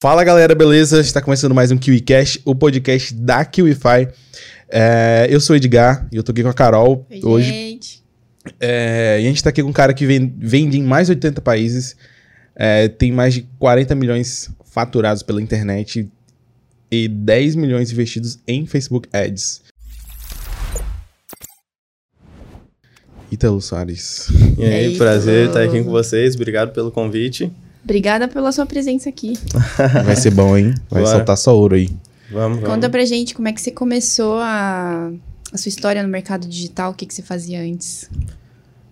Fala galera, beleza? Está começando mais um KiwiCast, o podcast da KiwiFi. É, eu sou o Edgar e eu tô aqui com a Carol Oi, hoje. gente. É, e a gente tá aqui com um cara que vem- vende em mais de 80 países, é, tem mais de 40 milhões faturados pela internet e 10 milhões investidos em Facebook Ads. Ítalo Soares. E aí, Eita. prazer estar aqui com vocês. Obrigado pelo convite. Obrigada pela sua presença aqui. Vai ser bom, hein? Vai Bora. soltar só ouro aí. Vamos, vamos. Conta pra gente como é que você começou a, a sua história no mercado digital, o que, que você fazia antes.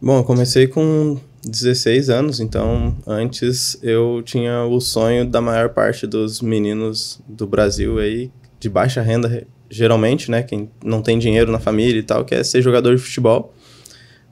Bom, eu comecei com 16 anos, então antes eu tinha o sonho da maior parte dos meninos do Brasil aí, de baixa renda, geralmente, né? Quem não tem dinheiro na família e tal, que é ser jogador de futebol.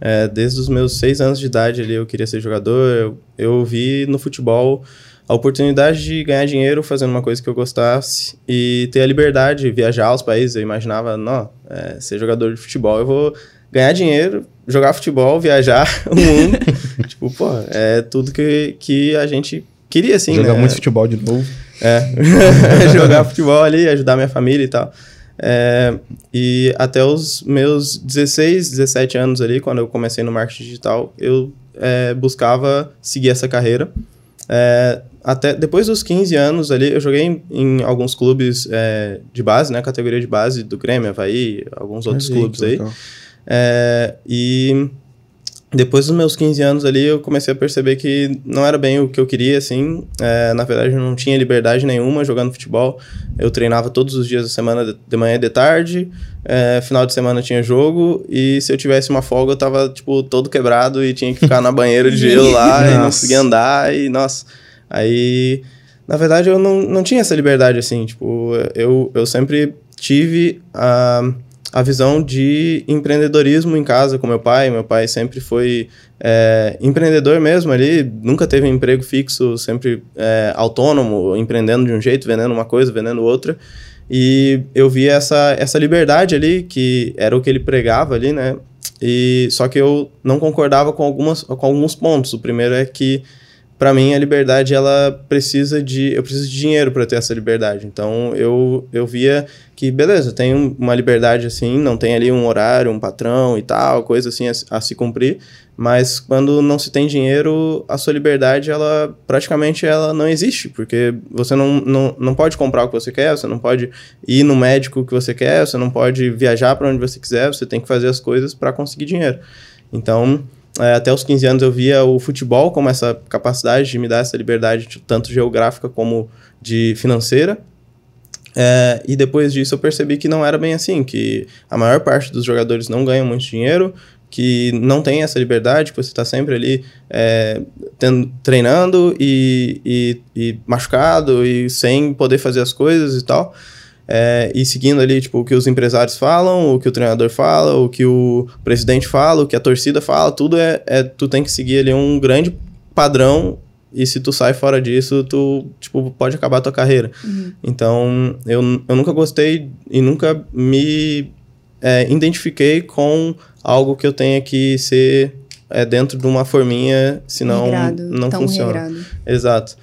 É, desde os meus seis anos de idade ali eu queria ser jogador. Eu, eu vi no futebol a oportunidade de ganhar dinheiro fazendo uma coisa que eu gostasse e ter a liberdade de viajar aos países. Eu imaginava, não, é, ser jogador de futebol, eu vou ganhar dinheiro, jogar futebol, viajar o mundo. tipo, pô, é tudo que, que a gente queria, assim, Jogar né? muito futebol de novo. É, jogar futebol ali, ajudar minha família e tal. É, e até os meus 16, 17 anos ali, quando eu comecei no marketing digital, eu é, buscava seguir essa carreira. É, até depois dos 15 anos ali, eu joguei em, em alguns clubes é, de base, né? Categoria de base do Grêmio, Havaí, alguns outros clubes aí. É, e depois dos meus 15 anos ali, eu comecei a perceber que não era bem o que eu queria, assim. É, na verdade, eu não tinha liberdade nenhuma jogando futebol. Eu treinava todos os dias da semana, de- manhã e de tarde. É, final de semana tinha jogo. E se eu tivesse uma folga, eu tava, tipo, todo quebrado e tinha que ficar na banheira de gelo lá e não conseguia andar. E, nossa, aí... Na verdade, eu não, não tinha essa liberdade, assim. Tipo, eu, eu sempre tive a a visão de empreendedorismo em casa com meu pai. Meu pai sempre foi é, empreendedor mesmo ali, nunca teve um emprego fixo, sempre é, autônomo, empreendendo de um jeito, vendendo uma coisa, vendendo outra. E eu vi essa, essa liberdade ali, que era o que ele pregava ali, né? E, só que eu não concordava com, algumas, com alguns pontos. O primeiro é que para mim a liberdade ela precisa de eu preciso de dinheiro para ter essa liberdade. Então eu eu via que beleza tem uma liberdade assim não tem ali um horário um patrão e tal coisa assim a, a se cumprir mas quando não se tem dinheiro a sua liberdade ela praticamente ela não existe porque você não, não, não pode comprar o que você quer você não pode ir no médico que você quer você não pode viajar para onde você quiser você tem que fazer as coisas para conseguir dinheiro. Então é, até os 15 anos eu via o futebol como essa capacidade de me dar essa liberdade, de- tanto geográfica como de financeira. É, e depois disso eu percebi que não era bem assim, que a maior parte dos jogadores não ganham muito dinheiro, que não tem essa liberdade, que você está sempre ali é, tendo- treinando e, e, e machucado e sem poder fazer as coisas e tal. É, e seguindo ali, tipo, o que os empresários falam, o que o treinador fala, o que o presidente fala, o que a torcida fala, tudo é, é tu tem que seguir ali um grande padrão e se tu sai fora disso, tu, tipo, pode acabar a tua carreira. Então, eu, eu nunca gostei e nunca me é, identifiquei com algo que eu tenha que ser é, dentro de uma forminha, senão Regrado, não funciona. regrado. Exato.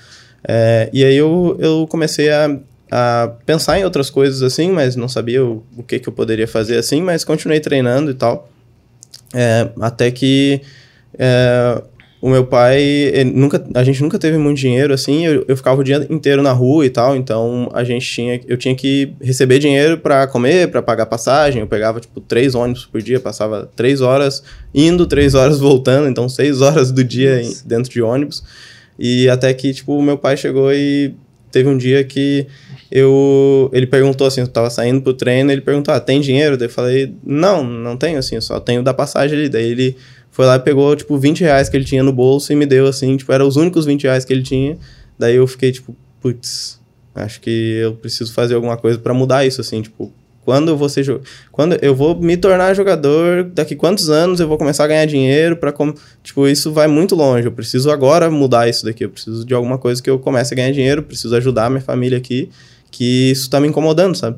É, e aí eu, eu comecei a, a pensar em outras coisas assim, mas não sabia o, o que, que eu poderia fazer assim, mas continuei treinando e tal. É, até que é, o meu pai, nunca, a gente nunca teve muito dinheiro assim, eu, eu ficava o dia inteiro na rua e tal, então a gente tinha, eu tinha que receber dinheiro para comer, para pagar passagem, eu pegava tipo três ônibus por dia, passava três horas indo, três horas voltando, então seis horas do dia em- dentro de ônibus. E até que, tipo, meu pai chegou e teve um dia que eu... Ele perguntou, assim, eu tava saindo pro treino, ele perguntou, ah, tem dinheiro? Daí eu falei, não, não tenho, assim, só tenho da passagem ali. Daí ele foi lá e pegou, tipo, 20 reais que ele tinha no bolso e me deu, assim, tipo, eram os únicos 20 reais que ele tinha. Daí eu fiquei, tipo, putz, acho que eu preciso fazer alguma coisa pra mudar isso, assim, tipo... Quando jo- quando eu vou me tornar jogador, daqui quantos anos eu vou começar a ganhar dinheiro para tipo, isso vai muito longe. Eu preciso agora mudar isso daqui. Eu preciso de alguma coisa que eu comece a ganhar dinheiro, preciso ajudar a minha família aqui, que isso tá me incomodando, sabe?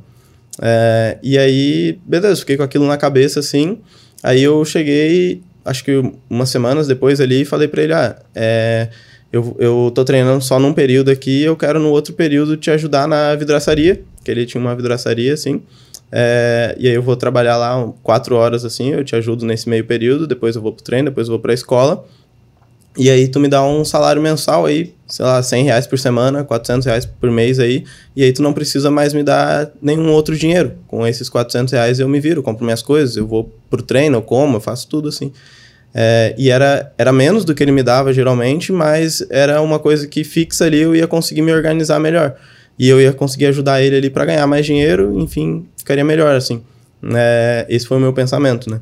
É, e aí, beleza, fiquei com aquilo na cabeça assim. Aí eu cheguei, acho que umas semanas depois ali, e falei pra ele: ah, é, eu, eu tô treinando só num período aqui, eu quero no outro período te ajudar na vidraçaria, que ele tinha uma vidraçaria, assim. É, e aí eu vou trabalhar lá quatro horas, assim, eu te ajudo nesse meio período, depois eu vou pro treino, depois eu vou pra escola. E aí tu me dá um salário mensal aí, sei lá, 100 reais por semana, 400 reais por mês aí, e aí tu não precisa mais me dar nenhum outro dinheiro. Com esses 400 reais eu me viro, compro minhas coisas, eu vou pro treino, eu como, eu faço tudo assim. É, e era, era menos do que ele me dava geralmente, mas era uma coisa que fixa ali, eu ia conseguir me organizar melhor. E eu ia conseguir ajudar ele ali para ganhar mais dinheiro, enfim, ficaria melhor assim. É, esse foi o meu pensamento, né?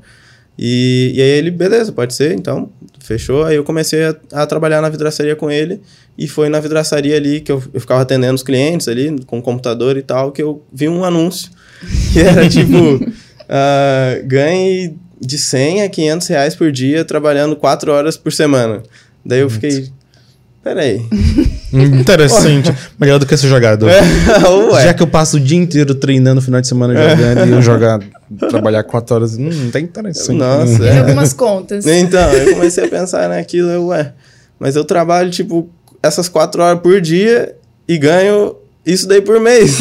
E, e aí ele, beleza, pode ser, então, fechou. Aí eu comecei a, a, trabalhar na vidraçaria com ele. E foi na vidraçaria ali que eu, eu ficava atendendo os clientes ali, com o computador e tal, que eu vi um anúncio. Que era tipo, uh, ganhe de 100 a 500 reais por dia trabalhando 4 horas por semana. Daí eu fiquei, peraí. Interessante. Melhor do que ser jogador. É, Já que eu passo o dia inteiro treinando no final de semana jogando é. e eu jogar, trabalhar quatro horas, hum, não tá interessante. Nossa, é. algumas contas. Então, eu comecei a pensar naquilo, eu, ué, mas eu trabalho, tipo, essas quatro horas por dia e ganho isso daí por mês.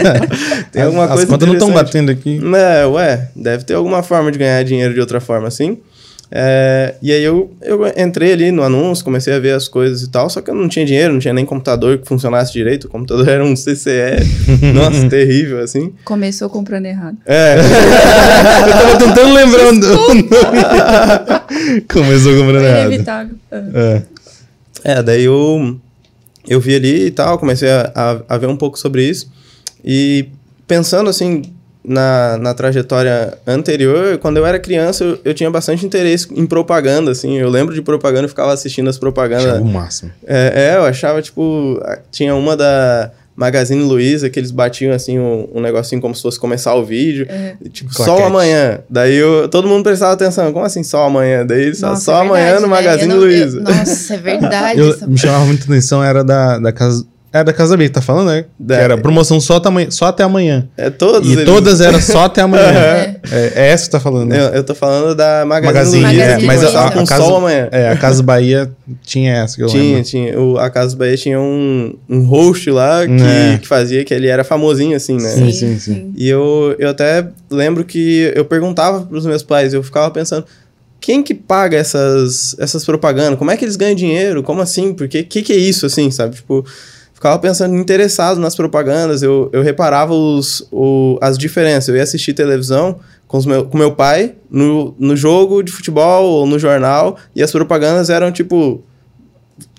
Tem alguma As coisa As contas não estão batendo aqui. É, ué, deve ter alguma forma de ganhar dinheiro de outra forma assim. É, e aí eu, eu entrei ali no anúncio, comecei a ver as coisas e tal, só que eu não tinha dinheiro, não tinha nem computador que funcionasse direito. O computador era um CCE, nossa, terrível, assim. Começou comprando errado. É. eu tava tentando lembrando. Começou comprando errado. Inevitável. É. é, daí eu, eu vi ali e tal, comecei a, a, a ver um pouco sobre isso. E pensando assim, na, na trajetória anterior, quando eu era criança, eu, eu, tinha bastante interesse em propaganda, assim. Eu lembro de propaganda, eu ficava assistindo as propagandas. Achava o máximo. É, é, eu achava, tipo... Tinha uma da Magazine Luiza, que eles batiam, assim, um, um negocinho como se fosse começar o vídeo. É. Tipo, Claquete. sol amanhã. Daí eu, todo mundo prestava atenção. Como assim, sol amanhã? Daí só, Nossa, só é verdade, amanhã no né? Magazine Luiza. Nossa, é verdade. eu, me chamava muita atenção, era da, da casa é da Casa B que tá falando, né? Que era promoção só, só até amanhã. É todos E eles... todas eram só até amanhã. é. É, é. essa que tá falando, né? Eu, eu tô falando da Magazine, Magazine, é, mas a, a, Casa, sol amanhã. É, a Casa Bahia tinha essa que eu tinha, lembro. Tinha, o, A Casa Bahia tinha um, um host lá que, é. que fazia, que ele era famosinho, assim, né? Sim, sim, sim. E eu, eu até lembro que eu perguntava pros meus pais, eu ficava pensando quem que paga essas, essas propagandas? Como é que eles ganham dinheiro? Como assim? Porque que que é isso, assim, sabe? Tipo, ficava pensando interessado nas propagandas, eu, eu reparava os, o, as diferenças. Eu ia assistir televisão com, os meu, com meu pai no, no jogo de futebol ou no jornal, e as propagandas eram tipo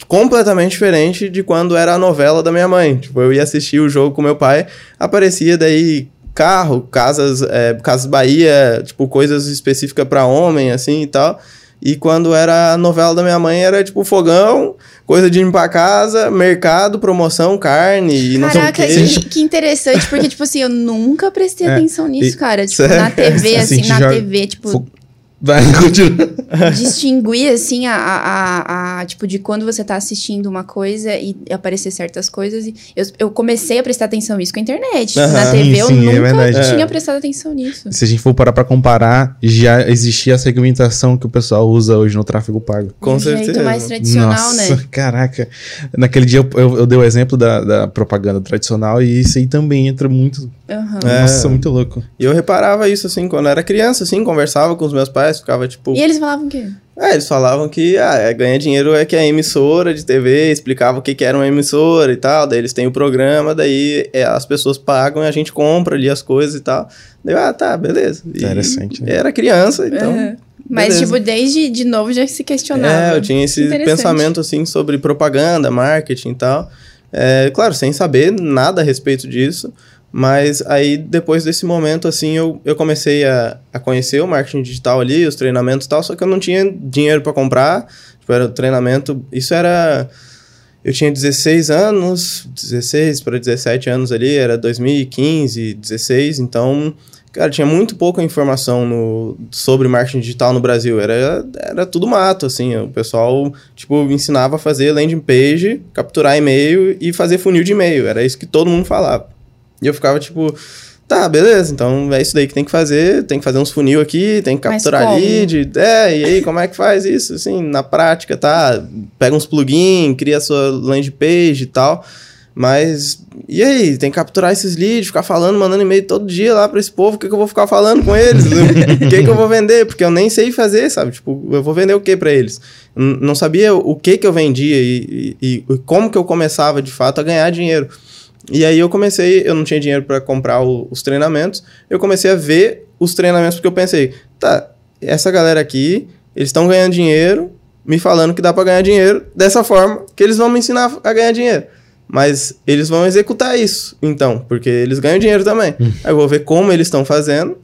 completamente diferente de quando era a novela da minha mãe. Tipo, eu ia assistir o jogo com meu pai, aparecia daí carro, casas, é, casas Bahia, tipo coisas específicas para homem assim e tal. E quando era a novela da minha mãe, era tipo fogão, coisa de limpar a casa, mercado, promoção, carne e não Caraca, sei o quê. Que, que interessante, porque, tipo assim, eu nunca prestei é, atenção nisso, e, cara. Tipo, sério? na TV, assim, na TV, tipo. Vai, continua. Distinguir, assim, a, a, a, tipo, de quando você tá assistindo uma coisa e aparecer certas coisas. E eu, eu comecei a prestar atenção nisso com a internet. Uhum. Na TV sim, eu sim, é nunca é tinha prestado atenção nisso. Se a gente for parar pra comparar, já existia a segmentação que o pessoal usa hoje no tráfego pago. Com um certeza. jeito mais tradicional, Nossa, né? Caraca. Naquele dia eu, eu, eu dei o exemplo da, da propaganda tradicional e isso aí também entra muito Uhum. É, Nossa, muito louco. E eu reparava isso, assim, quando eu era criança, assim, conversava com os meus pais, ficava tipo. E eles falavam o quê? É, eles falavam que ah, é, ganha dinheiro é que é emissora de TV, explicava o que, que era uma emissora e tal, daí eles têm o programa, daí é, as pessoas pagam e a gente compra ali as coisas e tal. Daí, ah, tá, beleza. E Interessante. Né? Era criança, então. Uhum. Mas, beleza. tipo, desde de novo já se questionava. É, eu tinha esse pensamento, assim, sobre propaganda, marketing e tal. É, claro, sem saber nada a respeito disso. Mas aí, depois desse momento, assim, eu, eu comecei a, a conhecer o marketing digital ali, os treinamentos e tal, só que eu não tinha dinheiro para comprar. Tipo, era treinamento. Isso era. Eu tinha 16 anos, 16 para 17 anos ali, era 2015, 16, então, cara, tinha muito pouca informação no, sobre marketing digital no Brasil. Era, era tudo mato, assim. O pessoal, tipo, ensinava a fazer landing page, capturar e-mail e fazer funil de e-mail. Era isso que todo mundo falava. E eu ficava tipo, Tá, beleza, então é isso daí que tem que fazer, tem que fazer uns funil aqui, tem que capturar lead, é, e aí como é que faz isso, assim, na prática, tá, pega uns plugins, cria sua landing page e tal, mas e aí, tem que capturar esses leads, ficar falando, mandando e-mail todo dia lá para esse povo, o que, que eu vou ficar falando com eles? O que, que eu vou vender? Porque eu nem sei fazer, sabe? Tipo, eu vou vender o que para eles? Não sabia o que que eu vendia e, e, e como que eu começava de fato a ganhar dinheiro. E aí eu comecei, eu não tinha dinheiro para comprar o, os treinamentos, eu comecei a ver os treinamentos porque eu pensei, tá, essa galera aqui, eles estão ganhando dinheiro, me falando que dá para ganhar dinheiro dessa forma, que eles vão me ensinar a ganhar dinheiro. Mas eles vão executar isso, então, porque eles ganham dinheiro também. Hum. Aí eu vou ver como eles estão fazendo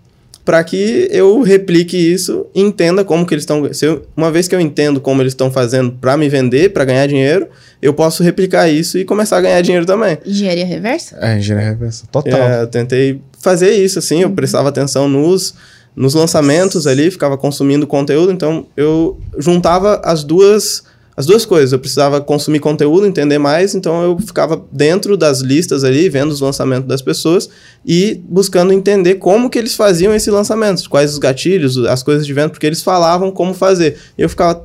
para que eu replique isso e entenda como que eles estão. Uma vez que eu entendo como eles estão fazendo para me vender, para ganhar dinheiro, eu posso replicar isso e começar a ganhar dinheiro também. Engenharia reversa? É, engenharia reversa, total. É, eu tentei fazer isso, assim, eu prestava atenção nos, nos lançamentos ali, ficava consumindo conteúdo, então eu juntava as duas as duas coisas. Eu precisava consumir conteúdo, entender mais, então eu ficava dentro das listas ali, vendo os lançamentos das pessoas e buscando entender como que eles faziam esse lançamento, quais os gatilhos, as coisas de venda, porque eles falavam como fazer. E eu ficava,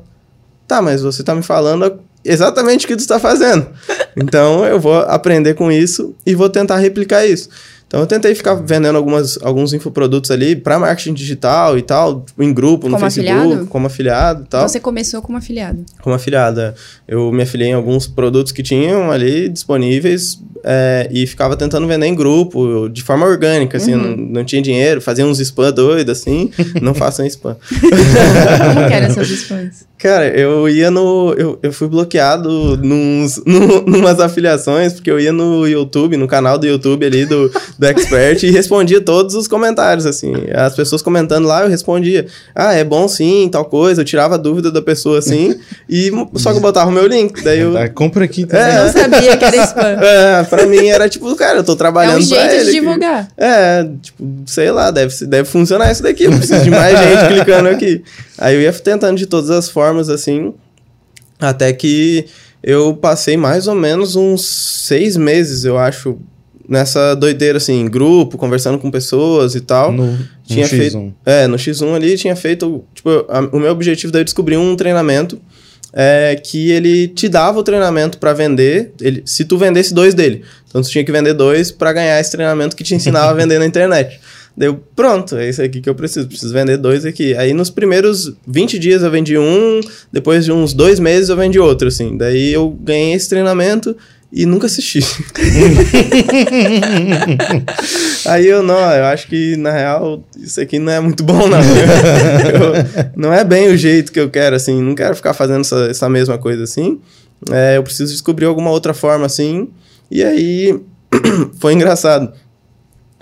tá, mas você tá me falando exatamente o que tu está fazendo. Então eu vou aprender com isso e vou tentar replicar isso. Então eu tentei ficar vendendo algumas, alguns infoprodutos ali para marketing digital e tal, em grupo, no como Facebook, afiliado? como afiliado e tal. Você começou como afiliado? Como afiliado, é. Eu me afiliei em alguns produtos que tinham ali disponíveis é, e ficava tentando vender em grupo, de forma orgânica, assim, uhum. não, não, tinha dinheiro, fazia uns spam doidos, assim, não façam spam. como que eram essas spams? Cara, eu ia no. Eu, eu fui bloqueado nos, no, numas afiliações, porque eu ia no YouTube, no canal do YouTube ali do, do Expert e respondia todos os comentários, assim. As pessoas comentando lá, eu respondia. Ah, é bom sim, tal coisa. Eu tirava a dúvida da pessoa, assim, e só que eu botava o meu link. Daí eu. Ah, compra aqui também. É, eu não sabia que era spam. É, pra mim era tipo, cara, eu tô trabalhando é um jeito ele, de divulgar. Que, é, tipo, sei lá, deve, deve funcionar isso daqui. Eu preciso de mais gente clicando aqui. Aí eu ia tentando de todas as formas, assim, até que eu passei mais ou menos uns seis meses, eu acho, nessa doideira, assim, em grupo, conversando com pessoas e tal. No, tinha no feito, X1. É, no X1 ali tinha feito. Tipo, a, o meu objetivo daí é descobrir um treinamento é, que ele te dava o treinamento para vender. Ele, se tu vendesse dois dele. Então tu tinha que vender dois para ganhar esse treinamento que te ensinava a vender na internet. Deu, pronto, é isso aqui que eu preciso. Preciso vender dois aqui. Aí nos primeiros 20 dias eu vendi um, depois de uns dois meses eu vendi outro, assim. Daí eu ganhei esse treinamento e nunca assisti. Aí eu, não, eu acho que na real isso aqui não é muito bom, não. eu, não é bem o jeito que eu quero, assim. Não quero ficar fazendo essa, essa mesma coisa assim. É, eu preciso descobrir alguma outra forma, assim. E aí foi engraçado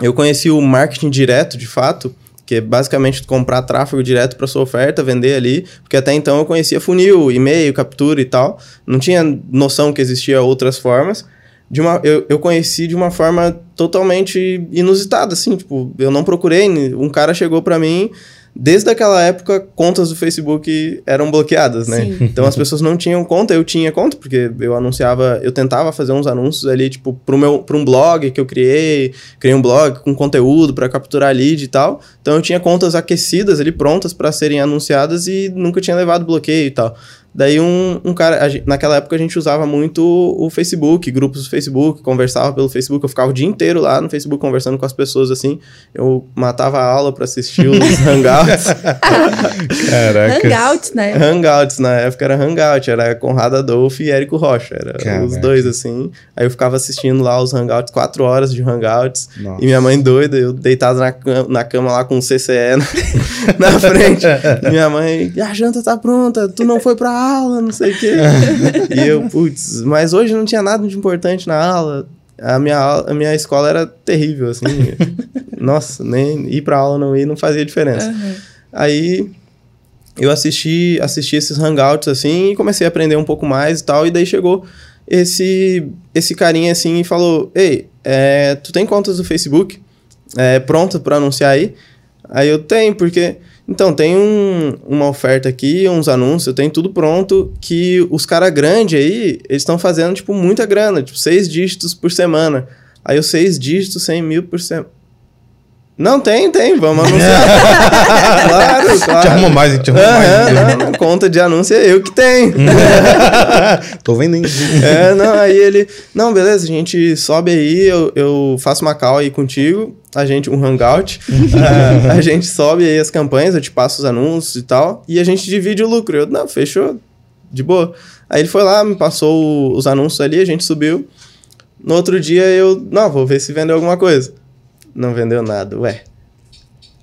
eu conheci o marketing direto, de fato, que é basicamente comprar tráfego direto para sua oferta, vender ali, porque até então eu conhecia funil, e-mail, captura e tal, não tinha noção que existia outras formas. De uma, eu, eu conheci de uma forma totalmente inusitada, assim, tipo, eu não procurei, um cara chegou para mim desde aquela época, contas do Facebook eram bloqueadas, né? Sim. Então as pessoas não tinham conta, eu tinha conta, porque eu anunciava, eu tentava fazer uns anúncios ali, tipo, pro meu, pro um blog que eu criei, criei um blog com conteúdo para capturar lead e tal. Então eu tinha contas aquecidas ali, prontas para serem anunciadas e nunca tinha levado bloqueio e tal. Daí um, um cara, gente, naquela época a gente usava muito o Facebook, grupos do Facebook, conversava pelo Facebook, eu ficava o dia inteiro lá no Facebook conversando com as pessoas assim. Eu matava a aula para assistir os hangouts. Caraca. Hangouts, né? Hangouts, na época era Hangout, era Conrado Adolfo e Érico Rocha, era Caraca. os dois assim. Aí eu ficava assistindo lá os Hangouts, quatro horas de Hangouts. Nossa. E minha mãe doida, eu deitado na cama, na cama lá com o CCE na, na frente. minha mãe, a janta tá pronta, tu não foi pra aula, não sei o quê. e eu, putz, mas hoje não tinha nada de importante na aula. A minha, a minha escola era terrível, assim. Nossa, nem ir pra aula não ir não fazia diferença. Uhum. Aí eu assisti, assisti esses hangouts, assim, e comecei a aprender um pouco mais e tal. E daí chegou esse, esse carinha, assim, e falou: Ei, é, tu tem contas do Facebook? É, pronto para anunciar aí? Aí eu tenho, porque então, tem um, uma oferta aqui, uns anúncios, tem tudo pronto, que os caras grandes aí, eles estão fazendo, tipo, muita grana, tipo, seis dígitos por semana. Aí os seis dígitos, 100 mil por semana. Não, tem, tem, vamos anunciar. claro, claro. Te arruma mais, te arruma mais. Não, não, conta de anúncio é eu que tenho. Tô vendendo. É, não, aí ele, não, beleza, a gente sobe aí, eu, eu faço uma call aí contigo, a gente, um hangout, a, a, gente sobe aí as campanhas, eu te passo os anúncios e tal, e a gente divide o lucro. Eu, não, fechou, de boa. Aí ele foi lá, me passou os anúncios ali, a gente subiu. No outro dia eu, não, vou ver se vendeu alguma coisa. Não vendeu nada, ué.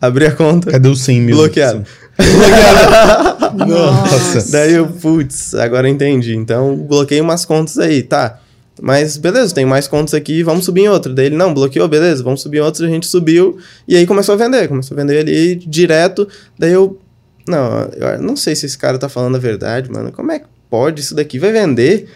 Abri a conta. Cadê os 100 mil? Bloqueado. Bloqueado. Nossa. Daí eu, putz, agora entendi. Então, bloqueei umas contas aí, tá. Mas beleza, tem mais contas aqui, vamos subir em outra. Daí ele, não, bloqueou, beleza, vamos subir em outra, a gente subiu. E aí começou a vender, começou a vender ali direto. Daí eu, não, eu não sei se esse cara tá falando a verdade, mano. Como é que pode isso daqui? Vai vender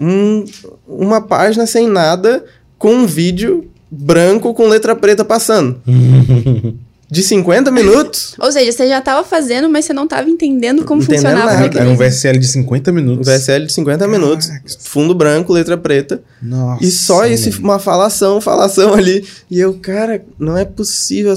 um, uma página sem nada com um vídeo branco com letra preta passando. de 50 minutos. Ou seja, você já estava fazendo, mas você não estava entendendo como Entendendo funcionava. Nada. Era um VSL de 50 minutos. Um VSL de 50 Caraca. minutos. Fundo branco, letra preta. Nossa. E só isso, uma falação, falação ali. E eu, cara, não é possível.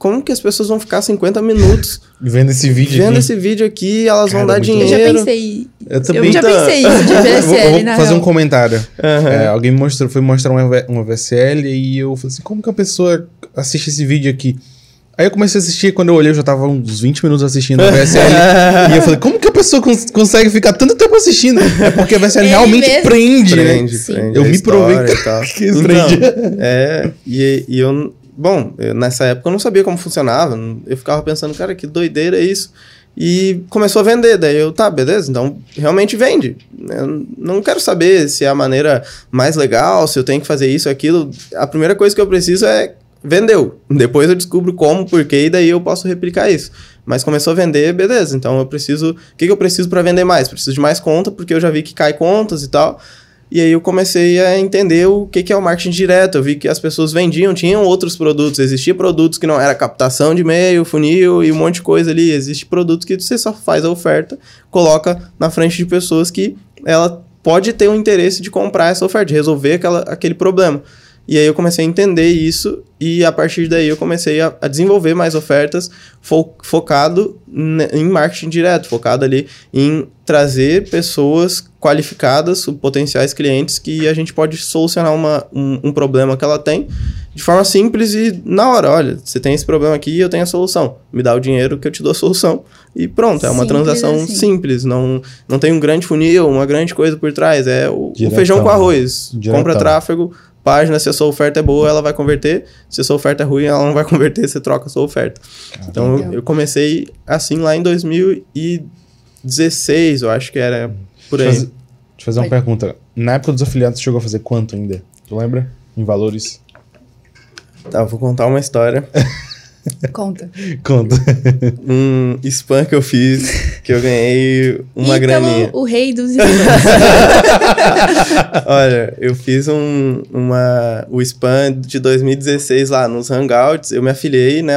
Como que as pessoas vão ficar 50 minutos vendo esse vídeo vendo aqui? esse vídeo aqui elas cara, vão dar dinheiro. Eu já pensei. Eu também. Eu já pensei isso de VSL, eu vou, fazer real. um comentário. Uhum. É, alguém me mostrou, foi mostrar uma, uma VSL e eu falei assim: como que a pessoa assiste esse vídeo aqui? Aí eu comecei a assistir, quando eu olhei, eu já tava uns 20 minutos assistindo a VSL. e eu falei, como que a pessoa cons consegue ficar tanto tempo assistindo? É porque a VSL realmente mesmo. prende, né? Prende, prende. Eu me provei que então, prende. É, e, e eu Bom, eu, nessa época eu não sabia como funcionava. Eu ficava pensando, cara, que doideira é isso. E começou a vender. Daí eu, tá, beleza, então realmente vende. Eu não quero saber se é a maneira mais legal, se eu tenho que fazer isso, aquilo. A primeira coisa que eu preciso é vendeu. Depois eu descubro como, porquê, e daí eu posso replicar isso. Mas começou a vender, beleza. Então eu preciso. O que, que eu preciso para vender mais? Preciso de mais conta, porque eu já vi que cai contas e tal. E aí eu comecei a entender o que, que é o marketing direto. Eu vi que as pessoas vendiam, tinham outros produtos. Existia produtos que não era captação de e-mail, funil e um monte de coisa ali. Existe produtos que você só faz a oferta, coloca na frente de pessoas que ela pode ter um interesse de comprar essa oferta, de resolver aquela, aquele problema. E aí eu comecei a entender isso e a partir daí eu comecei a, a desenvolver mais ofertas fo focado em marketing direto, focado ali em trazer pessoas qualificadas, potenciais clientes que a gente pode solucionar uma, um, um problema que ela tem de forma simples e na hora. Olha, você tem esse problema aqui e eu tenho a solução. Me dá o dinheiro que eu te dou a solução. E pronto, é uma simples transação assim. simples. Não, não tem um grande funil, uma grande coisa por trás. É o, o feijão com arroz. Diretão. Compra tráfego, página, se a sua oferta é boa, ela vai converter. Se a sua oferta é ruim, ela não vai converter, você troca a sua oferta. então, eu, eu comecei assim lá em 2016, eu acho que era por aí. Deixa eu fazer, uma pergunta. Na época dos afiliados, você chegou a fazer quanto ainda? Tu lembra? Em valores? Tá, vou contar uma história. Conta. Conta. Um spam que eu fiz, que eu ganhei uma Ítalo, graninha. o rei dos spams. Olha, eu fiz um, uma, o spam de 2016 lá nos Hangouts. Eu me afiliei, né,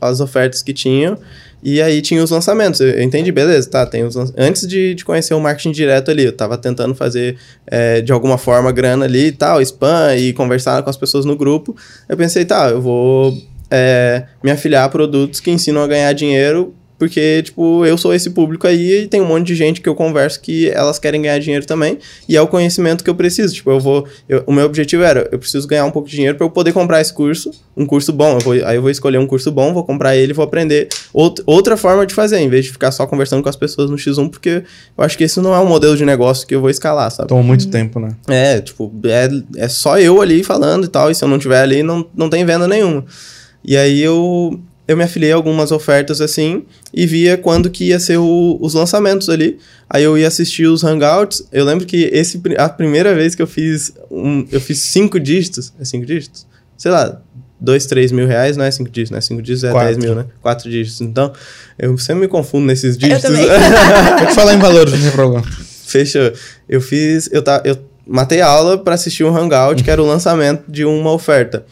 às ofertas que tinham. E aí tinha os lançamentos. Eu, eu entendi, beleza, tá. Tem os Antes de, de conhecer o marketing direto ali, eu tava tentando fazer é, de alguma forma grana ali e tal, spam e conversar com as pessoas no grupo. Eu pensei, tá, eu vou é, me afiliar a produtos que ensinam a ganhar dinheiro porque, tipo, eu sou esse público aí e tem um monte de gente que eu converso que elas querem ganhar dinheiro também. E é o conhecimento que eu preciso. Tipo, eu vou. Eu, o meu objetivo era, eu preciso ganhar um pouco de dinheiro para eu poder comprar esse curso, um curso bom. Eu vou, aí eu vou escolher um curso bom, vou comprar ele vou aprender out, outra forma de fazer, em vez de ficar só conversando com as pessoas no X1, porque eu acho que esse não é um modelo de negócio que eu vou escalar, sabe? Toma muito tempo, né? É, tipo, é, é só eu ali falando e tal. E se eu não tiver ali, não, não tem venda nenhuma. E aí eu, eu me afiliei a algumas ofertas assim e via quando que ia ser o, os lançamentos ali. Aí eu ia assistir os hangouts. Eu lembro que esse a primeira vez que eu fiz um, eu fiz cinco dígitos, é cinco dígitos? Sei lá, dois, três mil reais não é cinco dígitos, né? Cinco dígitos é Quatro. 10 mil, né? Quatro dígitos. Então, eu sempre me confundo nesses dígitos. Eu. Pode falar em valores, não tem problema. Fechou. Eu fiz, eu tá, eu matei a aula para assistir um hangout que era o lançamento de uma oferta.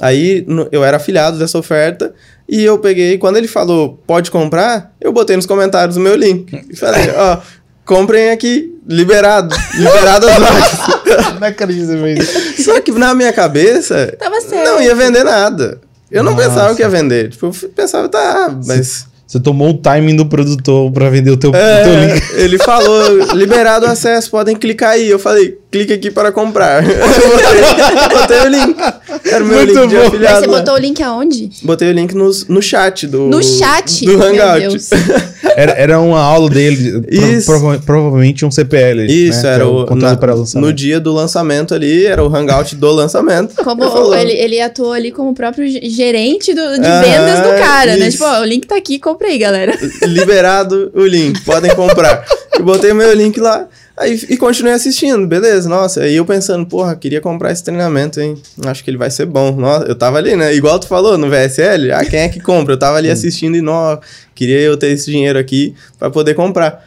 Aí eu era afiliado dessa oferta e eu peguei, quando ele falou pode comprar, eu botei nos comentários o meu link. E falei, ó, comprem aqui, liberado, liberado as lojas. Não acredito mesmo. Só que na minha cabeça, Tava certo. não ia vender nada. Eu não Nossa. pensava que ia vender. Tipo, eu pensava, tá, mas. Você tomou o timing do produtor para vender o teu, é, teu link. Ele falou, liberado o acesso, podem clicar aí. Eu falei, clique aqui para comprar. botei, botei o link. Era o meu Muito link de bom. afiliado. Mas você botou o link aonde? Botei o link no, no chat do... No chat? Do Hangout. era, era uma aula dele, prova provavelmente um CPL. Né? Isso, né? era o... Na, no dia do lançamento ali, era o Hangout do lançamento. Como ele, ele atuou ali como o próprio gerente do, de vendas do cara, né? isso. né? Tipo, ó, o link tá aqui, compra aí, galera. Liberado o link, podem comprar. Eu botei o meu link lá. Aí, e continuei assistindo, beleza, nossa. Aí eu pensando, porra, queria comprar esse treinamento, hein? Acho que ele vai ser bom. Nossa, eu tava ali, né? Igual tu falou no VSL, ah, quem é que compra? Eu tava ali assistindo e, nossa, queria eu ter esse dinheiro aqui para poder comprar.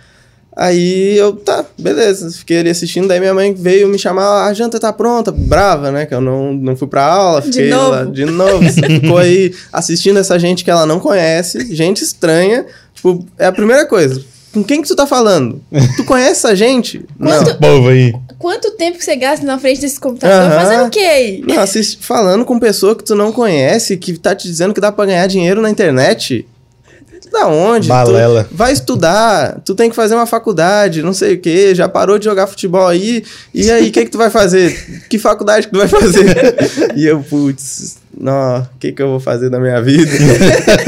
Aí eu, tá, beleza, fiquei ali assistindo, daí minha mãe veio me chamar, a janta tá pronta, brava, né, que eu não, não fui pra aula, fiquei de novo. lá de novo, ficou aí assistindo essa gente que ela não conhece, gente estranha, tipo, é a primeira coisa, com quem que tu tá falando? Tu conhece essa gente? Quanto, não. povo aí. Quanto tempo que você gasta na frente desse computador? Fazendo o quê aí? Não, assist, falando com pessoa que tu não conhece, que tá te dizendo que dá pra ganhar dinheiro na internet. Da onde? Balela. Tu vai estudar, tu tem que fazer uma faculdade, não sei o quê, já parou de jogar futebol aí, e aí, o que que tu vai fazer? Que faculdade que tu vai fazer? e eu, putz, não, o que que eu vou fazer da minha vida?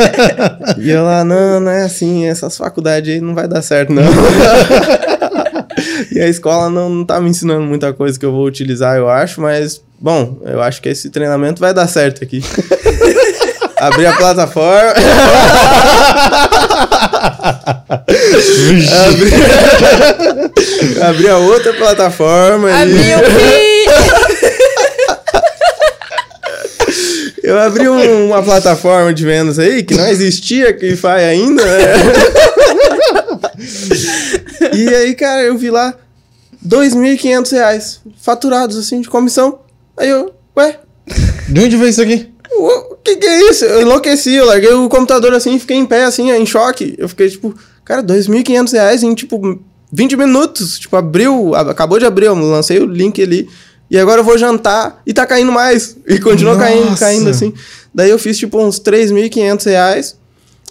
e eu lá, não, não é assim, essas faculdades aí não vai dar certo, não. e a escola não, não tá me ensinando muita coisa que eu vou utilizar, eu acho, mas, bom, eu acho que esse treinamento vai dar certo aqui. Abri a plataforma. abri... abri a outra plataforma. Abri e... o Eu abri um, uma plataforma de vendas aí que não existia que faz ainda, né? e aí, cara, eu vi lá R$ 2.500 faturados assim de comissão. Aí eu, ué? De onde veio isso aqui? O que, que é isso? Eu enlouqueci, eu larguei o computador assim, fiquei em pé, assim, em choque. Eu fiquei tipo, cara, R$ 2.500 em tipo 20 minutos. Tipo, abriu, acabou de abrir, eu lancei o link ali. E agora eu vou jantar e tá caindo mais. E continua caindo, caindo assim. Daí eu fiz tipo uns 3.500 reais.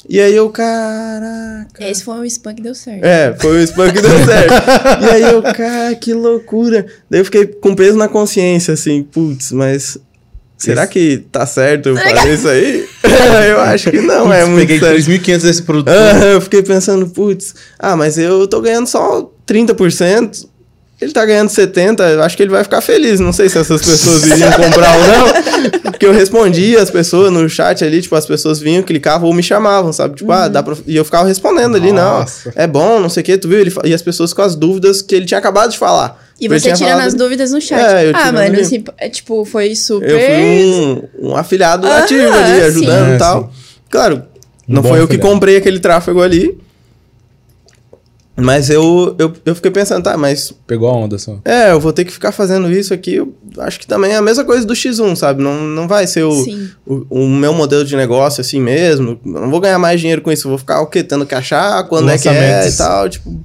E aí eu, caraca. Esse foi um spam que deu certo. É, foi um spam que deu certo. e aí eu, cara, que loucura. Daí eu fiquei com peso na consciência, assim, putz, mas Será que tá certo eu fazer isso aí? eu acho que não, é muito Peguei 3.500 desse produto. eu fiquei pensando, putz, ah, mas eu tô ganhando só 30%. Ele tá ganhando 70, eu acho que ele vai ficar feliz. Não sei se essas pessoas iriam comprar ou não. Porque eu respondia as pessoas no chat ali, tipo, as pessoas vinham, clicavam ou me chamavam, sabe? Tipo, ah, uhum. ah, dá pra... E eu ficava respondendo ali, Nossa. não. É bom, não sei o quê, tu viu? Ele... E as pessoas com as dúvidas que ele tinha acabado de falar. E você tirando falado... as dúvidas no chat. É, ah, mano, assim, é, tipo, foi super. Eu fui um, um afiliado ah, ativo ali, ajudando e tal. Claro, não foi eu que comprei aquele tráfego ali. Mas eu, eu, eu fiquei pensando, tá, mas. Pegou a onda só. É, eu vou ter que ficar fazendo isso aqui. Eu acho que também é a mesma coisa do X1, sabe? Não, não vai ser o, o, o, meu modelo de negócio assim mesmo. Eu não vou ganhar mais dinheiro com isso. Eu vou ficar o quê? Tendo que achar quando é que é e tal. Tipo.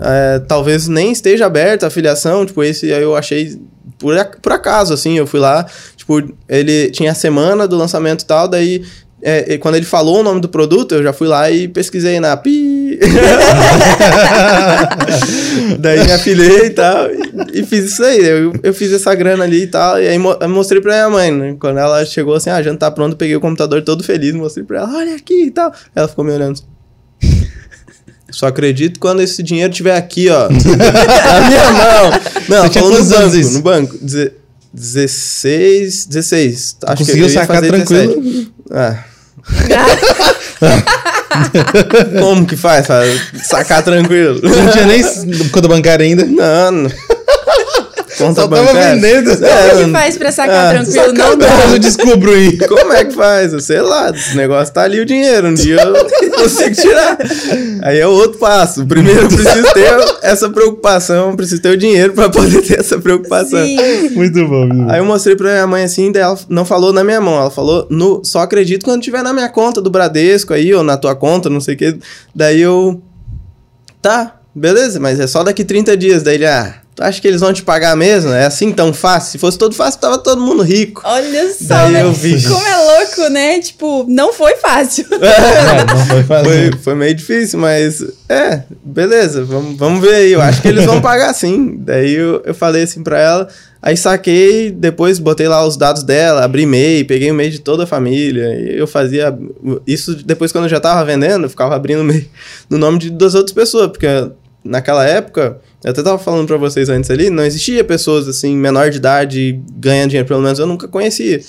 É, talvez nem esteja aberta a filiação. Tipo, esse aí eu achei por, por acaso, assim. Eu fui lá, tipo, ele tinha a semana do lançamento e tal, daí é, quando ele falou o nome do produto, eu já fui lá e pesquisei na Pi. Daí me afilei e tal. E, e, fiz isso aí. Eu, eu fiz essa grana ali e tal. E aí mo mostrei pra minha mãe, né? Quando ela chegou assim, ah, tá pronto, peguei o computador todo feliz, mostrei pra ela, olha aqui e tal. Ela ficou me olhando. Só acredito quando esse dinheiro estiver aqui, ó. na minha mão. Não, Você falando no banco, isso? no banco. Deze 16, 16. Acho Conseguiu que eu sacar tranquilo? 17. Ah. Como que faz? Sacar tranquilo. Não tinha nem conta bancária ainda? Não, não. Conta Só bancária. tava vendendo. É, Como que faz pra sacar é, tranquilo? Sacar não dá. Eu descubro aí. Como é que faz? Sei lá, esse negócio tá ali o dinheiro. Um dia eu consigo tirar. Aí é outro passo. Primeiro eu preciso ter essa preocupação, preciso ter o dinheiro pra poder ter essa preocupação. Sim. Muito bom. Muito aí eu mostrei pra minha mãe assim, daí ela não falou na minha mão, ela falou no só acredito quando tiver na minha conta do Bradesco aí, ou na tua conta, não sei o que. Daí eu. Tá, beleza, mas é só daqui 30 dias. Daí ele, ah Tu acha que eles vão te pagar mesmo? É assim tão fácil? Se fosse todo fácil, tava todo mundo rico. Olha só, Daí né? eu vi. como é louco, né? Tipo, não foi fácil. É, não foi fácil. Foi, foi, meio difícil, mas é, beleza, vamos, vamos ver aí. Eu acho que eles vão pagar sim. Daí eu, eu falei assim pra ela, aí saquei, depois botei lá os dados dela, abri e-mail, peguei o e-mail de toda a família. E eu fazia isso depois quando eu já tava vendendo, eu ficava abrindo e-mail no nome de duas outras pessoas, porque naquela época eu até tava falando para vocês antes ali, não existia pessoas assim, menor de idade, ganhando dinheiro, pelo menos eu nunca conhecia.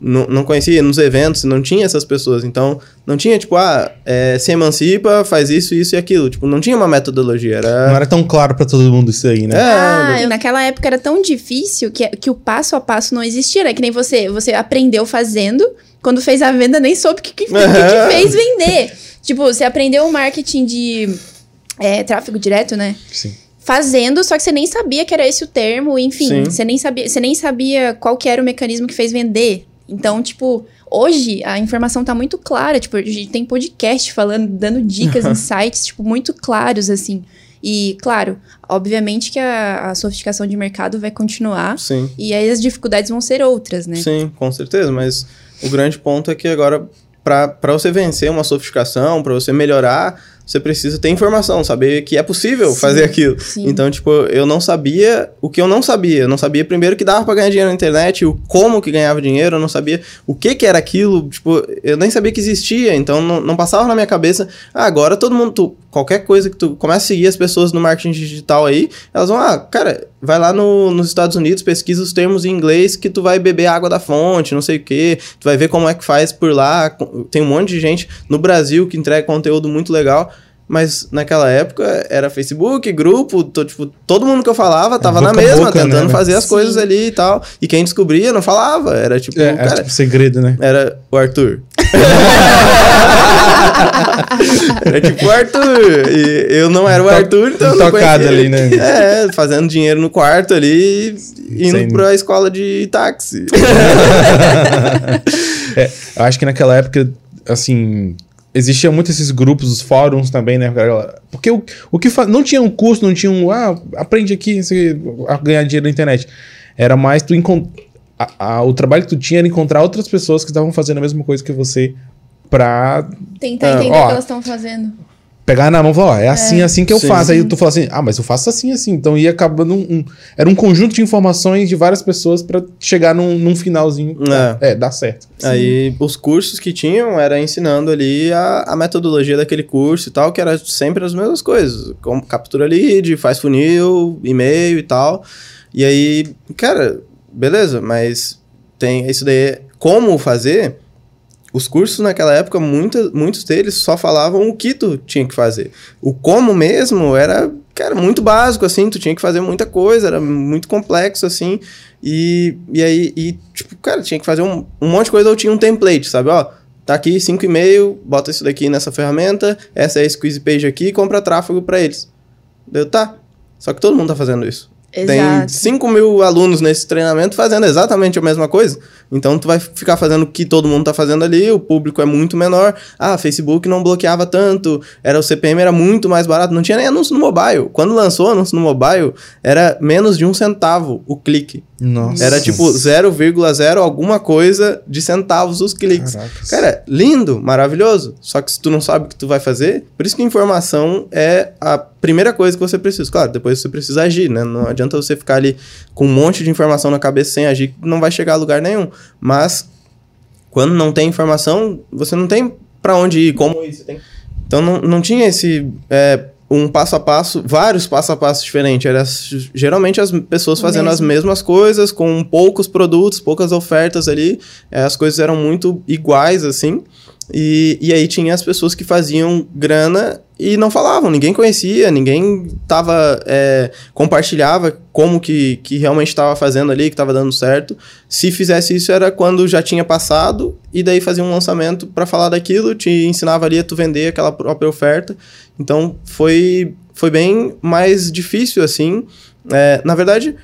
Não, não conhecia nos eventos, não tinha essas pessoas. Então, não tinha, tipo, ah, é, se emancipa, faz isso, isso e aquilo. Tipo, não tinha uma metodologia. Era... Não era tão claro para todo mundo isso aí, né? É, ah, naquela época era tão difícil que, que o passo a passo não existia. Né? Que nem você, você aprendeu fazendo, quando fez a venda nem soube o que, que, que, que fez vender. tipo, você aprendeu o marketing de é, tráfego direto, né? Sim fazendo, só que você nem sabia que era esse o termo, enfim, Sim. você nem sabia, você nem sabia qual que era o mecanismo que fez vender. Então, tipo, hoje a informação tá muito clara, tipo, a gente tem podcast falando, dando dicas, insights, tipo, muito claros assim. E, claro, obviamente que a, a, sofisticação de mercado vai continuar. Sim. E aí as dificuldades vão ser outras, né? Sim, com certeza. Mas o grande ponto é que agora, para você vencer uma sofisticação, para você melhorar você precisa ter informação, saber que é possível sim, fazer aquilo. Sim. Então, tipo, eu não sabia o que eu não sabia. Eu não sabia primeiro que dava para ganhar dinheiro na internet, o como que ganhava dinheiro, eu não sabia o que que era aquilo, tipo, eu nem sabia que existia, então não, não passava na minha cabeça, ah, agora todo mundo, tu, qualquer coisa que tu começa a seguir as pessoas no marketing digital aí, elas vão, ah, cara, vai lá no, nos Estados Unidos, pesquisa os termos em inglês que tu vai beber água da fonte, não sei o que, tu vai ver como é que faz por lá, tem um monte de gente no Brasil que entrega conteúdo muito legal, mas naquela época era Facebook, grupo, tô, tipo, todo mundo que eu falava tava na mesma, boca, tentando né, fazer as Sim. coisas ali e tal. E quem descobria não falava. Era tipo. É, cara, era tipo segredo, né? Era o Arthur. era tipo o Arthur. E eu não era o Arthur, então. Tocado ali, né? É, fazendo dinheiro no quarto ali, indo Sem... pra escola de táxi. é, eu acho que naquela época, assim, existia muito esses grupos, os fóruns também, né? Porque o, o que não tinha um curso, não tinha um. Ah, aprende aqui a ganhar dinheiro na internet. Era mais tu encontrar. O trabalho que tu tinha era encontrar outras pessoas que estavam fazendo a mesma coisa que você pra. Tentar entender ó, o que elas estão fazendo pegar na mão e falar, ó, é assim, é. assim que eu sim, faço. Aí tu fala assim, ah, mas eu faço assim, assim. Então ia acabando um, um era um conjunto de informações de várias pessoas para chegar num, num finalzinho. É. é, dá certo. Sim. Aí os cursos que tinham era ensinando ali a, a metodologia daquele curso e tal, que era sempre as mesmas coisas. Como captura lead, faz funil, e-mail e tal. E aí, cara, beleza, mas tem isso daí. Como fazer? Os cursos naquela época, muita, muitos deles só falavam o que tu tinha que fazer. O como mesmo era, cara, muito básico, assim, tu tinha que fazer muita coisa, era muito complexo, assim, e, e aí, e, tipo, cara, tinha que fazer um, um monte de coisa, ou tinha um template, sabe, ó, tá aqui 5,5, bota isso daqui nessa ferramenta, essa é a squeeze page aqui, compra tráfego para eles. Deu, tá. Só que todo mundo tá fazendo isso. Exato. Tem 5 mil alunos nesse treinamento fazendo exatamente a mesma coisa. Então tu vai ficar fazendo o que todo mundo tá fazendo ali, o público é muito menor. Ah, Facebook não bloqueava tanto, era o CPM era muito mais barato, não tinha nem anúncio no mobile. Quando lançou anúncio no mobile, era menos de um centavo o clique. Nossa. Era tipo 0,0 alguma coisa de centavos os cliques. Caracas. Cara, lindo, maravilhoso. Só que se tu não sabe o que tu vai fazer, por isso que informação é a primeira coisa que você precisa. Claro, depois você precisa agir, né? Não adianta você ficar ali com um monte de informação na cabeça sem agir, não vai chegar a lugar nenhum. Mas quando não tem informação, você não tem para onde ir, como ir. Tem... Então não, não tinha esse é, um passo a passo, vários passo a passo diferentes. Era geralmente as pessoas fazendo Mesmo. as mesmas coisas, com poucos produtos, poucas ofertas ali. É, as coisas eram muito iguais, assim. E, e aí tinha as pessoas que faziam grana e não falavam, ninguém conhecia, ninguém tava, é, compartilhava como que, que realmente estava fazendo ali, que estava dando certo. Se fizesse isso era quando já tinha passado e daí fazia um lançamento para falar daquilo, te ensinava ali a tu vender aquela própria oferta. Então foi, foi bem mais difícil assim. É, na verdade,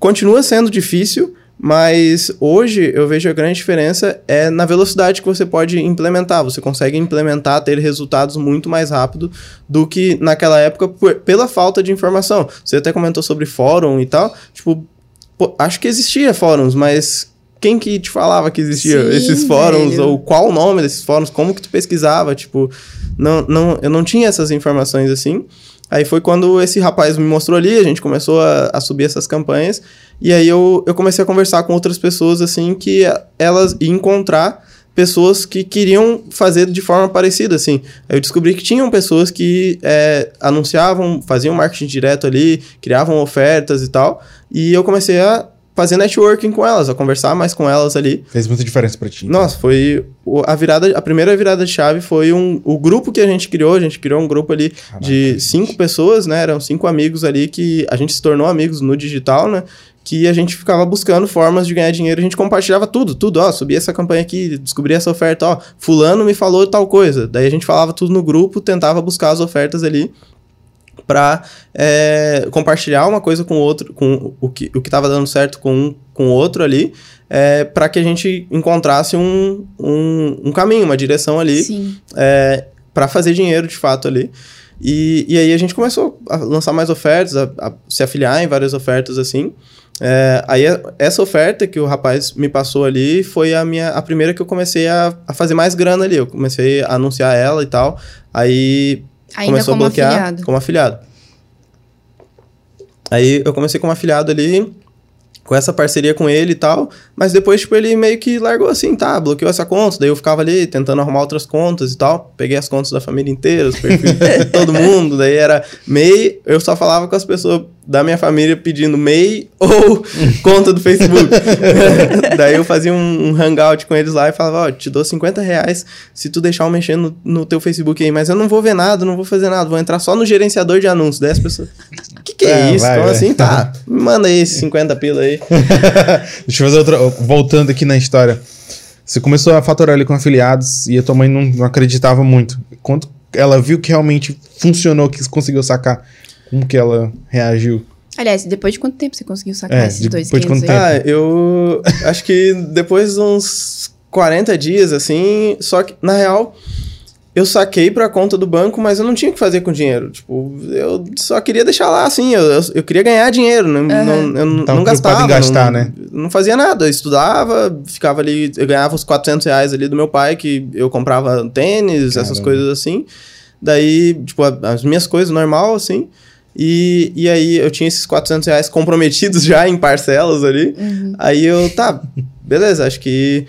continua sendo difícil, Mas hoje eu vejo a grande diferença é na velocidade que você pode implementar. Você consegue implementar, ter resultados muito mais rápido do que naquela época por, pela falta de informação. Você até comentou sobre fórum e tal. Tipo, pô, acho que existia fóruns, mas quem que te falava que existia Sim, esses fóruns velho. ou qual o nome desses fóruns, como que tu pesquisava, tipo, não, não, eu não tinha essas informações assim. Aí foi quando esse rapaz me mostrou ali, a gente começou a, a, subir essas campanhas, e aí eu, eu comecei a conversar com outras pessoas, assim, que elas iam encontrar pessoas que queriam fazer de forma parecida, assim. Aí eu descobri que tinham pessoas que é, anunciavam, faziam marketing direto ali, criavam ofertas e tal, e eu comecei a fazer networking com elas, a conversar mais com elas ali. Fez muita diferença para ti. Nossa, foi a virada, a primeira virada de chave foi um, o grupo que a gente criou, a gente criou um grupo ali Caraca, de cinco gente. pessoas, né? Eram cinco amigos ali que a gente se tornou amigos no digital, né? Que a gente ficava buscando formas de ganhar dinheiro, a gente compartilhava tudo, tudo, ó, subi essa campanha aqui, descobri essa oferta, ó, fulano me falou tal coisa. Daí a gente falava tudo no grupo, tentava buscar as ofertas ali para é, compartilhar uma coisa com o outro, com o que o estava dando certo com um com o outro ali, é, para que a gente encontrasse um, um, um, caminho, uma direção ali é, para fazer dinheiro de fato ali. E, e aí a gente começou a lançar mais ofertas, a, a se afiliar em várias ofertas assim. É, aí essa oferta que o rapaz me passou ali foi a minha a primeira que eu comecei a, a fazer mais grana ali. Eu comecei a anunciar ela e tal. Aí Ainda começou como a bloquear afiliado. como afiliado. Aí eu comecei como afiliado ali, com essa parceria com ele e tal, mas depois, tipo, ele meio que largou assim, tá, bloqueou essa conta, daí eu ficava ali tentando arrumar outras contas e tal, peguei as contas da família inteira, os perfis de todo mundo, daí era MEI, eu só falava com as pessoas da minha família pedindo MEI ou conta do Facebook. Daí eu fazia um, um, hangout com eles lá e falava, ó, oh, te dou 50 reais se tu deixar eu mexer no, no, teu Facebook aí, mas eu não vou ver nada, não vou fazer nada, vou entrar só no gerenciador de anúncios. 10 pessoas. O que, que é, é isso? Vai, então, vai. assim, tá, me manda aí esses 50 pila aí. Deixa eu fazer outra. Voltando aqui na história. Você começou a faturar ali com afiliados e a tua mãe não, não acreditava muito. Quando ela viu que realmente funcionou, que conseguiu sacar como que ela reagiu? Aliás, depois de quanto tempo você conseguiu sacar é, esses dois depois de quanto tempo? Ah, eu acho que depois de uns 40 dias, assim, só que, na real, eu saquei pra conta do banco, mas eu não tinha o que fazer com dinheiro. Tipo, eu só queria deixar lá, assim, eu, eu, eu queria ganhar dinheiro, não, uhum. não, eu não gastava. Em gastar, não, né? Não fazia nada, eu estudava, ficava ali, eu ganhava os 400 reais ali do meu pai, que eu comprava tênis, Caramba. essas coisas assim. Daí, tipo, as minhas coisas normal, assim. E, e aí eu tinha esses 400 reais comprometidos já em parcelas ali. Uhum. Aí eu, tá, beleza, acho que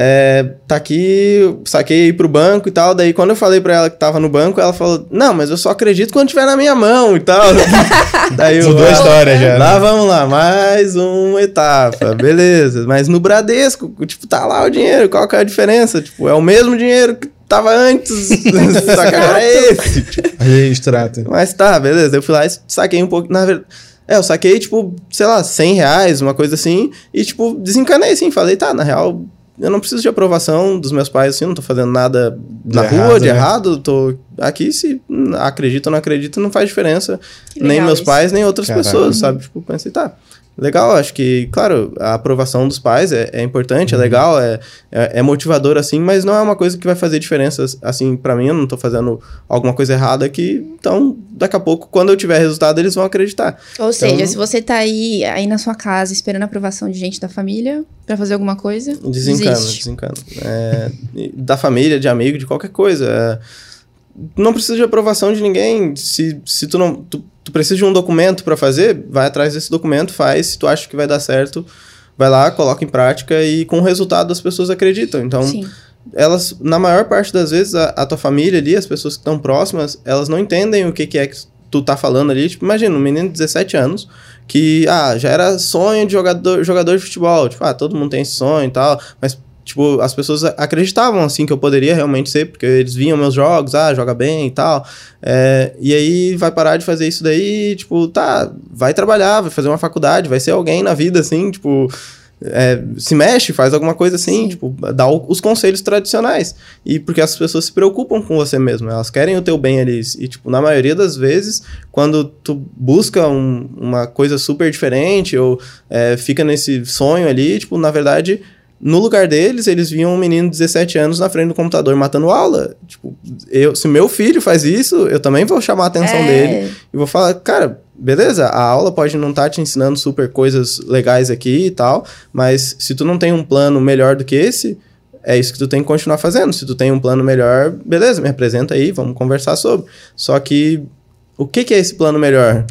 é, tá aqui, saquei aí pro banco e tal. Daí quando eu falei pra ela que tava no banco, ela falou: Não, mas eu só acredito quando tiver na minha mão e tal. Daí eu, Mudou a história já. Né? Lá vamos lá, mais uma etapa, beleza. Mas no Bradesco, tipo, tá lá o dinheiro, qual que é a diferença? Tipo, é o mesmo dinheiro que tava antes, só que agora é esse. Tipo. Aí, extrato. Mas tá, beleza. Eu fui lá e saquei um pouco. Na verdade. É, eu saquei, tipo, sei lá, 100 reais, uma coisa assim, e, tipo, desencanei, assim, falei, tá, na real, eu não preciso de aprovação dos meus pais, assim, não tô fazendo nada de na errado, rua, de né? errado, tô aqui, se acredita ou não acredita, não faz diferença, nem meus isso. pais, nem outras Caramba. pessoas, sabe? Tipo, pensei, tá, Legal, acho que, claro, a aprovação dos pais é, é importante, é uhum. é legal, é, é, é, motivador assim, mas não é uma coisa que vai fazer diferença, assim, para mim, eu não tô fazendo alguma coisa errada aqui, então, daqui a pouco, quando eu tiver resultado, eles vão acreditar. Ou então, seja, se você tá aí, aí na sua casa esperando a aprovação de gente da família para fazer alguma coisa, desencana, desencana. É, da família, de amigo, de qualquer coisa. É, não precisa de aprovação de ninguém. Se, se tu não. Tu, tu precisa de um documento para fazer, vai atrás desse documento, faz. Se tu acha que vai dar certo, vai lá, coloca em prática e com o resultado as pessoas acreditam. Então, Sim. elas, na maior parte das vezes, a, a tua família ali, as pessoas que estão próximas, elas não entendem o que, que é que tu tá falando ali. Tipo, imagina, um menino de 17 anos que, ah, já era sonho de jogador, jogador de futebol. Tipo, ah, todo mundo tem esse sonho e tal, mas tipo, as pessoas acreditavam, assim, que eu poderia realmente ser, porque eles viam meus jogos, ah, joga bem e tal. É, e aí vai parar de fazer isso daí, tipo, tá, vai trabalhar, vai fazer uma faculdade, vai ser alguém na vida, assim, tipo. é, se mexe, faz alguma coisa assim, Sim. tipo, dá o, os conselhos tradicionais. E porque as pessoas se preocupam com você mesmo, elas querem o teu bem ali. E, tipo, na maioria das vezes, quando tu busca um, uma coisa super diferente ou é, fica nesse sonho ali, tipo, na verdade, no lugar deles, eles viam um menino de 17 anos na frente do computador matando aula. Tipo, eu, se meu filho faz isso, eu também vou chamar a atenção é. dele e vou falar, cara beleza, a aula pode não estar tá te ensinando super coisas legais aqui e tal, mas se tu não tem um plano melhor do que esse, é isso que tu tem que continuar fazendo. Se tu tem um plano melhor, beleza, me apresenta aí, vamos conversar sobre. Só que o que, que é esse plano melhor?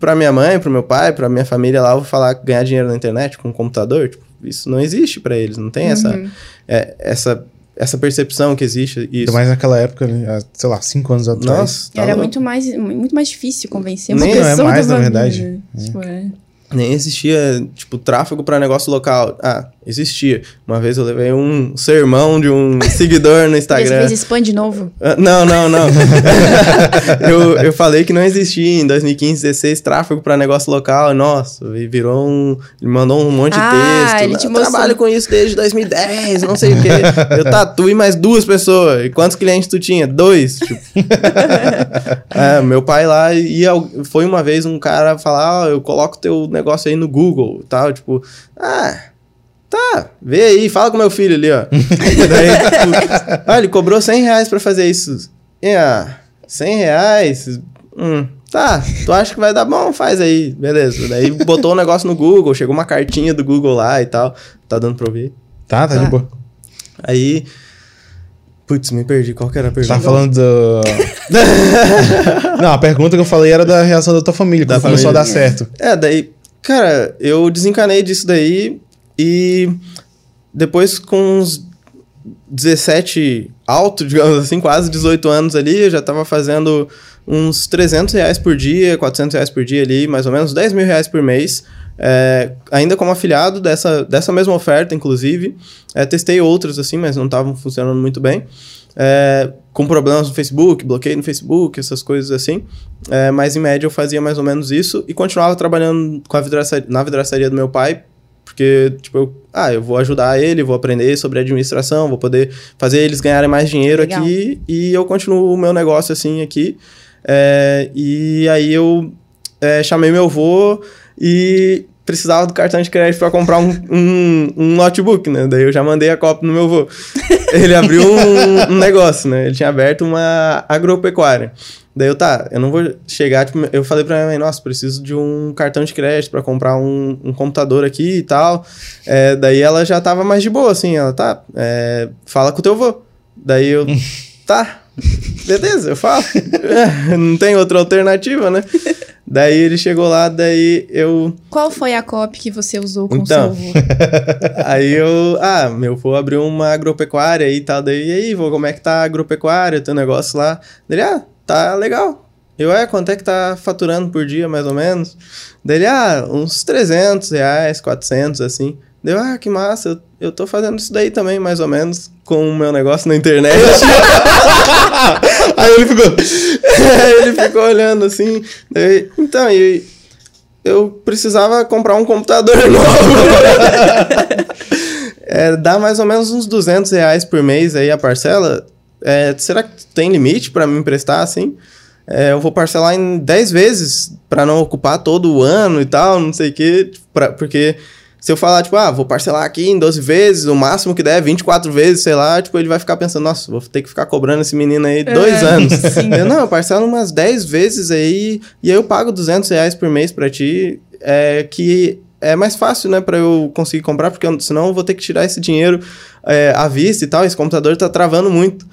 Para minha mãe, para meu pai, para minha família lá, eu vou falar ganhar dinheiro na internet com um computador, tipo, isso não existe para eles, não tem uhum. essa, é, essa essa percepção que existe. Isso. Ainda mais naquela época, né? sei lá, cinco anos atrás. Nossa, tá Era muito mais, muito mais difícil convencer uma Nem pessoa. Não é mais, na verdade. Tipo, é. Nem existia, tipo, tráfego para negócio local. Ah, existia. Uma vez eu levei um sermão de um seguidor no Instagram. Você fez spam de novo? Uh, não, não, não. eu, eu falei que não existia em 2015, 16 tráfego para negócio local. Nossa, e virou um. Ele mandou um monte ah, de texto. Ele te eu mostrou. trabalho com isso desde 2010, não sei o quê. Eu tatuo e mais duas pessoas. E quantos clientes tu tinha? Dois. Tipo. é, meu pai lá ia. Foi uma vez um cara falar: oh, eu coloco teu negócio negócio aí no Google tal, tipo, ah, tá, vê aí, fala com meu filho ali, ó. Daí, ah, ele cobrou 100 reais pra fazer isso. É, 100 reais, hum, tá, tu acha que vai dar bom? Faz aí, beleza. Daí botou o um negócio no Google, chegou uma cartinha do Google lá e tal, tá dando pra ouvir? Tá, tá, tá. de boa. Aí... Putz, me perdi. Qual que era a pergunta? Tá falando do. Não, a pergunta que eu falei era da reação da tua família, da começou a dar certo. É, daí Cara, eu desencanei disso daí e depois com uns 17 alto, digamos assim, quase 18 anos ali, eu já tava fazendo uns 300 reais por dia, 400 reais por dia ali, mais ou menos 10 mil reais por mês. É, ainda como afiliado dessa, dessa mesma oferta, inclusive. É, testei outras assim, mas não estavam funcionando muito bem é, com problemas no Facebook, bloqueio no Facebook, essas coisas assim. É, mas em média eu fazia mais ou menos isso e continuava trabalhando com a na vidraçaria do meu pai, porque, tipo, eu, ah, eu vou ajudar ele, vou aprender sobre administração, vou poder fazer eles ganharem mais dinheiro Legal. aqui e eu continuo o meu negócio assim aqui. É, e aí eu é, chamei meu avô e precisava do cartão de crédito para comprar um, um, um, notebook, né? Daí eu já mandei a cópia no meu avô. Ele abriu um, um, negócio, né? Ele tinha aberto uma agropecuária. Daí eu, tá, eu não vou chegar, tipo, eu falei pra minha mãe, nossa, preciso de um cartão de crédito para comprar um, um, computador aqui e tal. É, daí ela já tava mais de boa, assim, ela, tá, é, fala com o teu avô. Daí eu, tá, beleza, eu falo. não tem outra alternativa, né? Daí ele chegou lá, daí eu. Qual foi a copy que você usou com então, o seu avô? aí eu. Ah, meu avô abriu uma agropecuária e tal. Daí, e aí, vô, como é que tá a agropecuária, teu negócio lá? Daí, ah, tá legal. Eu, é, quanto é que tá faturando por dia, mais ou menos? Daí ele, ah, uns 300 reais, 400, assim. Deu, ah, que massa, eu, eu tô fazendo isso daí também, mais ou menos, com o meu negócio na internet. Aí ele ficou. ele ficou olhando assim. Daí, então, e eu precisava comprar um computador novo. é, dá mais ou menos uns 200 reais por mês aí a parcela. É, será que tem limite para me emprestar assim? É, eu vou parcelar em 10 vezes para não ocupar todo o ano e tal, não sei o quê, pra, porque se eu falar, tipo, ah, vou parcelar aqui em 12 vezes, o máximo que der, 24 vezes, sei lá, tipo, ele vai ficar pensando, nossa, vou ter que ficar cobrando esse menino aí dois é, anos. Sim. Eu, não, eu parcelo umas 10 vezes aí, e aí eu pago 200 reais por mês pra ti, é, que é mais fácil, né, pra eu conseguir comprar, porque senão eu vou ter que tirar esse dinheiro é, à vista e tal, esse computador tá travando muito.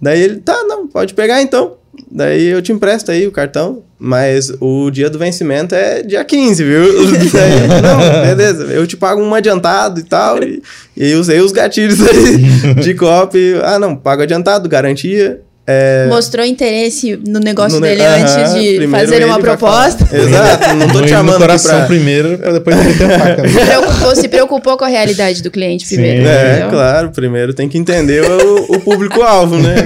Daí ele, tá, não, pode pegar então. Daí eu te empresto aí o cartão, mas o dia do vencimento é dia 15, viu? Daí, não, beleza, eu te pago um adiantado e tal. E, e usei os gatilhos aí de copy. Ah, não, pago adiantado, garantia. É... Mostrou interesse no negócio no dele antes de fazer uma proposta. Exato, não tô te chamando no coração pra... primeiro, pra depois meter a faca. Né? Se preocupou, se preocupou com a realidade do cliente Sim, primeiro. É, claro, primeiro tem que entender o, o público-alvo, né?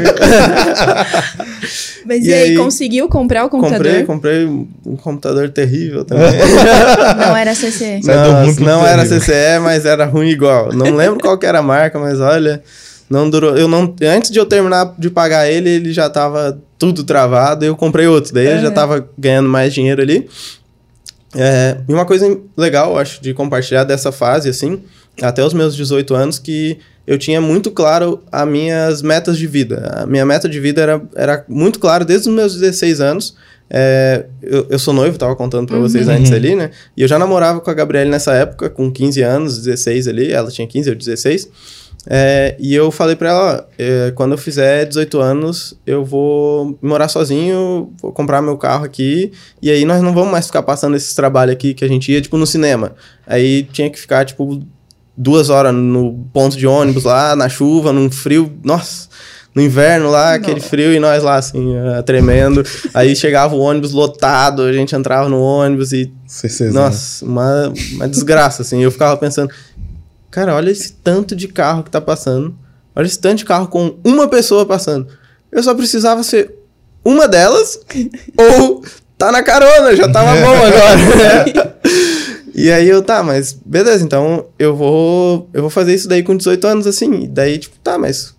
Mas e, e aí, aí, conseguiu comprar o computador? Comprei, comprei um computador terrível também. não era CCE. Não, não era CCE, mas era ruim igual. Não lembro qual que era a marca, mas olha... Não durou. Eu não, antes de eu terminar de pagar ele, ele já tava tudo travado. Eu comprei outro. Daí é. eu já tava ganhando mais dinheiro ali. É, e uma coisa legal, acho, de compartilhar dessa fase, assim, até os meus 18 anos, que eu tinha muito claro as minhas metas de vida. A minha meta de vida era, era muito claro desde os meus 16 anos. É, eu, eu, sou noivo, tava contando para uhum. vocês antes ali, né? E eu já namorava com a Gabriele nessa época, com 15 anos, 16 ali. Ela tinha 15, eu 16. É, e eu falei pra ela, é, quando eu fizer 18 anos, eu vou morar sozinho, vou comprar meu carro aqui, e aí nós não vamos mais ficar passando esses trabalhos aqui que a gente ia, tipo, no cinema. Aí tinha que ficar, tipo, duas horas no ponto de ônibus lá, na chuva, num frio, nossa... No inverno lá, aquele frio, e nós lá, assim, tremendo. aí chegava o ônibus lotado, a gente entrava no ônibus e... Nossa, uma, uma desgraça, assim. Eu ficava pensando, Cara, olha esse tanto de carro que tá passando. Olha esse tanto de carro com uma pessoa passando. Eu só precisava ser uma delas ou tá na carona, já tava bom agora. e aí eu, tá, mas beleza, então eu vou eu vou fazer isso daí com 18 anos assim. E daí, tipo, tá, mas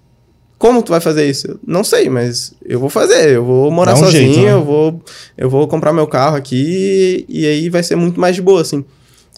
como tu vai fazer isso? não sei, mas eu vou fazer. Eu vou morar um sozinho, jeito, né? eu vou eu vou comprar meu carro aqui e aí vai ser muito mais de boa, assim.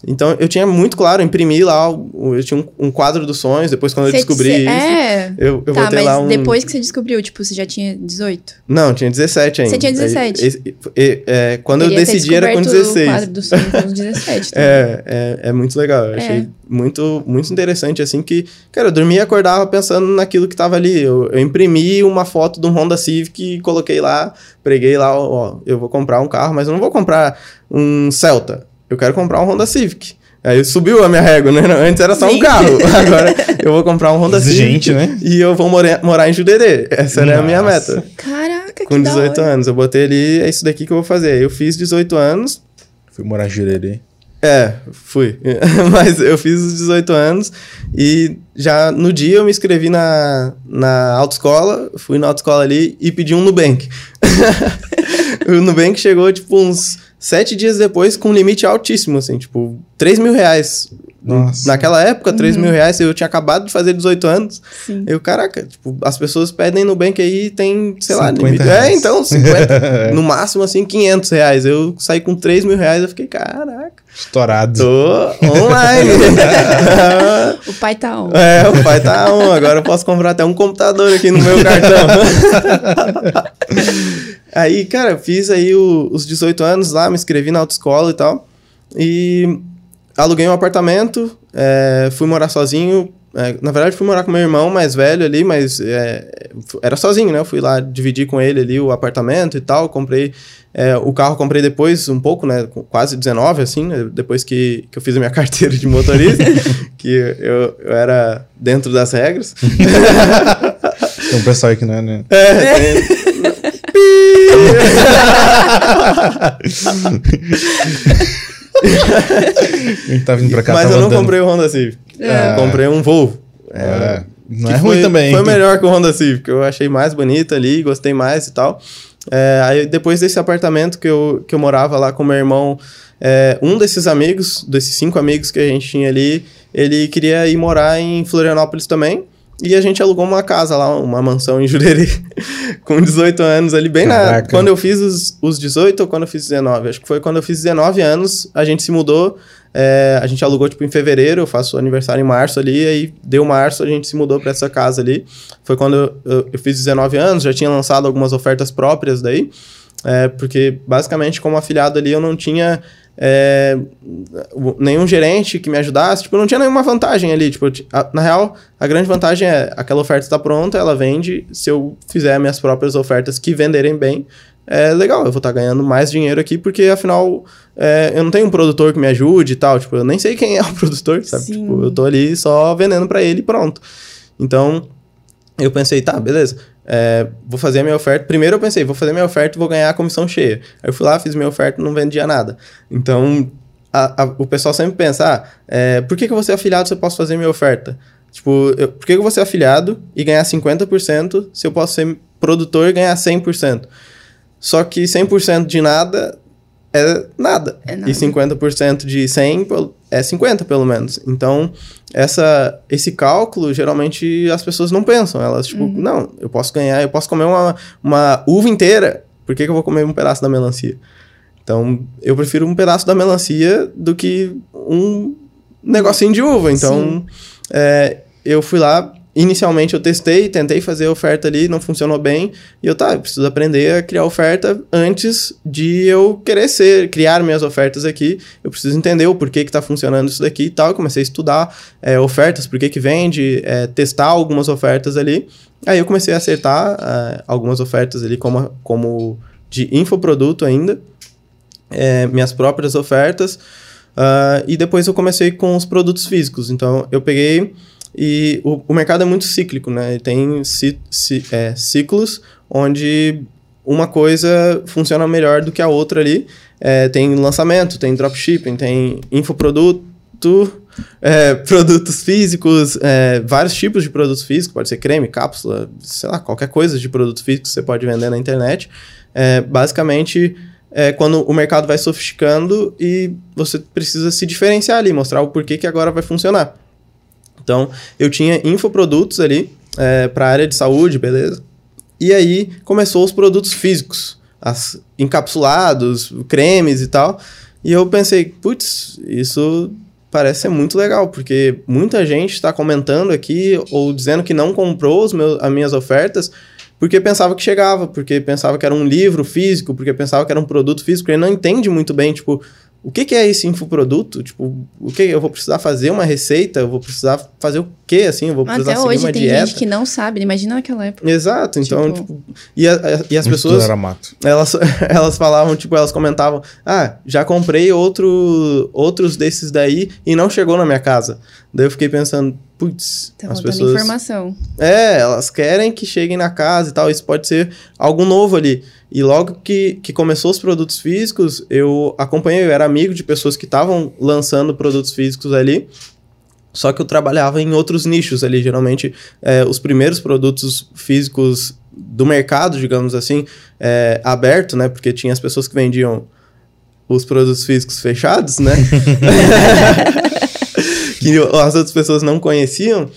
Então eu tinha muito claro, imprimi lá, eu tinha um, um quadro dos sonhos, depois quando eu descobri isso, é. eu, eu tá, botei lá um... depois que você descobriu, tipo, você já tinha 18? Não, tinha 17 ainda. Você tinha 17? Aí, é, é, quando eu decidi era com 16. o quadro dos sonhos com 17 é, é, é muito legal, eu é. achei muito, muito interessante, assim, que, cara, eu dormia e acordava pensando naquilo que tava ali. Eu, eu imprimi uma foto de um Honda Civic e coloquei lá, preguei lá, ó, eu vou comprar um carro, mas eu não vou comprar um Celta eu quero comprar um Honda Civic. Aí subiu a minha régua, né? Antes era só Sim. um carro. Agora eu vou comprar um Honda Exigente, Civic. né? E eu vou morar, morar em Jurerê. Essa era a minha meta. Caraca, Com 18 anos. Eu botei ali, é isso daqui que eu vou fazer. Eu fiz 18 anos. Fui morar em Jurerê. É, fui. Mas eu fiz os 18 anos e já no dia eu me inscrevi na, na autoescola, fui na autoescola ali e pedi um Nubank. o Nubank chegou, tipo, uns sete dias depois com um limite altíssimo, assim, tipo, 3 mil reais. Nossa. Naquela época, 3 uhum. mil reais, eu tinha acabado de fazer 18 anos. Sim. Eu, caraca, tipo, as pessoas pedem no bank aí, tem, sei lá, limite. Reais. É, então, 50. no máximo, assim, 500 reais. Eu saí com 3 mil reais, eu fiquei, caraca. Estourado. Tô online. o pai tá on. É, o pai tá on. Agora eu posso comprar até um computador aqui no meu cartão. Aí, cara, fiz aí o, os 18 anos lá, me inscrevi na autoescola e tal. E aluguei um apartamento, é, fui morar sozinho. É, na verdade, fui morar com meu irmão mais velho ali, mas é, era sozinho, né? Eu fui lá dividir com ele ali o apartamento e tal. Comprei é, o carro, comprei depois um pouco, né? Quase 19, assim, né? depois que, que eu fiz a minha carteira de motorista, que eu, eu era dentro das regras. Tem um pessoal aí que não é, né? É, tem, tá vindo pra cá, Mas eu não comprei o Honda Civic. É. Comprei um Volvo. É, é. não é ruim foi, também. Foi melhor que o Honda Civic. Eu achei mais bonito ali, gostei mais e tal. É, aí depois desse apartamento que eu, que eu morava lá com meu irmão, é, um desses amigos, desses cinco amigos que a gente tinha ali, ele queria ir morar em Florianópolis também. E a gente alugou uma casa lá, uma mansão em Jurerê, com 18 anos ali, bem Caraca. na. Quando eu fiz os, os 18 ou quando eu fiz 19? Acho que foi quando eu fiz 19 anos, a gente se mudou. É, a gente alugou, tipo, em fevereiro, eu faço aniversário em março ali, aí deu março, a gente se mudou para essa casa ali. Foi quando eu, eu, eu, fiz 19 anos, já tinha lançado algumas ofertas próprias daí. É, porque, basicamente, como afiliado ali, eu não tinha é, nenhum gerente que me ajudasse, tipo, não tinha nenhuma vantagem ali, tipo, a, na real, a grande vantagem é, aquela oferta está pronta, ela vende, se eu fizer minhas próprias ofertas que venderem bem, é legal, eu vou estar tá ganhando mais dinheiro aqui, porque afinal, é, eu não tenho um produtor que me ajude e tal, tipo, eu nem sei quem é o produtor, sabe, Sim. tipo, eu tô ali só vendendo para ele e pronto. Então, eu pensei, tá, beleza, é, vou fazer a minha oferta. Primeiro eu pensei, vou fazer minha oferta e vou ganhar a comissão cheia. Aí eu fui lá, fiz minha oferta e não vendia nada. Então, a, a, o pessoal sempre pensa, ah, é, por que, que eu vou ser afiliado se eu posso fazer minha oferta? Tipo, eu, por que, que eu vou ser afiliado e ganhar 50% se eu posso ser produtor e ganhar 100%? Só que 100% de nada é nada. É nada. E 50% de 100 é 50 pelo menos. Então, essa, esse cálculo, geralmente as pessoas não pensam. Elas, tipo, uhum. não, eu posso ganhar, eu posso comer uma, uma uva inteira. Por que, que eu vou comer um pedaço da melancia? Então, eu prefiro um pedaço da melancia do que um negocinho de uva. Então, é, eu fui lá, Inicialmente eu testei, tentei fazer oferta ali, não funcionou bem. E eu, tá, eu preciso aprender a criar oferta antes de eu querer ser, criar minhas ofertas aqui. Eu preciso entender o porquê que tá funcionando isso daqui e tal. Eu comecei a estudar é, ofertas, por que que vende, é, testar algumas ofertas ali. Aí eu comecei a acertar é, algumas ofertas ali como, como de infoproduto ainda. É, minhas próprias ofertas. Uh, e depois eu comecei com os produtos físicos. Então eu peguei e o, o mercado é muito cíclico, né? Tem ci, ci, é, ciclos onde uma coisa funciona melhor do que a outra ali. É, tem lançamento, tem dropshipping, tem infoproduto, é, produtos físicos, é, vários tipos de produtos físicos, pode ser creme, cápsula, sei lá, qualquer coisa de produto físico que você pode vender na internet. É, basicamente, é quando o mercado vai sofisticando e você precisa se diferenciar ali, mostrar o porquê que agora vai funcionar. Então, eu tinha infoprodutos ali é, para a área de saúde, beleza? E aí começou os produtos físicos, as encapsulados, cremes e tal. E eu pensei, putz, isso parece ser muito legal, porque muita gente está comentando aqui ou dizendo que não comprou os meus, as minhas ofertas porque pensava que chegava, porque pensava que era um livro físico, porque pensava que era um produto físico, ele não entende muito bem, tipo, o que, que, é esse infoproduto? Tipo, o que eu vou precisar fazer uma receita? Eu vou precisar fazer o quê, assim? Eu vou precisar Até hoje tem dieta? gente que não sabe, imagina naquela época. Exato, então, tipo... tipo e, a, a, e as pessoas... Era mato. Elas, elas falavam, tipo, elas comentavam, ah, já comprei outro, outros desses daí e não chegou na minha casa. Daí eu fiquei pensando, putz, tá as pessoas... informação. É, elas querem que cheguem na casa e tal, isso pode ser algo novo ali. E logo que, que começou os produtos físicos, eu acompanhei, eu era amigo de pessoas que estavam lançando produtos físicos ali. Só que eu trabalhava em outros nichos ali. Geralmente, é, os primeiros produtos físicos do mercado, digamos assim, é, aberto, né? Porque tinha as pessoas que vendiam os produtos físicos fechados, né? que as outras pessoas não conheciam.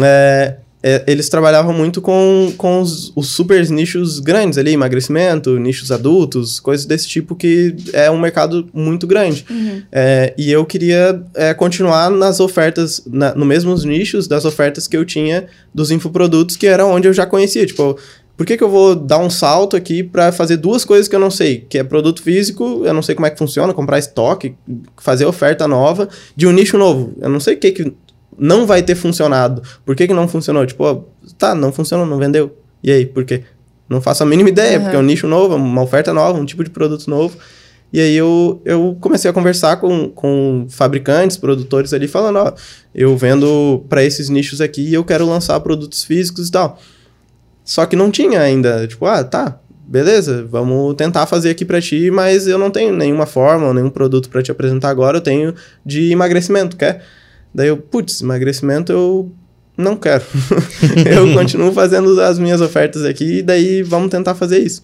É, é, eles trabalhavam muito com, com os, os super nichos grandes ali, emagrecimento, nichos adultos, coisas desse tipo que é um mercado muito grande. Uhum. É, e eu queria é, continuar nas ofertas, na, no mesmos nichos das ofertas que eu tinha dos infoprodutos, que era onde eu já conhecia. Tipo, por que, que eu vou dar um salto aqui para fazer duas coisas que eu não sei? Que é produto físico, eu não sei como é que funciona, comprar estoque, fazer oferta nova, de um nicho novo. Eu não sei o que, que não vai ter funcionado. Por que, que não funcionou? Tipo, tá, não funcionou, não vendeu. E aí, por quê? Não faço a mínima ideia, uhum. porque é um nicho novo, uma oferta nova, um tipo de produto novo. E aí eu, eu comecei a conversar com, com fabricantes, produtores ali, falando, ó, eu vendo para esses nichos aqui e eu quero lançar produtos físicos e tal. Só que não tinha ainda, tipo, ah, tá, beleza, vamos tentar fazer aqui para ti, mas eu não tenho nenhuma forma, nenhum produto para te apresentar agora, eu tenho de emagrecimento, quer? Daí eu, putz, emagrecimento eu não quero. eu continuo fazendo as minhas ofertas aqui e daí vamos tentar fazer isso.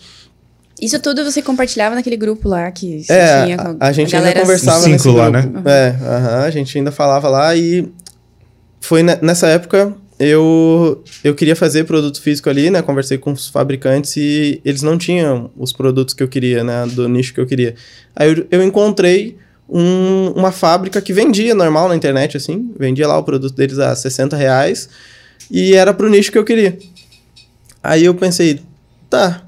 Isso tudo você compartilhava naquele grupo lá que é, tinha com a, a gente a ainda conversava nesse grupo. lá, né? Uhum. É, uh -huh, a gente ainda falava lá e foi nessa época eu, eu queria fazer produto físico ali, né? Conversei com os fabricantes e eles não tinham os produtos que eu queria, né? Do nicho que eu queria. Aí eu, eu encontrei um, uma fábrica que vendia normal na internet, assim. Vendia lá o produto deles a 60 reais. E era pro nicho que eu queria. Aí eu pensei, tá,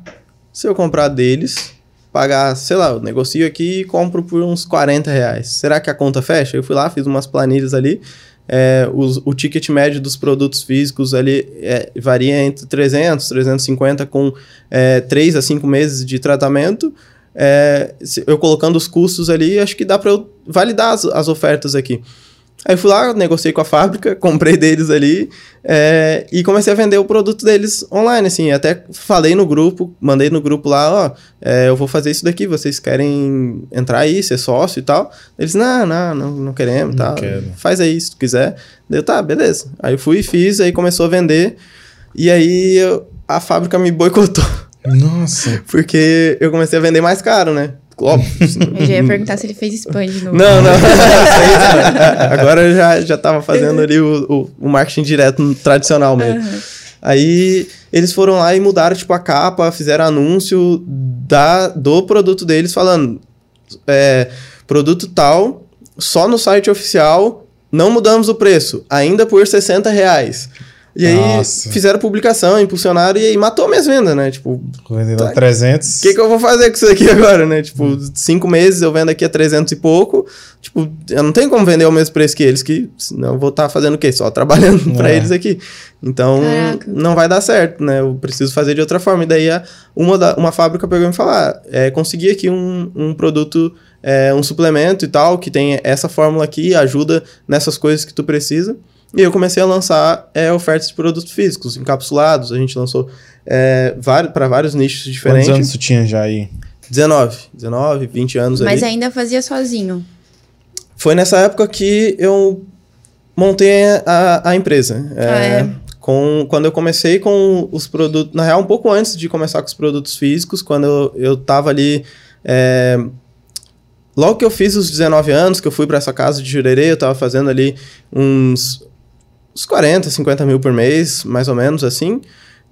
se eu comprar deles, pagar, sei lá, eu negocio aqui e compro por uns 40 reais. Será que a conta fecha? Eu fui lá, fiz umas planilhas ali. É, os, o ticket médio dos produtos físicos ali é, varia entre 300, 350 com é, 3 a 5 meses de tratamento é, eu colocando os custos ali, acho que dá para eu validar as, as, ofertas aqui. Aí fui lá, negociei com a fábrica, comprei deles ali é, e comecei a vender o produto deles online, assim. Até falei no grupo, mandei no grupo lá, ó, é, eu vou fazer isso daqui, vocês querem entrar aí, ser sócio e tal? Eles, não, não, não, não queremos, não tá? Quero. Faz aí se tu quiser. Deu, tá, beleza. Aí fui e fiz, aí começou a vender e aí eu, a fábrica me boicotou. Nossa! Porque eu comecei a vender mais caro, né? Óbvio. Eu já ia perguntar se ele fez spam de novo. Não, não. Agora eu já, já tava fazendo ali o, o, o marketing direto tradicional mesmo. Uhum. Aí eles foram lá e mudaram, tipo, a capa, fizeram anúncio da, do produto deles falando é, produto tal, só no site oficial, não mudamos o preço, ainda por 60 reais. E aí Nossa. fizeram publicação, impulsionaram e aí matou minhas vendas, né? Tipo, vendendo tá, a 300. O que, que eu vou fazer com isso aqui agora, né? Tipo, hum. cinco meses eu vendo aqui a 300 e pouco. Tipo, eu não tenho como vender ao mesmo preço que eles, que senão eu vou estar tá fazendo o quê? Só trabalhando é. para eles aqui. Então, Caraca. não vai dar certo, né? Eu preciso fazer de outra forma. E daí uma, da, uma fábrica pegou e me falou: ah, é, consegui aqui um, um produto, é, um suplemento e tal, que tem essa fórmula aqui, ajuda nessas coisas que tu precisa. E eu comecei a lançar é, ofertas de produtos físicos, encapsulados. A gente lançou é, para vários nichos diferentes. Quantos anos tu tinha já aí? 19. 19, 20 anos Mas ali. ainda fazia sozinho? Foi nessa época que eu montei a, a empresa. É, ah, é? Com, quando eu comecei com os produtos... Na real, um pouco antes de começar com os produtos físicos, quando eu, eu tava ali... É, logo que eu fiz os 19 anos, que eu fui para essa casa de Jurerê, eu tava fazendo ali uns uns 40, 50 mil por mês, mais ou menos assim.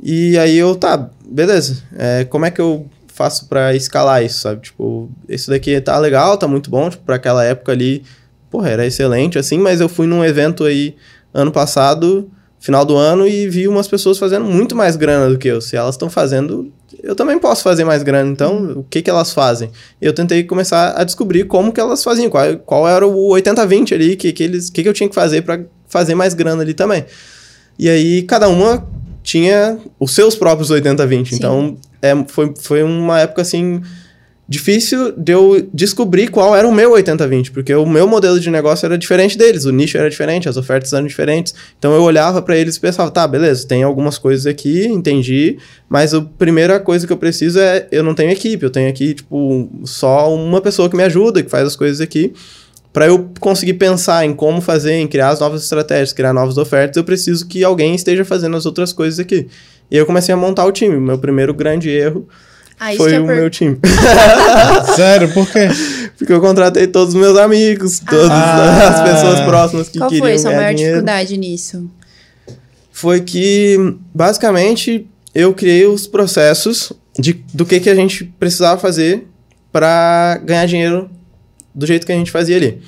E aí eu, tá, beleza. É, como é que eu faço para escalar isso, sabe? Tipo, esse daqui tá legal, tá muito bom, tipo, pra aquela época ali, porra, era excelente, assim, mas eu fui num evento aí ano passado, final do ano, e vi umas pessoas fazendo muito mais grana do que eu. Se elas estão fazendo, eu também posso fazer mais grana. Então, o que que elas fazem? Eu tentei começar a descobrir como que elas faziam, qual, qual era o 80-20 ali, que que, eles, que que eu tinha que fazer para fazer mais grana ali também. E aí, cada uma tinha os seus próprios 80-20. Então, é, foi, foi uma época, assim, difícil de eu descobrir qual era o meu 80-20, porque o meu modelo de negócio era diferente deles, o nicho era diferente, as ofertas eram diferentes. Então eu olhava para eles e pensava, tá, beleza, tem algumas coisas aqui, entendi, mas a primeira coisa que eu preciso é eu não tenho equipe, eu tenho aqui tipo só uma pessoa que me ajuda, que faz as coisas aqui. Para eu conseguir pensar em como fazer, em criar as novas estratégias, criar novas ofertas, eu preciso que alguém esteja fazendo as outras coisas aqui. E eu comecei a montar o time. Meu primeiro grande erro ah, foi o per... meu time. Sério? Por quê? Porque eu contratei todos os meus amigos, todas ah. as pessoas próximas que Qual queriam Qual foi a sua maior dinheiro. dificuldade nisso? Foi que, basicamente, eu criei os processos de, do que, que a gente precisava fazer para ganhar dinheiro do jeito que a gente fazia ali.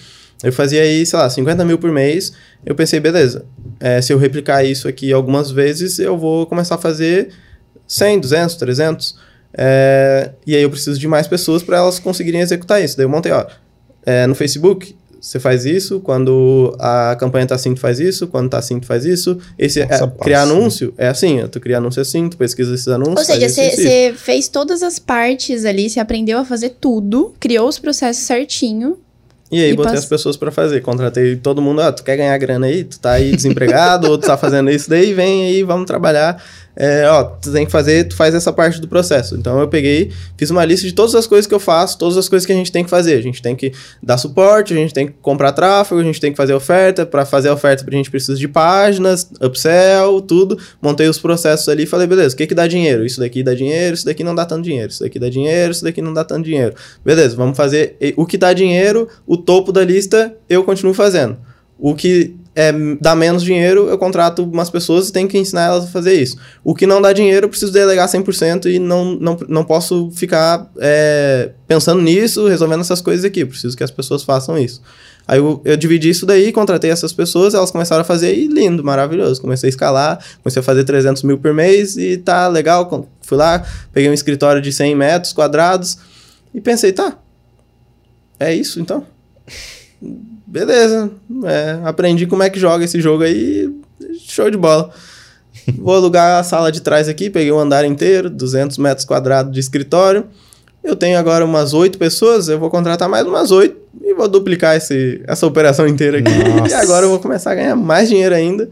Eu fazia aí, sei lá, 50 mil por mês. Eu pensei, beleza, é, se eu replicar isso aqui algumas vezes, eu vou começar a fazer 100, 200, 300. É, e aí eu preciso de mais pessoas para elas conseguirem executar isso. Daí eu montei, ó, é, no Facebook, você faz isso, quando a campanha tá assim, tu faz isso, quando tá assim, tu faz isso. Esse, Nossa, é, criar anúncio é assim, tu cria anúncio assim, tu pesquisa esses anúncios. Ou seja, você fez todas as partes ali, você aprendeu a fazer tudo, criou os processos certinho. E aí, e botei pass... as pessoas para fazer. Contratei todo mundo, ah, tu quer ganhar grana aí? Tu tá aí desempregado, ou tu tá fazendo isso daí, vem aí, vamos trabalhar é, ó, tu tem que fazer, tu faz essa parte do processo. Então eu peguei, fiz uma lista de todas as coisas que eu faço, todas as coisas que a gente tem que fazer. A gente tem que dar suporte, a gente tem que comprar tráfego, a gente tem que fazer oferta. Para fazer a oferta, a gente precisa de páginas, upsell, tudo. Montei os processos ali e falei, beleza, o que que dá dinheiro? Isso daqui dá dinheiro, isso daqui não dá tanto dinheiro, isso daqui dá dinheiro, isso daqui não dá tanto dinheiro. Beleza, vamos fazer o que dá dinheiro, o topo da lista eu continuo fazendo. O que é, dá menos dinheiro, eu contrato umas pessoas e tenho que ensinar elas a fazer isso. O que não dá dinheiro, eu preciso delegar 100% e não, não, não posso ficar é, pensando nisso, resolvendo essas coisas aqui. Preciso que as pessoas façam isso. Aí eu, eu dividi isso daí, contratei essas pessoas, elas começaram a fazer e lindo, maravilhoso. Comecei a escalar, comecei a fazer 300 mil por mês e tá legal. Fui lá, peguei um escritório de 100 metros quadrados e pensei, tá, é isso então beleza, é, aprendi como é que joga esse jogo aí, show de bola. Vou alugar a sala de trás aqui, peguei um andar inteiro, 200 metros quadrados de escritório. Eu tenho agora umas oito pessoas, eu vou contratar mais umas oito e vou duplicar esse, essa operação inteira aqui. Nossa. E agora eu vou começar a ganhar mais dinheiro ainda.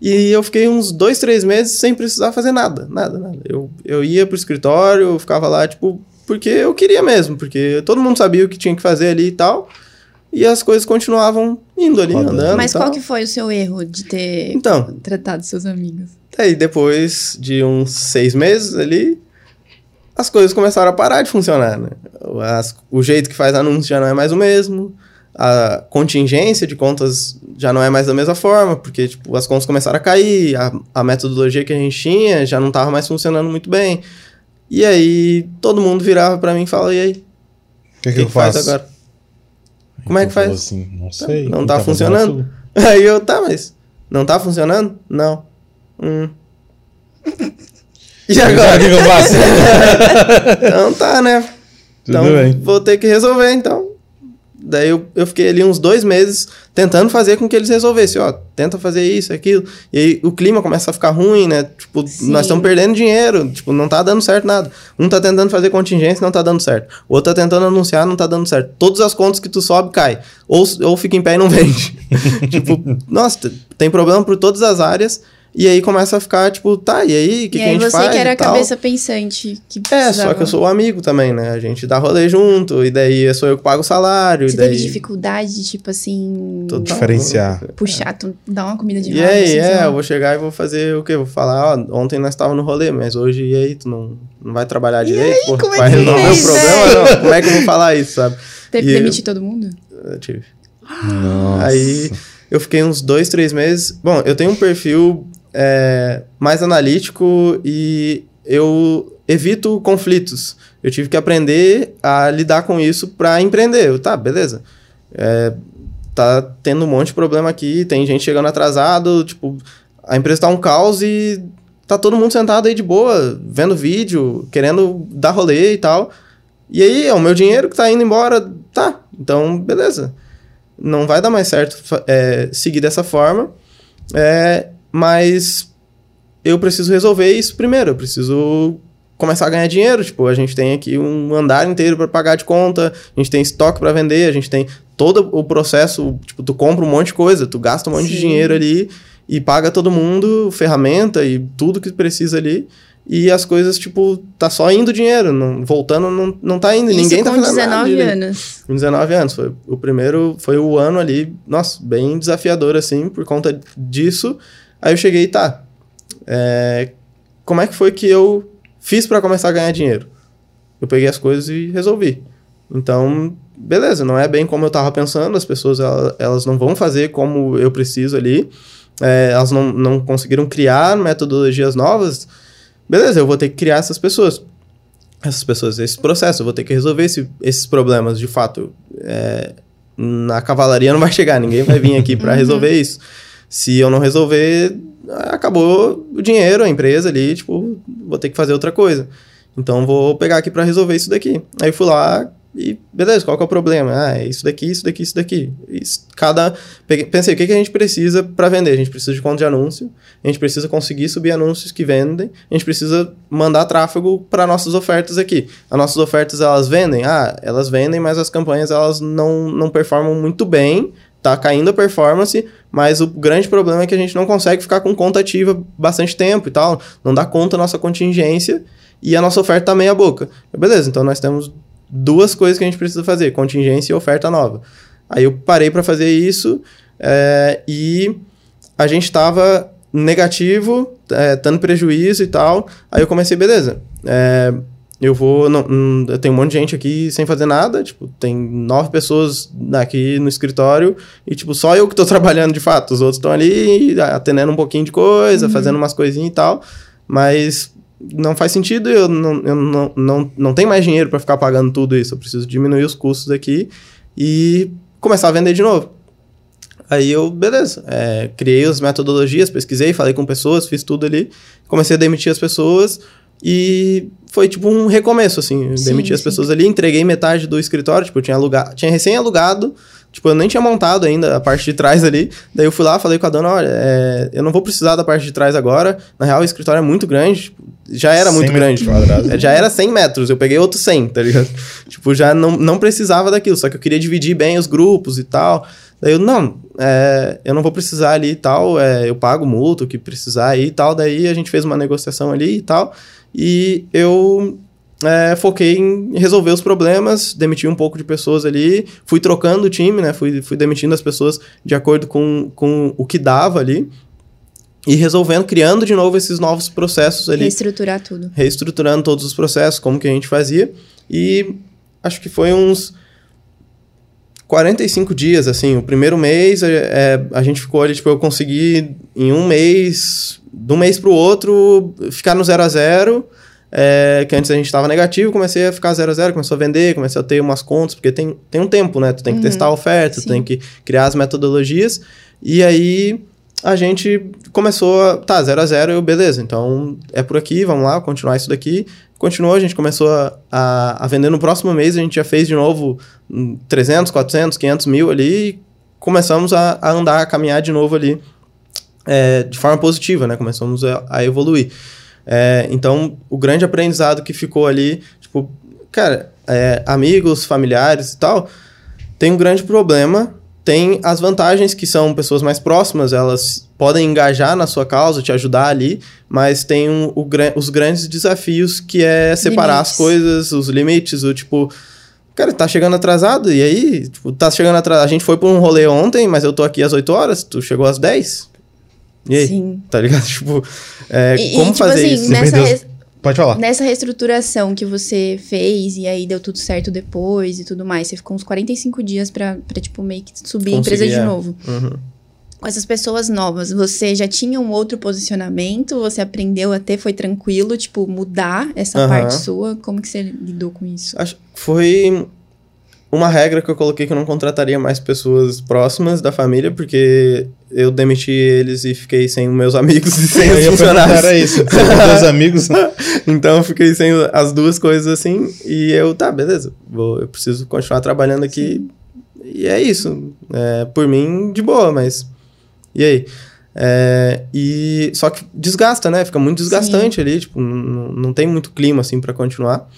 E eu fiquei uns dois, três meses sem precisar fazer nada, nada, nada. Eu, eu ia pro escritório, ficava lá, tipo, porque eu queria mesmo, porque todo mundo sabia o que tinha que fazer ali e tal. E as coisas continuavam indo ali, Rodando. andando. Mas qual que foi o seu erro de ter então, tratado seus amigos? Aí depois de uns seis meses ali, as coisas começaram a parar de funcionar, né? As, o jeito que faz anúncio já não é mais o mesmo a contingência de contas já não é mais da mesma forma, porque tipo, as contas começaram a cair, a, a metodologia que a gente tinha já não estava mais funcionando muito bem. E aí todo mundo virava para mim e falava, e aí? O que, que, que, eu faço agora? Como é que faz? Assim, não sei. Não, tá, tá funcionando? Aí eu, tá, mas não tá funcionando? Não. Hum. E agora? O que, que eu faço? não tá, né? Tudo então, bem. vou ter que resolver, então. Daí eu, eu fiquei ali uns dois meses tentando fazer com que eles resolvessem, ó, tenta fazer isso, aquilo. E aí o clima começa a ficar ruim, né? Tipo, Sim. nós estamos perdendo dinheiro, tipo, não tá dando certo nada. Um tá tentando fazer contingência, não tá dando certo. O outro tá tentando anunciar, não tá dando certo. Todas as contas que tu sobe, cai. Ou, ou fica em pé e não vende. tipo, nossa, tem problema por todas as áreas. E aí começa a ficar, tipo, tá, e aí, o que, que a gente faz? E aí você que era a cabeça pensante. Que é, só que eu sou o amigo também, né? A gente dá rolê junto, e daí sou eu que pago o salário. Você daí... teve dificuldade, tipo assim... Total. Diferenciar. Puxar, tu dá uma comida de E aí, assim, é, eu vou chegar e vou fazer o quê? Vou falar, ó, ontem nós estávamos no rolê, mas hoje, e aí, tu não, não vai trabalhar e direito? Aí, pô, como é vai resolver o problema? Não, como é que eu vou falar isso, sabe? Teve que demitir todo mundo? Eu tive. Nossa. Aí... Eu fiquei uns dois, três meses. Bom, eu tenho um perfil é, mais analítico e eu evito conflitos. Eu tive que aprender a lidar com isso para empreender. Eu, tá, beleza. É, tá tendo um monte de problema aqui, tem gente chegando atrasado, tipo, a empresa tá um caos e tá todo mundo sentado aí de boa, vendo vídeo, querendo dar rolê e tal. E aí, é o meu dinheiro que tá indo embora, tá, então, beleza. Não vai dar mais certo é, seguir dessa forma. É, mas eu preciso resolver isso primeiro. Eu preciso começar a ganhar dinheiro. Tipo, a gente tem aqui um andar inteiro para pagar de conta, a gente tem estoque para vender, a gente tem todo o processo. Tipo, tu compra um monte de coisa, tu gasta um monte Sim. de dinheiro ali e paga todo mundo ferramenta e tudo que precisa ali. E as coisas, tipo, tá só indo dinheiro, não, voltando não, não tá indo, Isso ninguém tá fazendo 19 nada. anos. Com 19 anos. Foi, o primeiro foi o ano ali, nossa, bem desafiador, assim, por conta disso. Aí eu cheguei, tá, é, como é que foi que eu fiz para começar a ganhar dinheiro? Eu peguei as coisas e resolvi. Então, beleza, não é bem como eu tava pensando, as pessoas elas, elas não vão fazer como eu preciso ali, é, elas não, não conseguiram criar metodologias novas, beleza, eu vou ter que criar essas pessoas. Essas pessoas, esse processo, eu vou ter que resolver esse, esses problemas de fato. É, na cavalaria não vai chegar, ninguém vai vir aqui para uhum. resolver isso. Se eu não resolver, acabou o dinheiro, a empresa ali, tipo, vou ter que fazer outra coisa. Então vou pegar aqui para resolver isso daqui. Aí fui lá e beleza, qual que é o problema? Ah, é isso daqui, isso daqui, isso daqui. Isso, cada pensei, o que, que a gente precisa para vender? A gente precisa de conta de anúncio, a gente precisa conseguir subir anúncios que vendem, a gente precisa mandar tráfego para nossas ofertas aqui. As nossas ofertas elas vendem? Ah, elas vendem, mas as campanhas elas não não performam muito bem tá caindo a performance, mas o grande problema é que a gente não consegue ficar com conta ativa bastante tempo e tal, não dá conta da nossa contingência e a nossa oferta tá meia boca. Beleza, então nós temos duas coisas que a gente precisa fazer, contingência e oferta nova. Aí eu parei para fazer isso é, e a gente estava negativo, é, dando prejuízo e tal, aí eu comecei, beleza, é, eu vou. Não, não, eu tenho um monte de gente aqui sem fazer nada. Tipo, tem nove pessoas aqui no escritório. E, tipo, só eu que tô trabalhando de fato. Os outros estão ali atendendo um pouquinho de coisa, uhum. fazendo umas coisinhas e tal. Mas não faz sentido. Eu não, eu não, não, não tenho mais dinheiro para ficar pagando tudo isso. Eu preciso diminuir os custos aqui e começar a vender de novo. Aí eu, beleza, é, criei as metodologias, pesquisei, falei com pessoas, fiz tudo ali, comecei a demitir as pessoas, e foi tipo um recomeço, assim. Sim, demiti as pessoas ali, entreguei metade do escritório, tipo, eu tinha alugado, tinha recém-alugado Tipo, eu nem tinha montado ainda a parte de trás ali. Daí eu fui lá, falei com a dona, olha, é, eu não vou precisar da parte de trás agora. Na real, o escritório é muito grande. Tipo, já era muito grande. Quadrados. Já era 100 metros. Eu peguei outro 100, tá ligado? tipo, já não, não precisava daquilo. Só que eu queria dividir bem os grupos e tal. Daí eu, não, é, eu não vou precisar ali e tal. É, eu pago multa, o que precisar aí e tal. Daí a gente fez uma negociação ali e tal. E eu é, foquei em resolver os problemas, demiti um pouco de pessoas ali, fui trocando o time, né? Fui, fui demitindo as pessoas de acordo com, com o que dava ali. E resolvendo, criando de novo esses novos processos ali. Reestruturar tudo. Reestruturando todos os processos, como que a gente fazia. E acho que foi uns 45 dias, assim. O primeiro mês, é, é, a gente ficou ali, tipo, eu consegui em um mês, de um mês pro outro, ficar no zero a zero é, que antes a gente estava negativo, comecei a ficar 0 a 0 começou a vender, comecei a ter umas contas, porque tem, tem um tempo, né? Tu tem que uhum. testar a oferta, tu tem que criar as metodologias. E aí a gente começou a. Tá, 0 a 0 eu, beleza, então é por aqui, vamos lá, continuar isso daqui. Continuou, a gente começou a, a, a vender no próximo mês, a gente já fez de novo 300, 400, 500 mil ali e começamos a, a andar, a caminhar de novo ali é, de forma positiva, né? Começamos a, a evoluir. É, então, o grande aprendizado que ficou ali, tipo, cara, é, amigos, familiares e tal, tem um grande problema. Tem as vantagens que são pessoas mais próximas, elas podem engajar na sua causa, te ajudar ali, mas tem um, o, os grandes desafios que é separar limites. as coisas, os limites, o tipo, cara, tá chegando atrasado, e aí, tipo, tá chegando atrasado. A gente foi por um rolê ontem, mas eu tô aqui às 8 horas, tu chegou às 10. E aí? Sim. Tá ligado? Tipo, é, e, como e, tipo fazer assim, isso? Nessa res... Pode falar. Nessa reestruturação que você fez e aí deu tudo certo depois e tudo mais, você ficou uns 45 dias pra, pra tipo, meio que subir Consegui, a empresa de é. novo. Uhum. Com essas pessoas novas, você já tinha um outro posicionamento? Você aprendeu a ter? Foi tranquilo, tipo, mudar essa uhum. parte sua? Como que você lidou com isso? Acho foi uma regra que eu coloquei que eu não contrataria mais pessoas próximas da família, porque eu demiti eles e fiquei sem meus amigos e sem os funcionários. Era isso, meus amigos. então eu fiquei sem as duas coisas assim, e eu, tá, beleza, vou, eu preciso continuar trabalhando aqui. E é isso. É, por mim, de boa, mas. E aí? É, e só que desgasta, né? Fica muito desgastante Sim. ali, tipo, não, não tem muito clima assim para continuar.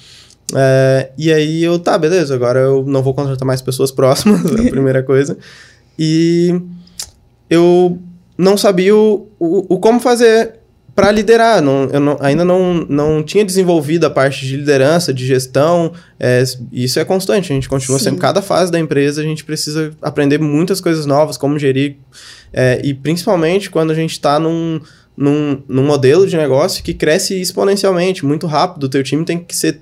É, e aí eu, tá, beleza, agora eu não vou contratar mais pessoas próximas, é a primeira coisa. E eu não sabia o, o, o como fazer para liderar. Não, eu não, ainda não, não tinha desenvolvido a parte de liderança, de gestão. É, isso é constante. A gente continua Sim. sempre, cada fase da empresa, a gente precisa aprender muitas coisas novas, como gerir. É, e principalmente quando a gente está num, num, num modelo de negócio que cresce exponencialmente, muito rápido. O teu time tem que ser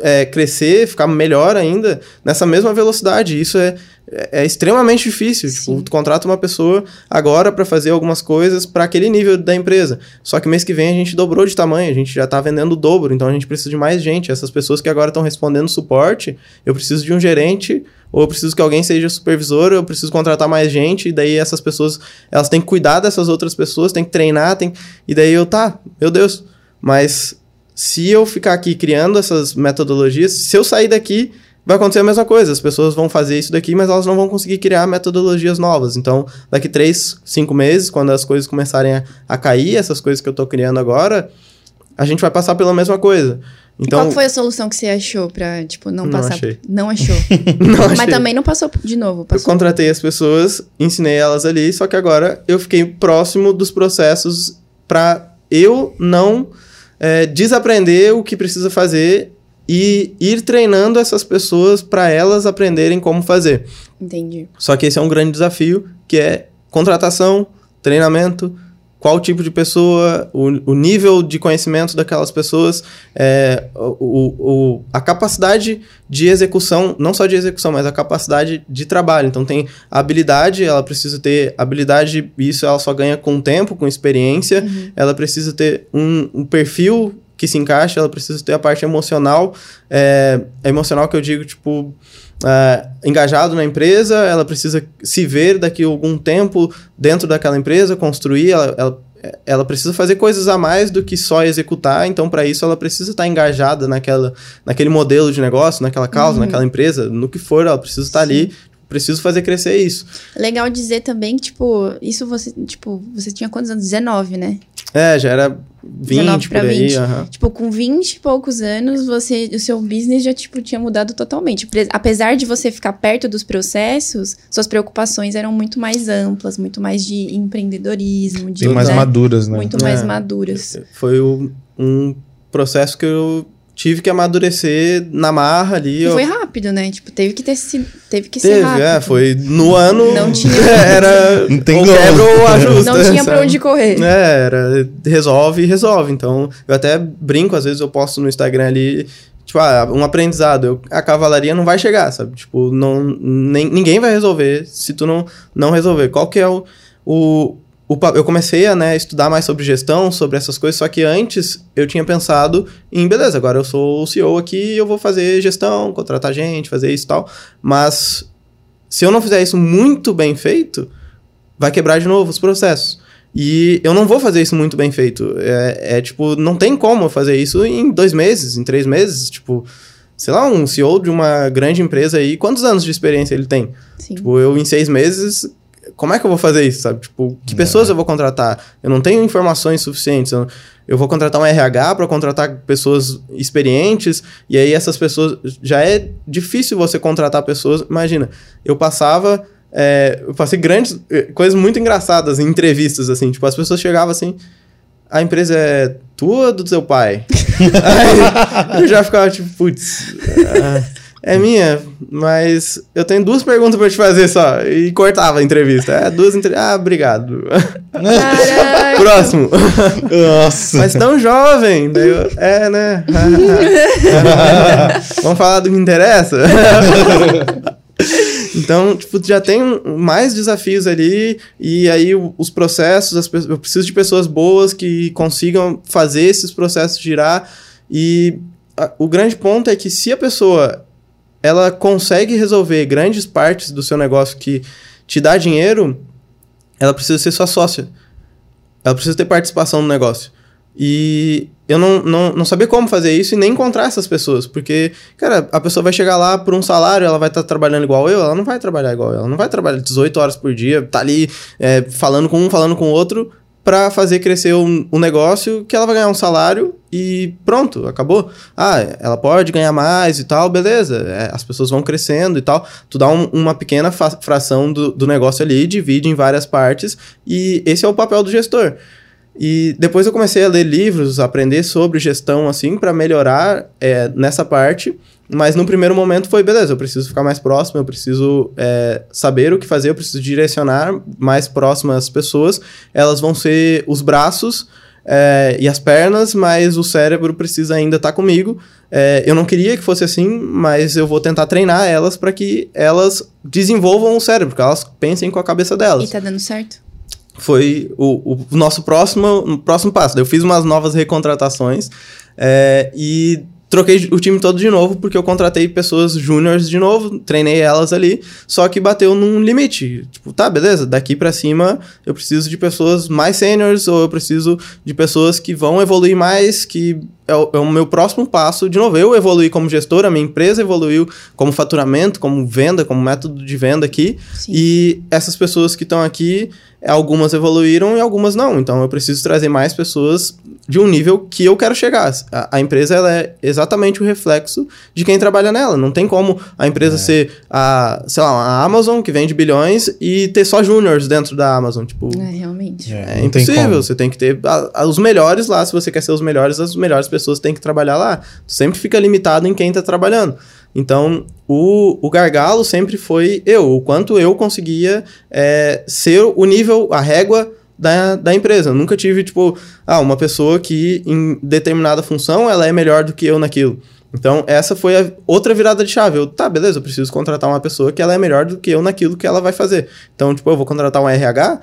é, crescer, ficar melhor ainda nessa mesma velocidade. Isso é, é, extremamente difícil. Tipo, tu contrata uma pessoa agora para fazer algumas coisas para aquele nível da empresa. Só que mês que vem a gente dobrou de tamanho, a gente já está vendendo o dobro, então a gente precisa de mais gente. Essas pessoas que agora estão respondendo suporte, eu preciso de um gerente ou eu preciso que alguém seja supervisor, eu preciso contratar mais gente, e daí essas pessoas, elas têm que cuidar dessas outras pessoas, têm que treinar, tem... e daí eu, tá, meu Deus, mas se eu ficar aqui criando essas metodologias, se eu sair daqui, vai acontecer a mesma coisa. As pessoas vão fazer isso daqui, mas elas não vão conseguir criar metodologias novas. Então, daqui três, cinco meses, quando as coisas começarem a, a cair, essas coisas que eu estou criando agora, a gente vai passar pela mesma coisa. Então, qual foi a solução que você achou pra, tipo, não, não passar? Achei. Não achou. não achei. Mas também não passou de novo. Passou. Eu contratei as pessoas, ensinei elas ali, só que agora eu fiquei próximo dos processos para eu não é, desaprender o que precisa fazer e ir treinando essas pessoas para elas aprenderem como fazer. Entendi. Só que esse é um grande desafio, que é contratação, treinamento, qual tipo de pessoa, o, o nível de conhecimento daquelas pessoas, é, o, o, a capacidade de execução, não só de execução, mas a capacidade de trabalho. Então tem a habilidade, ela precisa ter habilidade, isso ela só ganha com tempo, com experiência, uhum. ela precisa ter um, um perfil que se encaixa, ela precisa ter a parte emocional, é, emocional que eu digo, tipo, uh, engajado na empresa, ela precisa se ver daqui a algum tempo dentro daquela empresa, construir, ela, ela, ela precisa fazer coisas a mais do que só executar, então para isso ela precisa estar engajada naquela, naquele modelo de negócio, naquela causa, uhum. naquela empresa, no que for, ela precisa estar Sim. ali preciso fazer crescer isso. Legal dizer também que, tipo, isso você, tipo, você tinha quantos anos? 19, né? É, já era 20 por aí. 20. Uhum. Tipo, com 20 e poucos anos, você, o seu business já, tipo, tinha mudado totalmente. Apesar de você ficar perto dos processos, suas preocupações eram muito mais amplas, muito mais de empreendedorismo. De, Bem mais né? maduras, né? Muito mais é. maduras. Foi um processo que eu tive que amadurecer na marra ali. E foi rápido, né? Tipo, teve que ter se, teve que teve, ser rápido. é, foi no ano. Não tinha. era não tem ou quebra ou ajusta. Não tinha pra onde correr. É, era resolve e resolve. Então, eu até brinco, às vezes eu posto no Instagram ali tipo, ah, um aprendizado, eu, a cavalaria não vai chegar, sabe? Tipo, não, nem, ninguém vai resolver se tu não, não resolver. Qual que é o, o, o, eu comecei a né, estudar mais sobre gestão, sobre essas coisas, só que antes eu tinha pensado em, beleza, agora eu sou o CEO aqui, eu vou fazer gestão, contratar gente, fazer isso e tal, mas se eu não fizer isso muito bem feito, vai quebrar de novo os processos. E eu não vou fazer isso muito bem feito. É, é tipo, não tem como fazer isso em dois meses, em três meses. Tipo, sei lá, um CEO de uma grande empresa aí, quantos anos de experiência ele tem? Sim. Tipo, eu em seis meses como é que eu vou fazer isso, sabe? Tipo, que é. pessoas eu vou contratar? Eu não tenho informações suficientes. Eu, eu vou contratar um RH para contratar pessoas experientes, e aí essas pessoas. Já é difícil você contratar pessoas. Imagina, eu passava. É, eu passei grandes. Eh, coisas muito engraçadas em entrevistas, assim. Tipo, as pessoas chegavam assim. A empresa é tua ou do seu pai? aí eu já ficava tipo, putz. Uh, é minha, mas eu tenho duas perguntas para te fazer só. E cortava a entrevista. É, duas entrevistas. Ah, obrigado. Próximo. Nossa. Mas tão jovem. Daí eu, é, né? Vamos falar do que interessa? Então, tipo, já tem mais desafios ali, e aí os processos, as, eu preciso de pessoas boas que consigam fazer esses processos girar. E a, o grande ponto é que se a pessoa ela consegue resolver grandes partes do seu negócio que te dá dinheiro, ela precisa ser sua sócia. Ela precisa ter participação no negócio. E eu não, não, não sabia como fazer isso e nem encontrar essas pessoas. Porque, cara, a pessoa vai chegar lá por um salário, ela vai estar tá trabalhando igual eu, ela não vai trabalhar igual eu. Ela não vai trabalhar 18 horas por dia, tá ali é, falando com um, falando com o outro, para fazer crescer um, um, negócio que ela vai ganhar um salário e pronto, acabou. Ah, ela pode ganhar mais e tal, beleza. É, as pessoas vão crescendo e tal. Tu dá um, uma pequena fração do, do negócio ali, divide em várias partes e esse é o papel do gestor. E depois eu comecei a ler livros, aprender sobre gestão assim para melhorar é, nessa parte. Mas no primeiro momento foi, beleza, eu preciso ficar mais próximo, eu preciso é, saber o que fazer, eu preciso direcionar mais próximo às pessoas. Elas vão ser os braços é, e as pernas, mas o cérebro precisa ainda estar tá comigo. É, eu não queria que fosse assim, mas eu vou tentar treinar elas para que elas desenvolvam o cérebro, que elas pensem com a cabeça delas. E tá dando certo? Foi o, o nosso próximo, próximo passo. Eu fiz umas novas recontratações é, e troquei o time todo de novo, porque eu contratei pessoas júniores de novo, treinei elas ali, só que bateu num limite. Tipo, tá, beleza, daqui para cima eu preciso de pessoas mais seniors, ou eu preciso de pessoas que vão evoluir mais, que é o, é o meu próximo passo. De novo, eu evoluí como gestor, a minha empresa evoluiu como faturamento, como venda, como método de venda aqui, Sim. e essas pessoas que estão aqui algumas evoluíram e algumas não. Então eu preciso trazer mais pessoas de um nível que eu quero chegar. A, a empresa ela é exatamente o reflexo de quem trabalha nela. Não tem como a empresa é. ser a, sei lá, a Amazon que vende bilhões e ter só júniors dentro da Amazon, tipo. É, realmente. É, é impossível. Você tem que ter a, a, os melhores lá, se você quer ser os melhores, as melhores pessoas têm que trabalhar lá. Sempre fica limitado em quem está trabalhando. Então, o, o gargalo sempre foi eu, o quanto eu conseguia é, ser o nível, a régua da, da empresa. Eu nunca tive, tipo, ah, uma pessoa que em determinada função ela é melhor do que eu naquilo. Então, essa foi a outra virada de chave. Eu, tá, beleza, eu preciso contratar uma pessoa que ela é melhor do que eu naquilo que ela vai fazer. Então, tipo, eu vou contratar um RH,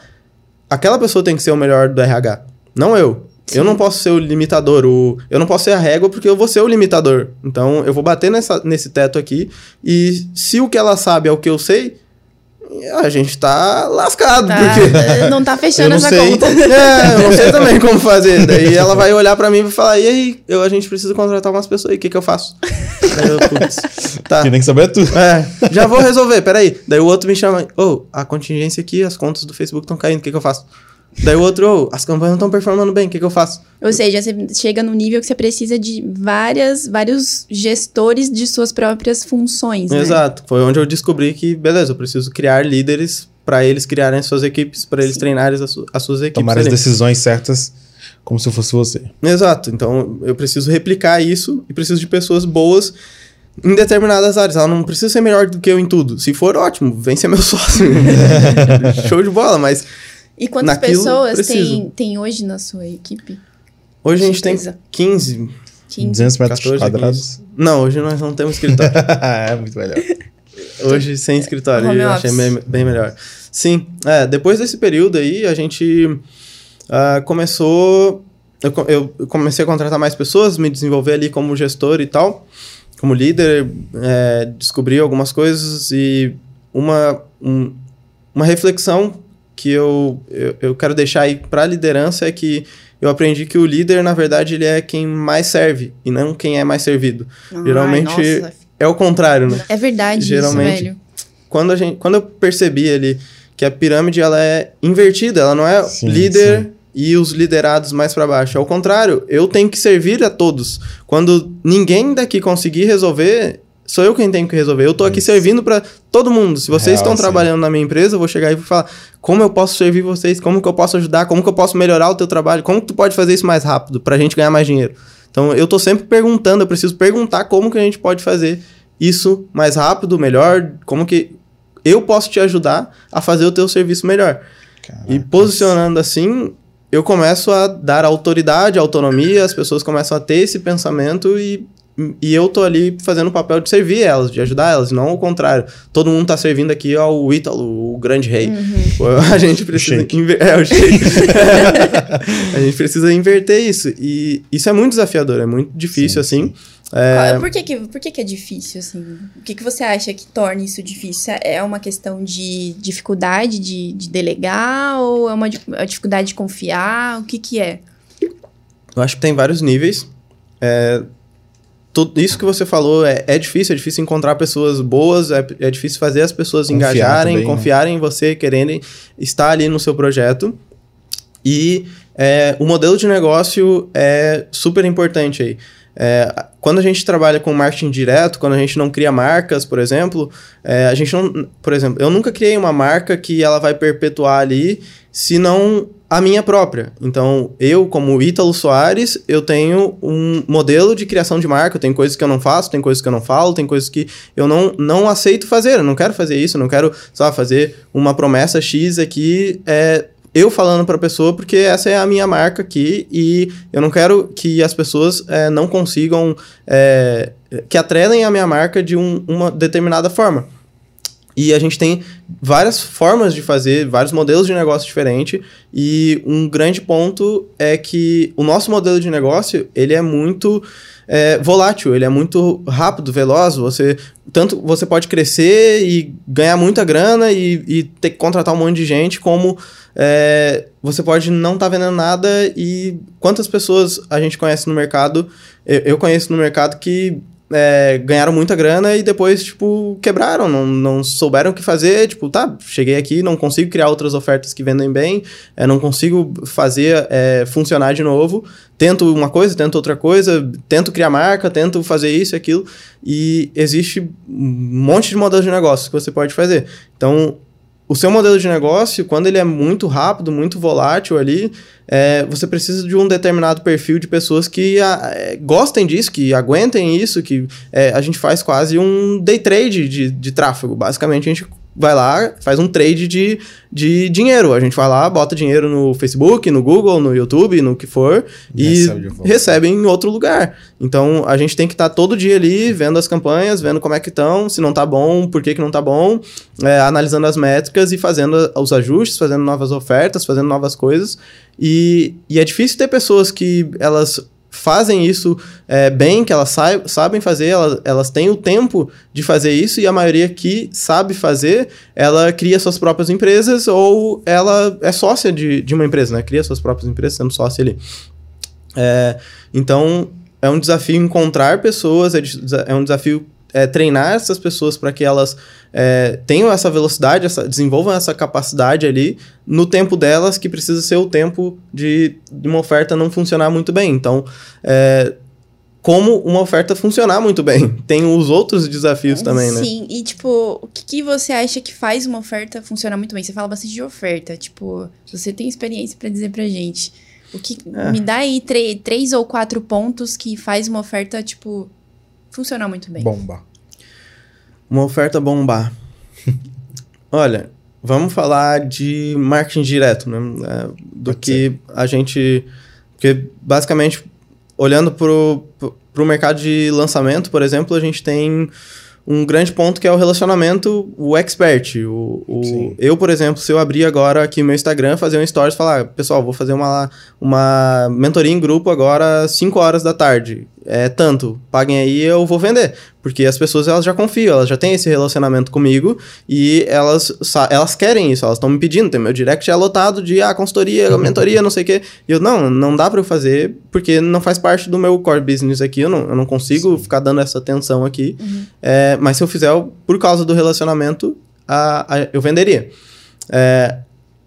aquela pessoa tem que ser o melhor do RH, não eu. Sim. Eu não posso ser o limitador, o, eu não posso ser a régua porque eu vou ser o limitador. Então eu vou bater nessa, nesse teto aqui e se o que ela sabe é o que eu sei, a gente tá lascado. Tá, porque não tá fechando essa sei. conta. É, eu não sei também como fazer. Daí ela vai olhar pra mim e vai falar: e aí, eu, a gente precisa contratar umas pessoas aí, o que, que eu faço? Daí eu, putz, tá. Que nem que saber tudo. É, já vou resolver, peraí. Daí o outro me chama, ô, a contingência aqui, as contas do Facebook estão caindo, o que, que eu faço? Daí o outro, ô, as campanhas não estão performando bem, o que, que eu faço? Ou seja, você chega no nível que você precisa de várias, vários gestores de suas próprias funções, né? Exato. Foi onde eu descobri que, beleza, eu preciso criar líderes para eles criarem as suas equipes, para eles Sim. treinarem as, su- as suas equipes. Tomar as ali. decisões certas como se fosse você. Exato. Então eu preciso replicar isso e preciso de pessoas boas em determinadas áreas. Ela não precisa ser melhor do que eu em tudo. Se for, ótimo, vem ser meu sócio. Show de bola, mas E quantas Naquilo, pessoas preciso. tem, tem hoje na sua equipe? hoje a gente tem Certeza. 15. 15. 200 metros 14, quadrados. Não, hoje nós não temos escritório. é muito melhor. Hoje sem escritório, Home eu achei bem, bem melhor. Sim, é, depois desse período aí, a gente ah, começou. Eu, eu comecei a contratar mais pessoas, me desenvolver ali como gestor e tal, como líder, é, descobri algumas coisas e uma, um- uma reflexão que eu, eu, eu quero deixar aí para a liderança é que eu aprendi que o líder, na verdade, ele é quem mais serve e não quem é mais servido. Ai, Geralmente nossa. é o contrário, né? É verdade Geralmente- isso, velho. quando, a gente, quando eu percebi ali que a pirâmide ela é invertida, ela não é Sim, líder sim. e os liderados mais para baixo. Ao contrário, eu tenho que servir a todos. Quando ninguém daqui conseguir resolver, sou eu quem tenho que resolver. Eu tô aqui Isso. servindo para todo mundo. Se vocês Real, estão sim. trabalhando na minha empresa, eu vou chegar e vou falar como eu posso servir vocês, como que eu posso ajudar, como que eu posso melhorar o teu trabalho, como que tu pode fazer isso mais rápido pra gente ganhar mais dinheiro. Então eu tô sempre perguntando, eu preciso perguntar como que a gente pode fazer isso mais rápido, melhor, como que eu posso te ajudar a fazer o teu serviço melhor. E posicionando assim, eu começo a dar autoridade, autonomia, as pessoas começam a ter esse pensamento e, e eu tô ali fazendo o papel de servir elas, de ajudar elas, não o contrário. Todo mundo tá servindo aqui ao Ítalo, o grande rei. Pô, A gente precisa... inver- É, o shake. a gente precisa inverter isso. E isso é muito desafiador, é muito difícil, Sim, assim. É, Qual- Por, que, que, por que, que é difícil, assim? O que, que você acha que torna isso difícil? É uma questão de dificuldade de, de delegar ou é uma di- a dificuldade de confiar? O que que é? Eu acho que tem vários níveis. É, tudo isso que você falou é, é difícil, é difícil encontrar pessoas boas, é, é difícil fazer as pessoas Confiar engajarem, também, né? confiarem em você, quererem estar ali no seu projeto. E é, o modelo de negócio é super importante aí. É, quando a gente trabalha com marketing direto, quando a gente não cria marcas, por exemplo, é, a gente não. Por exemplo, eu nunca criei uma marca que ela vai perpetuar ali, se não a minha própria. Então, eu, como Ítalo Soares, eu tenho um modelo de criação de marca, tem coisas que eu não faço, tem coisas que eu não falo, tem coisas que eu não, não aceito fazer, eu não quero fazer isso, eu não quero, só fazer uma promessa X aqui, é, eu falando para a pessoa, porque essa é a minha marca aqui e eu não quero que as pessoas é, não consigam, é, que atrelem a minha marca de um- uma determinada forma. E a gente tem várias formas de fazer, vários modelos de negócio diferentes. E um grande ponto é que o nosso modelo de negócio, ele é muito é, volátil, ele é muito rápido, veloz. Você tanto você pode crescer e ganhar muita grana e, e ter que contratar um monte de gente, como é, você pode não estar vendendo nada e quantas pessoas a gente conhece no mercado, eu, eu conheço no mercado que é, ganharam muita grana e depois, tipo, quebraram, não, não souberam o que fazer, tipo, tá, cheguei aqui, não consigo criar outras ofertas que vendem bem, é, não consigo fazer é, funcionar de novo, tento uma coisa, tento outra coisa, tento criar marca, tento fazer isso e aquilo, e existe um monte de modelos de negócio que você pode fazer. Então, o seu modelo de negócio, quando ele é muito rápido, muito volátil ali, é, você precisa de um determinado perfil de pessoas que a, é, gostem disso, que aguentem isso, que é, a gente faz quase um day trade de, de tráfego. Basicamente, a gente vai lá, faz um trade de, de dinheiro. A gente vai lá, bota dinheiro no Facebook, no Google, no YouTube, no que for, e Recebe recebe em outro lugar. Então, a gente tem que estar todo dia ali, vendo as campanhas, vendo como é que estão, se não tá bom, por que, que não tá bom, é, analisando as métricas e fazendo os ajustes, fazendo novas ofertas, fazendo novas coisas. E, e é difícil ter pessoas que elas fazem isso é, bem, que elas sa sabem fazer, elas, elas têm o tempo de fazer isso, e a maioria que sabe fazer, ela cria suas próprias empresas ou ela é sócia de, de uma empresa, né? Cria suas próprias empresas sendo sócia ali. É, então, é um desafio encontrar pessoas, é, é um desafio é, treinar essas pessoas para que elas é, tenham essa velocidade, essa, desenvolvam essa capacidade ali no tempo delas, que precisa ser o tempo de, de uma oferta não funcionar muito bem. Então, é, como uma oferta funcionar muito bem. Tem os outros desafios é, também, né? Sim, e tipo, o que, que, você acha que faz uma oferta funcionar muito bem? Você fala bastante de oferta, tipo, você tem experiência para dizer pra gente. O que é. me dá aí três ou quatro pontos que faz uma oferta, tipo, funcionar muito bem. Bomba. Uma oferta bombar. Olha, vamos falar de marketing direto, né? É, do Pode que ser. a gente. Porque, basicamente, olhando para o mercado de lançamento, por exemplo, a gente tem um grande ponto que é o relacionamento, o expert. O, o eu, por exemplo, se eu abrir agora aqui meu Instagram, fazer um stories e falar, pessoal, vou fazer uma, uma mentoria em grupo agora 5 horas da tarde é tanto, paguem aí, eu vou vender. Porque as pessoas elas já confiam, elas já têm esse relacionamento comigo e elas, elas querem isso, elas estão me pedindo. Tem meu direct é lotado de ah, consultoria, mentoria, não sei o quê. E eu, não, não dá para eu fazer porque não faz parte do meu core business aqui, eu não, eu não consigo Sim. ficar dando essa atenção aqui. Uhum. É, mas se eu fizer por causa do relacionamento, a, a eu venderia. É,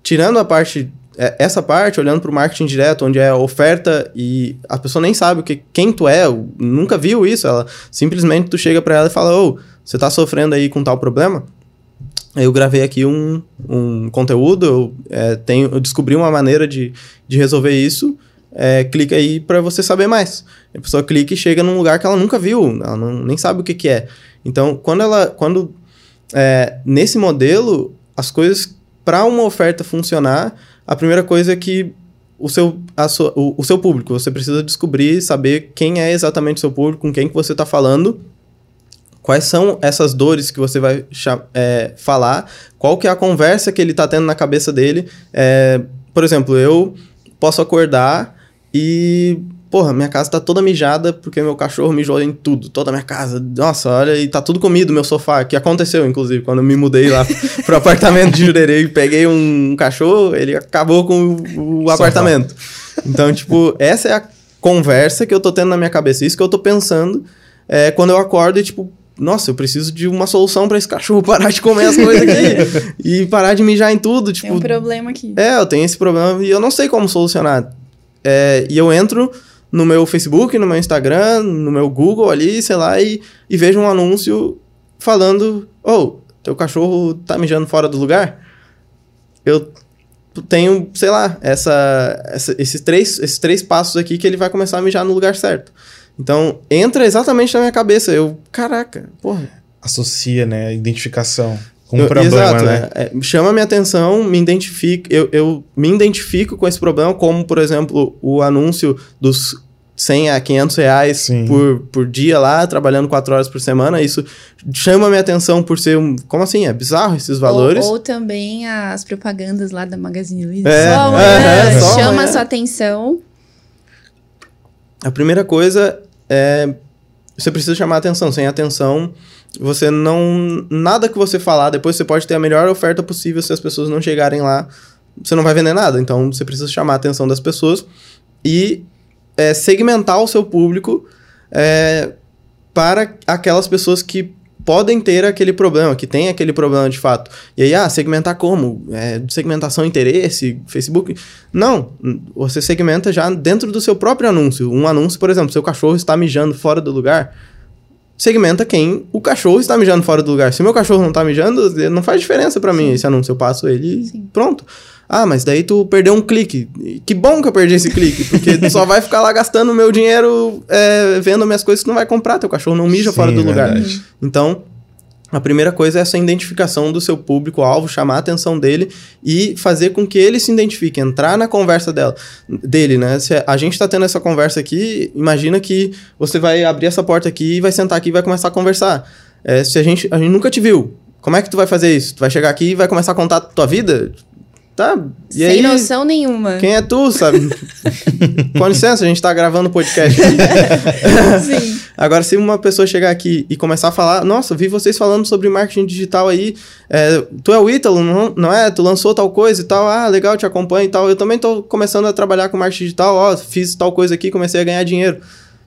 tirando a parte essa parte, olhando para o marketing direto, onde é oferta e a pessoa nem sabe o que, quem tu é, nunca viu isso, ela simplesmente tu chega para ela e fala, ô, oh, você está sofrendo aí com tal problema? Eu gravei aqui um, um conteúdo, eu, é, tenho, eu descobri uma maneira de, de resolver isso, é, clica aí para você saber mais. A pessoa clica e chega num lugar que ela nunca viu, ela não, nem sabe o que, que é. Então, quando ela, quando é, nesse modelo, as coisas para uma oferta funcionar, a primeira coisa é que o seu, a sua, o, o, seu público, você precisa descobrir, saber quem é exatamente o seu público, com quem que você está falando, quais são essas dores que você vai é, falar, qual que é a conversa que ele está tendo na cabeça dele. É, por exemplo, eu posso acordar e Porra, minha casa tá toda mijada porque meu cachorro mijou em tudo, toda a minha casa. Nossa, olha, e tá tudo comido meu sofá, que aconteceu, inclusive, quando eu me mudei lá pro apartamento de Jurerê e peguei um cachorro, ele acabou com o, o apartamento. Então, tipo, essa é a conversa que eu tô tendo na minha cabeça, isso que eu tô pensando é, quando eu acordo e, tipo, nossa, eu preciso de uma solução para esse cachorro parar de comer as coisas aqui e parar de mijar em tudo, tipo... Tem um problema aqui. É, eu tenho esse problema e eu não sei como solucionar. É, e eu entro no meu Facebook, no meu Instagram, no meu Google ali, sei lá, e, e vejo um anúncio falando: Oh, teu cachorro tá mijando fora do lugar? Eu tenho, sei lá, essa, essa, esses, três, esses três passos aqui que ele vai começar a mijar no lugar certo. Então, entra exatamente na minha cabeça. Eu, caraca, porra. Associa, né? A identificação com o problema, exato, né? É, chama minha atenção, me identifico, eu, eu me identifico com esse problema, como, por exemplo, o anúncio dos 100 a 500 reais por, por dia lá, trabalhando 4 horas por semana. Isso chama minha atenção por ser um. Como assim? É bizarro esses valores. Ou, ou também as propagandas lá da Magazine Luiza. É, só amanhã, é, só chama a sua atenção. A primeira coisa é. Você precisa chamar atenção. Sem atenção, você não. Nada que você falar, depois você pode ter a melhor oferta possível. Se as pessoas não chegarem lá, você não vai vender nada. Então você precisa chamar a atenção das pessoas e é, segmentar o seu público é, para aquelas pessoas que podem ter aquele problema, que tem aquele problema de fato. E aí, ah, segmentar como? É, segmentação interesse, Facebook? Não, você segmenta já dentro do seu próprio anúncio. Um anúncio, por exemplo, seu cachorro está mijando fora do lugar, segmenta quem o cachorro está mijando fora do lugar. Se meu cachorro não está mijando, não faz diferença para mim esse anúncio. Eu passo ele e pronto. Ah, mas daí tu perdeu um clique. Que bom que eu perdi esse clique, porque tu só vai ficar lá gastando meu dinheiro é, vendo minhas coisas que não vai comprar. Teu cachorro não mija Sim, fora do lugar. Verdade. Então, a primeira coisa é essa identificação do seu público-alvo, chamar a atenção dele e fazer com que ele se identifique, entrar na conversa dela, dele, né? Se a gente está tendo essa conversa aqui, imagina que você vai abrir essa porta aqui, vai sentar aqui e vai começar a conversar. É, se a gente, a gente nunca te viu, como é que tu vai fazer isso? Tu vai chegar aqui e vai começar a contar a tua vida? Tá, e Sem aí, noção nenhuma. Quem é tu, sabe? Com licença, a gente tá gravando podcast. Sim. Agora, se uma pessoa chegar aqui e começar a falar, nossa, vi vocês falando sobre marketing digital aí, é, tu é o Ítalo, não, não é? Tu lançou tal coisa e tal, ah, legal, te acompanho e tal. Eu também tô começando a trabalhar com marketing digital, ó, fiz tal coisa aqui, comecei a ganhar dinheiro.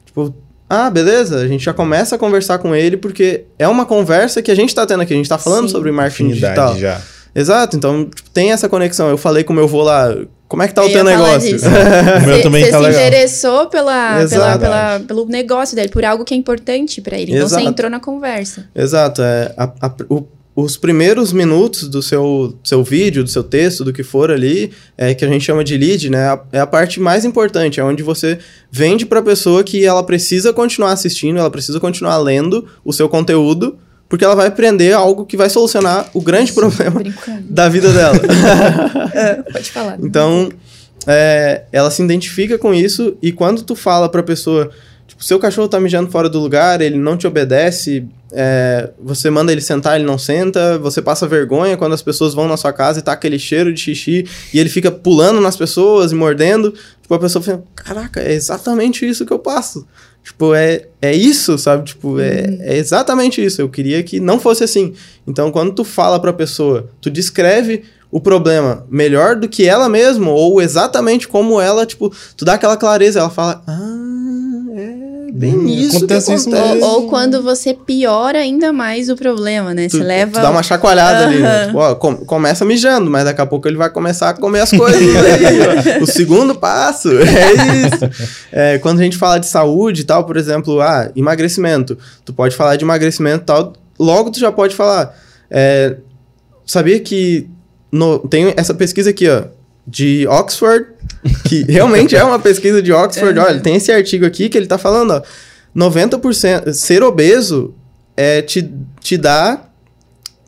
Tipo, ah, beleza, a gente já começa a conversar com ele, porque é uma conversa que a gente tá tendo aqui, a gente tá falando Sim. sobre marketing digital. Já. Exato, então tipo, tem essa conexão. Eu falei com o meu avô lá, como é que tá o teu negócio? o meu também tá legal. Você se interessou pela, pela, pela, pelo negócio dele, por algo que é importante para ele. Então Exato. você entrou na conversa. Exato. É, a, a, o, os primeiros minutos do seu, seu vídeo, do seu texto, do que for ali, é, que a gente chama de lead, né? É a parte mais importante, é onde você vende para a pessoa que ela precisa continuar assistindo, ela precisa continuar lendo o seu conteúdo porque ela vai aprender algo que vai solucionar o grande problema da vida dela. é, pode falar. Então, é, ela se identifica com isso e quando tu fala pra pessoa, tipo, seu cachorro tá mijando fora do lugar, ele não te obedece, é, você manda ele sentar, ele não senta, você passa vergonha quando as pessoas vão na sua casa e tá aquele cheiro de xixi e ele fica pulando nas pessoas e mordendo, tipo, a pessoa fica, caraca, é exatamente isso que eu passo. Tipo, é, é isso, sabe? Tipo, é, uhum. é exatamente isso. Eu queria que não fosse assim. Então, quando tu fala pra pessoa, tu descreve o problema melhor do que ela mesma, ou exatamente como ela, tipo, tu dá aquela clareza, ela fala, ah, bem hum, isso acontece isso mesmo. Ou, ou, quando você piora ainda mais o problema, né? Tu, você leva... Tu dá uma chacoalhada uhum. ali, né? tipo, ó, com, começa mijando, mas daqui a pouco ele vai começar a comer as coisas aí, O segundo passo, é isso. É, quando a gente fala de saúde e tal, por exemplo, ah, emagrecimento. Tu pode falar de emagrecimento e tal, logo tu já pode falar... É, sabia que no, tem essa pesquisa aqui, ó, de Oxford, que realmente é uma pesquisa de Oxford. É. Olha, tem esse artigo aqui que ele está falando, ó, 90% ser obeso é, te, te dá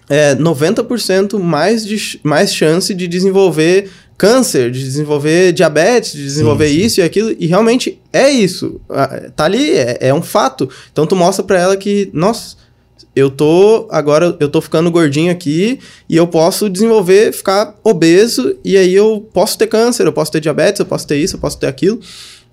é, 90% mais, de, mais chance de desenvolver câncer, de desenvolver diabetes, de desenvolver sim, sim. isso e aquilo, e realmente é isso. Tá ali, é, é um fato. Então tu mostra para ela que, nossa, eu tô agora eu tô ficando gordinho aqui e eu posso desenvolver, ficar obeso e aí eu posso ter câncer, eu posso ter diabetes, eu posso ter isso, eu posso ter aquilo.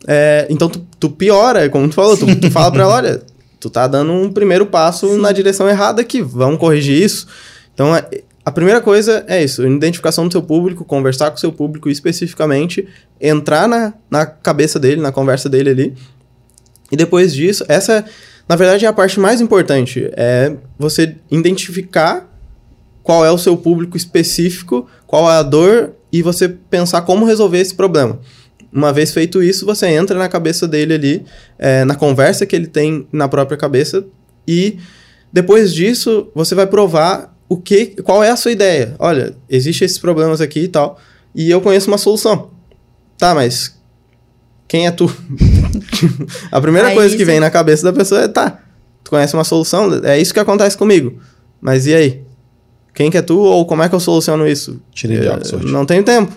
É, então tu, tu, piora, como tu falou, tu, tu fala para ela, olha, tu tá dando um primeiro passo Sim. na direção errada aqui, vamos corrigir isso. Então é, a primeira coisa é isso, identificação do seu público, conversar com o seu público especificamente, entrar na, na cabeça dele, na conversa dele ali. E depois disso, essa na verdade, é a parte mais importante. É você identificar qual é o seu público específico, qual é a dor e você pensar como resolver esse problema. Uma vez feito isso, você entra na cabeça dele ali, é, na conversa que ele tem na própria cabeça e depois disso você vai provar o que, qual é a sua ideia. Olha, existem esses problemas aqui e tal, e eu conheço uma solução. Tá, mas quem é tu? a primeira Aí coisa que vem na cabeça da pessoa é, tá, tu conhece uma solução, é isso que acontece comigo. Mas e aí? Quem que é tu ou como é que eu soluciono isso? Tirei de é, Oxford. Não tenho tempo.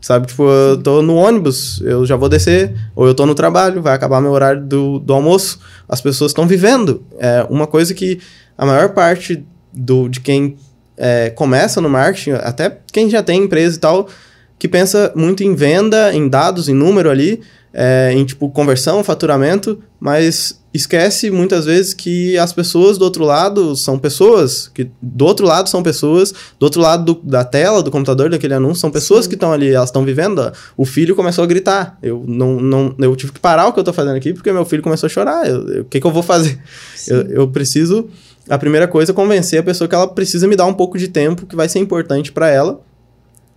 Sabe, tipo, eu tô no ônibus, eu já vou descer, ou eu tô no trabalho, vai acabar meu horário do, do almoço. As pessoas estão vivendo. É uma coisa que a maior parte do, de quem é, começa no marketing, até quem já tem empresa e tal, que pensa muito em venda, em dados, em número ali, é, em tipo conversão, faturamento, mas esquece muitas vezes que as pessoas do outro lado são pessoas, que do outro lado são pessoas, do outro lado do, da tela, do computador, daquele anúncio, são pessoas Sim. que estão ali, elas estão vivendo. O filho começou a gritar. Eu não, não eu tive que parar o que eu estou fazendo aqui porque meu filho começou a chorar. O que, que eu vou fazer? Eu, eu preciso, a primeira coisa, é convencer a pessoa que ela precisa me dar um pouco de tempo que vai ser importante para ela.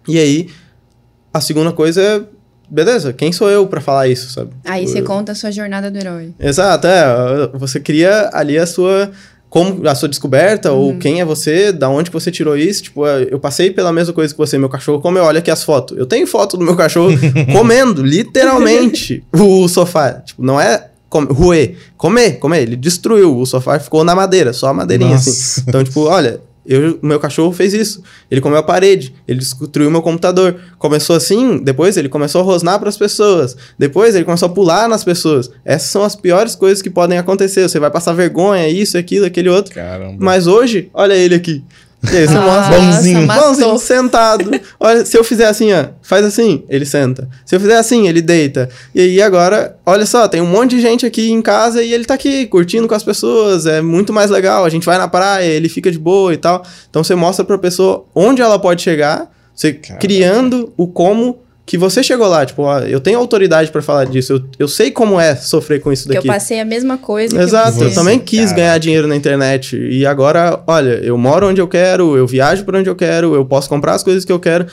E aí, a segunda coisa é beleza, quem sou eu para falar isso, sabe? Aí você conta a sua jornada do herói. Exato, é. Você cria ali a sua como a sua descoberta, uhum. ou quem é você, da onde você tirou isso. Tipo, é, eu passei pela mesma coisa que você, meu cachorro como eu olha aqui as fotos. Eu tenho foto do meu cachorro comendo, literalmente, o sofá. Tipo, não é com, ruê, comer, comer. Ele destruiu o sofá, ficou na madeira, só a madeirinha assim. Nossa. assim. Então, tipo, olha, eu, meu cachorro fez isso. Ele comeu a parede, ele destruiu meu computador. Começou assim, depois ele começou a rosnar para as pessoas. Depois ele começou a pular nas pessoas. Essas são as piores coisas que podem acontecer. Você vai passar vergonha, isso, aquilo, aquele outro. Caramba. Mas hoje, olha ele aqui. E aí você Nossa, mostra. Bonzinho. matou. Bonzinho, sentado. Olha, se eu fizer assim, ó, faz assim, ele senta. Se eu fizer assim, ele deita. E aí agora, olha só, tem um monte de gente aqui em casa e ele tá aqui curtindo com as pessoas, é muito mais legal. A gente vai na praia, ele fica de boa e tal. Então você mostra pra pessoa onde ela pode chegar, você criando o como que você chegou lá. Tipo, ó, eu tenho autoridade pra falar disso, eu, eu sei como é sofrer com isso Que eu daqui. passei a mesma coisa que Exato, você. eu também quis Cara. ganhar dinheiro na internet. E agora, olha, eu moro onde eu quero, eu viajo por onde eu quero, eu posso comprar as coisas que eu quero.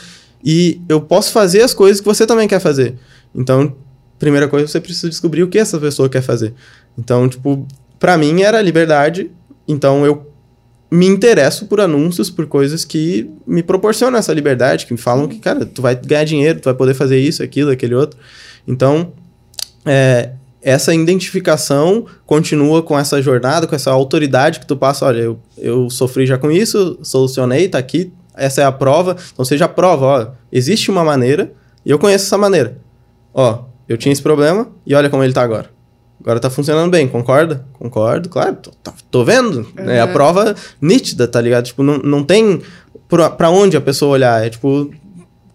E eu posso fazer as coisas que você também quer fazer. Então, primeira coisa, você precisa descobrir o que essa pessoa quer fazer. Então, tipo, pra mim era liberdade. Então, eu me interesso por anúncios, por coisas que me proporcionam essa liberdade, que me falam que, cara, tu vai ganhar dinheiro, tu vai poder fazer isso, aquilo, aquele outro. Então, é, essa identificação continua com essa jornada, com essa autoridade que tu passa. Olha, eu, eu sofri já com isso, solucionei, tá aqui, essa é a prova. Então seja prova, ó, existe uma maneira e eu conheço essa maneira. Ó, eu tinha esse problema e olha como ele tá agora. Agora tá funcionando bem, concorda? Concordo, claro, tô, tô- tô vendo. É a Uhum. prova nítida, tá ligado? Tipo, não, não tem pra, pra onde a pessoa olhar. É tipo,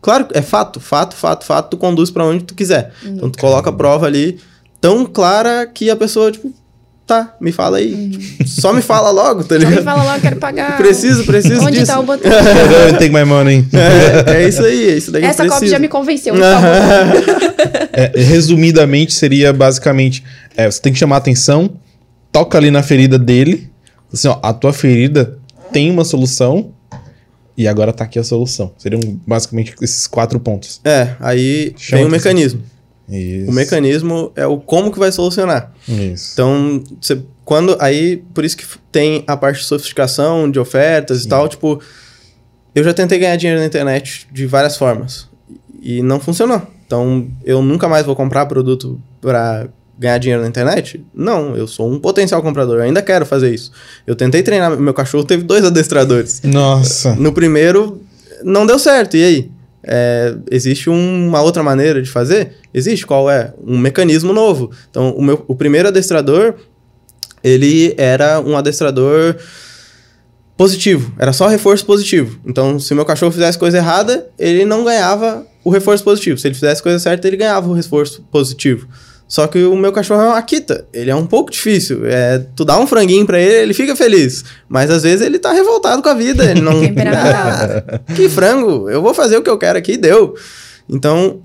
Claro, é fato, fato, fato, fato, tu conduz pra onde tu quiser. Então tu coloca a prova ali tão clara que a pessoa, tipo, tá, me fala aí. Tipo, só me fala logo, tá Só me ligado? fala logo, quero pagar. Preciso, preciso Onde disso. tá o botão? Take my money. É, é isso aí, é isso daí Essa cópia já me convenceu. tá? É, resumidamente, seria basicamente: é, você tem que chamar a atenção, toca ali na ferida dele. Assim, ó, a tua ferida tem uma solução e agora tá aqui a solução. Seriam basicamente esses quatro pontos. É, aí Chama vem o atenção. mecanismo. Isso. O mecanismo é o como que vai solucionar. Isso. Então, você, quando aí, por isso que tem a parte de sofisticação, de ofertas e tal, tipo, eu já tentei ganhar dinheiro na internet de várias formas e não funcionou. Então, eu nunca mais vou comprar produto para ganhar dinheiro na internet? Não, eu sou um potencial comprador, eu ainda quero fazer isso. Eu tentei treinar, meu cachorro teve dois adestradores. Nossa. No primeiro, não deu certo. E aí? É, existe um- uma outra maneira de fazer? Existe. Qual é? Um mecanismo novo. Então, o, meu, o primeiro adestrador, ele era um adestrador positivo. Era só reforço positivo. Então, se meu cachorro fizesse coisa errada, ele não ganhava o reforço positivo. Se ele fizesse coisa certa, ele ganhava o reforço positivo. Só que o meu cachorro é uma Akita. Ele é um pouco difícil. É, tu dá um franguinho pra ele, ele fica feliz. Mas às vezes ele tá revoltado com a vida. Ele não. Ah, que frango! Eu vou fazer o que eu quero aqui e deu. Então,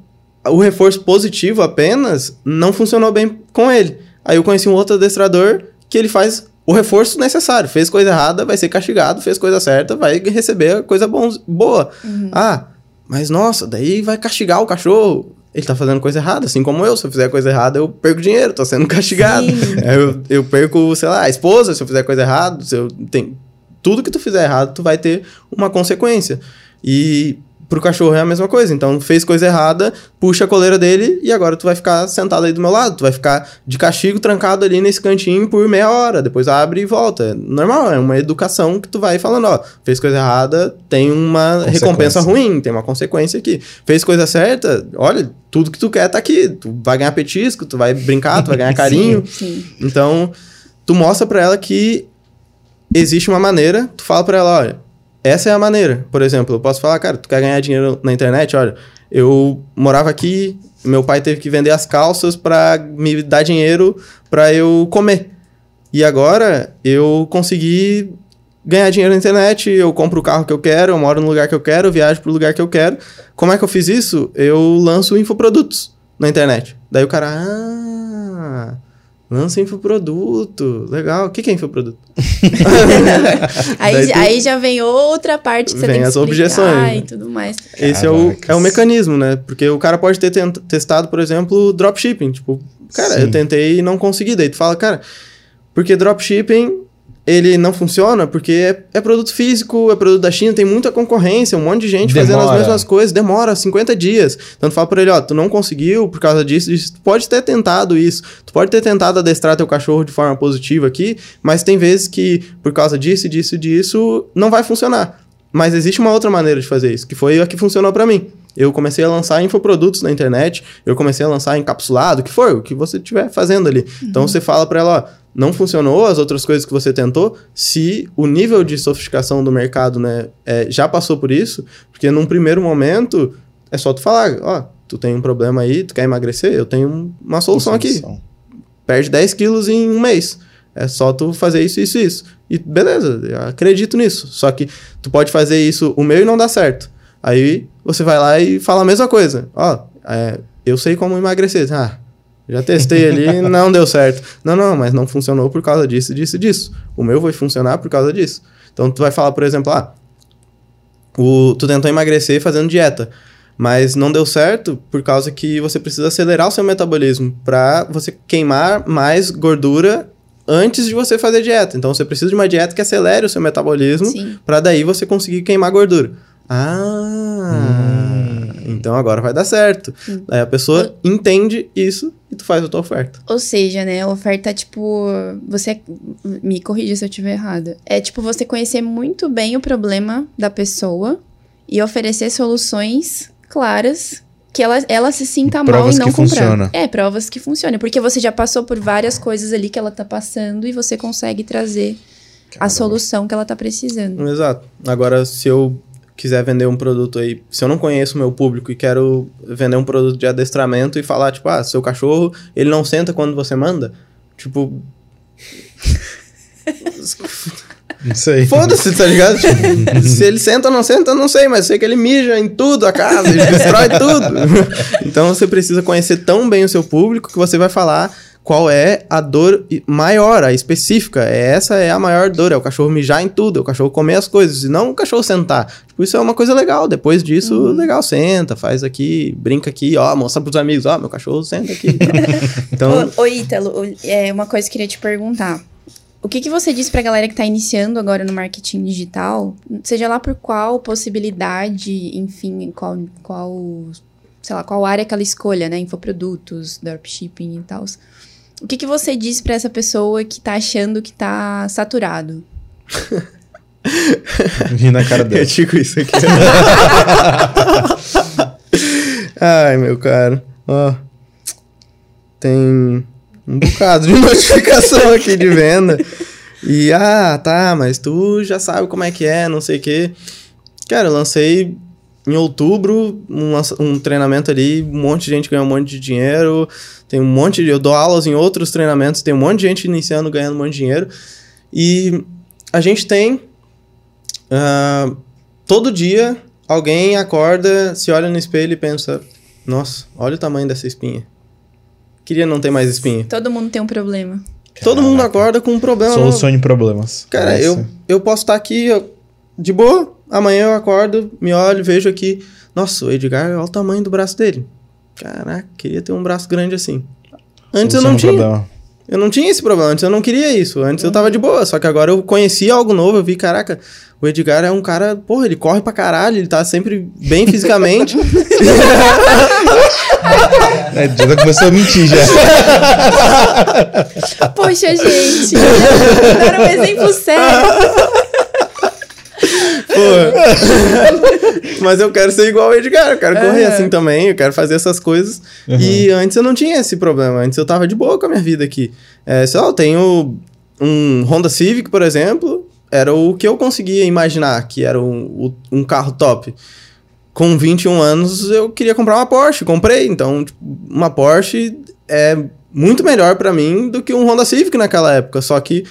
o reforço positivo apenas não funcionou bem com ele. Aí eu conheci um outro adestrador que ele faz o reforço necessário. Fez coisa errada, vai ser castigado. Fez coisa certa, vai receber coisa bom, boa. Ah, mas nossa, daí vai castigar o cachorro. Ele tá fazendo coisa errada, assim como eu. Se eu fizer coisa errada, eu perco dinheiro, tô sendo castigado. É, Eu, eu perco, sei lá, a esposa, se eu fizer coisa errada. Se eu, tem, tudo que tu fizer errado, tu vai ter uma consequência. E pro cachorro é a mesma coisa. Então, fez coisa errada, puxa a coleira dele e agora tu vai ficar sentado aí do meu lado. Tu vai ficar de castigo trancado ali nesse cantinho por meia hora. Depois abre e volta. É normal, é uma educação que tu vai falando, ó, fez coisa errada, tem uma recompensa ruim, tem uma consequência aqui. Fez coisa certa, olha, tudo que tu quer tá aqui. Tu vai ganhar petisco, tu vai brincar, tu vai ganhar carinho. Sim. Então, tu mostra pra ela que existe uma maneira, tu fala pra ela, olha, essa é a maneira. Por exemplo, eu posso falar, cara, tu quer ganhar dinheiro na internet? Olha, eu morava aqui, meu pai teve que vender as calças pra me dar dinheiro pra eu comer. E agora eu consegui ganhar dinheiro na internet, eu compro o carro que eu quero, eu moro no lugar que eu quero, eu viajo pro lugar que eu quero. Como é que eu fiz isso? Eu lanço infoprodutos na internet. Daí o cara, ah, lança infoproduto. Legal. O que que é infoproduto? Aí, tu- aí já vem outra parte que você Vem tem que as explicar objeções. e tudo mais. Esse é o, é o mecanismo, né? Porque o cara pode ter tent- testado, por exemplo, dropshipping. Tipo, cara, Sim. eu tentei e não consegui. Daí tu fala, cara, porque dropshipping ele não funciona porque é, é produto físico, é produto da China, tem muita concorrência, um monte de gente fazendo as Demora. mesmas coisas, demora 50 dias. Então tu fala pra ele, ó, tu não conseguiu por causa disso, disso, tu pode ter tentado isso, tu pode ter tentado adestrar teu cachorro de forma positiva aqui, mas tem vezes que por causa disso, disso, disso, não vai funcionar. Mas existe uma outra maneira de fazer isso, que foi a que funcionou pra mim. eu comecei a lançar infoprodutos na internet, eu comecei a lançar encapsulado, o que for, o que você estiver fazendo ali. Uhum. Então você fala para ela, ó, não funcionou as outras coisas que você tentou, se o nível de sofisticação do mercado, né, é, já passou por isso, porque num primeiro momento é só tu falar, ó, tu tem um problema aí, tu quer emagrecer, eu tenho uma solução, aqui. Perde 10 quilos em um mês. É só tu fazer isso, isso, isso. E beleza, eu acredito nisso. Só que tu pode fazer isso o meu e não dá certo. Aí você vai lá e fala a mesma coisa. Ó, é, eu sei como emagrecer. Ah, já testei ali, não deu certo. Não, não, mas não funcionou por causa disso, disso, disso. O meu vai funcionar por causa disso. Então tu vai falar, por exemplo, ah, o, tu tentou emagrecer fazendo dieta, mas não deu certo por causa que você precisa acelerar o seu metabolismo para você queimar mais gordura antes de você fazer dieta. Então você precisa de uma dieta que acelere o seu metabolismo para daí você conseguir queimar gordura. Ah, hum. então agora vai dar certo. Hum. Aí a pessoa o... entende isso tu faz a tua oferta. Ou seja, né, a oferta, tipo, você me corrija se eu estiver errada. É tipo você conhecer muito bem o problema da pessoa e oferecer soluções claras que ela, ela se sinta mal e não comprar. Funciona. É, provas que funcionam. Porque você já passou por várias coisas ali que ela tá passando e você consegue trazer Caramba. a solução que ela tá precisando. Exato. Agora, se eu quiser vender um produto aí, se eu não conheço o meu público e quero vender um produto de adestramento e falar, tipo, ah, seu cachorro, ele não senta quando você manda, tipo. Não sei. Foda-se, tá ligado? Tipo, se ele senta ou não senta, eu não sei, mas sei que ele mija em tudo a casa, ele destrói tudo. então você precisa conhecer tão bem o seu público que você vai falar qual é a dor maior, a específica. É, essa é a maior dor, é o cachorro mijar em tudo, é o cachorro comer as coisas, e não o cachorro sentar. Tipo, isso é uma coisa legal. Depois disso, uhum. legal, senta, faz aqui, brinca aqui, ó, mostra pros amigos, ó, meu cachorro senta aqui. então... ô, ô Ítalo, é uma coisa que eu queria te perguntar. O que, que você diz para a galera que está iniciando agora no marketing digital, seja lá por qual possibilidade, enfim, qual, qual, sei lá, qual área que ela escolha, né, infoprodutos, dropshipping e tal. O que, que você diz para essa pessoa que está achando que está saturado? Vi na cara dela. Eu digo isso aqui. Ai, meu cara. Ó. Tem um bocado de notificação aqui de venda. E, ah, tá, mas tu já sabe como é que é, não sei o quê. Cara, eu lancei em outubro um, um, treinamento ali, um monte de gente ganhou um monte de dinheiro, tem um monte de... Eu dou aulas em outros treinamentos, tem um monte de gente iniciando ganhando um monte de dinheiro. E a gente tem... Uh, todo dia, alguém acorda, se olha no espelho e pensa... Nossa, olha o tamanho dessa espinha. Queria não ter mais espinha. Todo mundo tem um problema. Caraca. Todo mundo acorda com um problema. Solução de problemas. Cara, eu, eu posso estar aqui de boa, amanhã eu acordo, me olho, vejo aqui. Nossa, o Edgar, olha o tamanho do braço dele. Caraca, queria ter um braço grande assim. Antes Solução eu não tinha. Problema. Eu não tinha esse problema, antes eu não queria isso. Antes eu tava de boa, só que agora eu conheci algo novo, eu vi, caraca, o Edgar é um cara, porra, ele corre pra caralho, ele tá sempre bem fisicamente. é, já começou a mentir já. Poxa, gente, era um exemplo sério. Mas eu quero ser igual o Edgar, eu quero é. correr assim também, eu quero fazer essas coisas. Uhum. E antes eu não tinha esse problema, antes eu tava de boa com a minha vida aqui. É, sei lá, eu tenho um Honda Civic, por exemplo, era o que eu conseguia imaginar que era um, um carro top. Com 21 anos eu queria comprar uma Porsche, comprei. Então, tipo, uma Porsche é muito melhor para mim do que um Honda Civic naquela época. Só que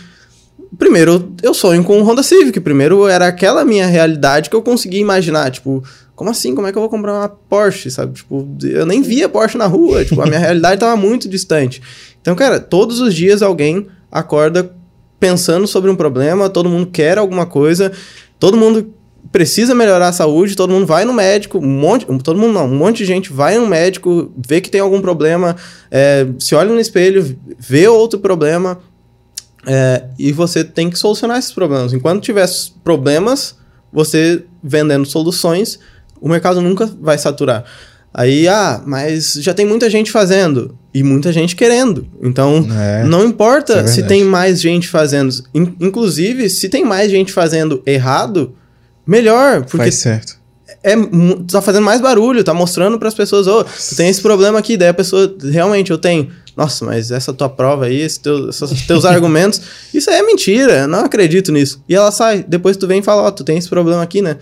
primeiro eu sonho com um Honda Civic. Primeiro era aquela minha realidade que eu conseguia imaginar. Tipo, como assim? Como é que eu vou comprar uma Porsche, sabe? Tipo, eu nem via Porsche na rua. tipo, a minha realidade tava muito distante. Então, cara, todos os dias alguém acorda pensando sobre um problema, todo mundo quer alguma coisa, todo mundo precisa melhorar a saúde, todo mundo vai no médico, um monte, todo mundo não, um monte de gente vai no médico, vê que tem algum problema, é, se olha no espelho, vê outro problema, é, e você tem que solucionar esses problemas. Enquanto tiver problemas, você vendendo soluções, o mercado nunca vai saturar. Aí, ah, mas já tem muita gente fazendo e muita gente querendo. Então, é, não importa é se tem mais gente fazendo. In inclusive, se tem mais gente fazendo errado, melhor. Porque Faz certo. É, tu tá fazendo mais barulho, tá mostrando para as pessoas, ô, oh, tu tem esse problema aqui, daí a pessoa, realmente, eu tenho. Nossa, mas essa tua prova aí, esse teu, esses teus argumentos, isso aí é mentira, não acredito nisso. E ela sai, depois tu vem e fala, ó, oh, tu tem esse problema aqui, né?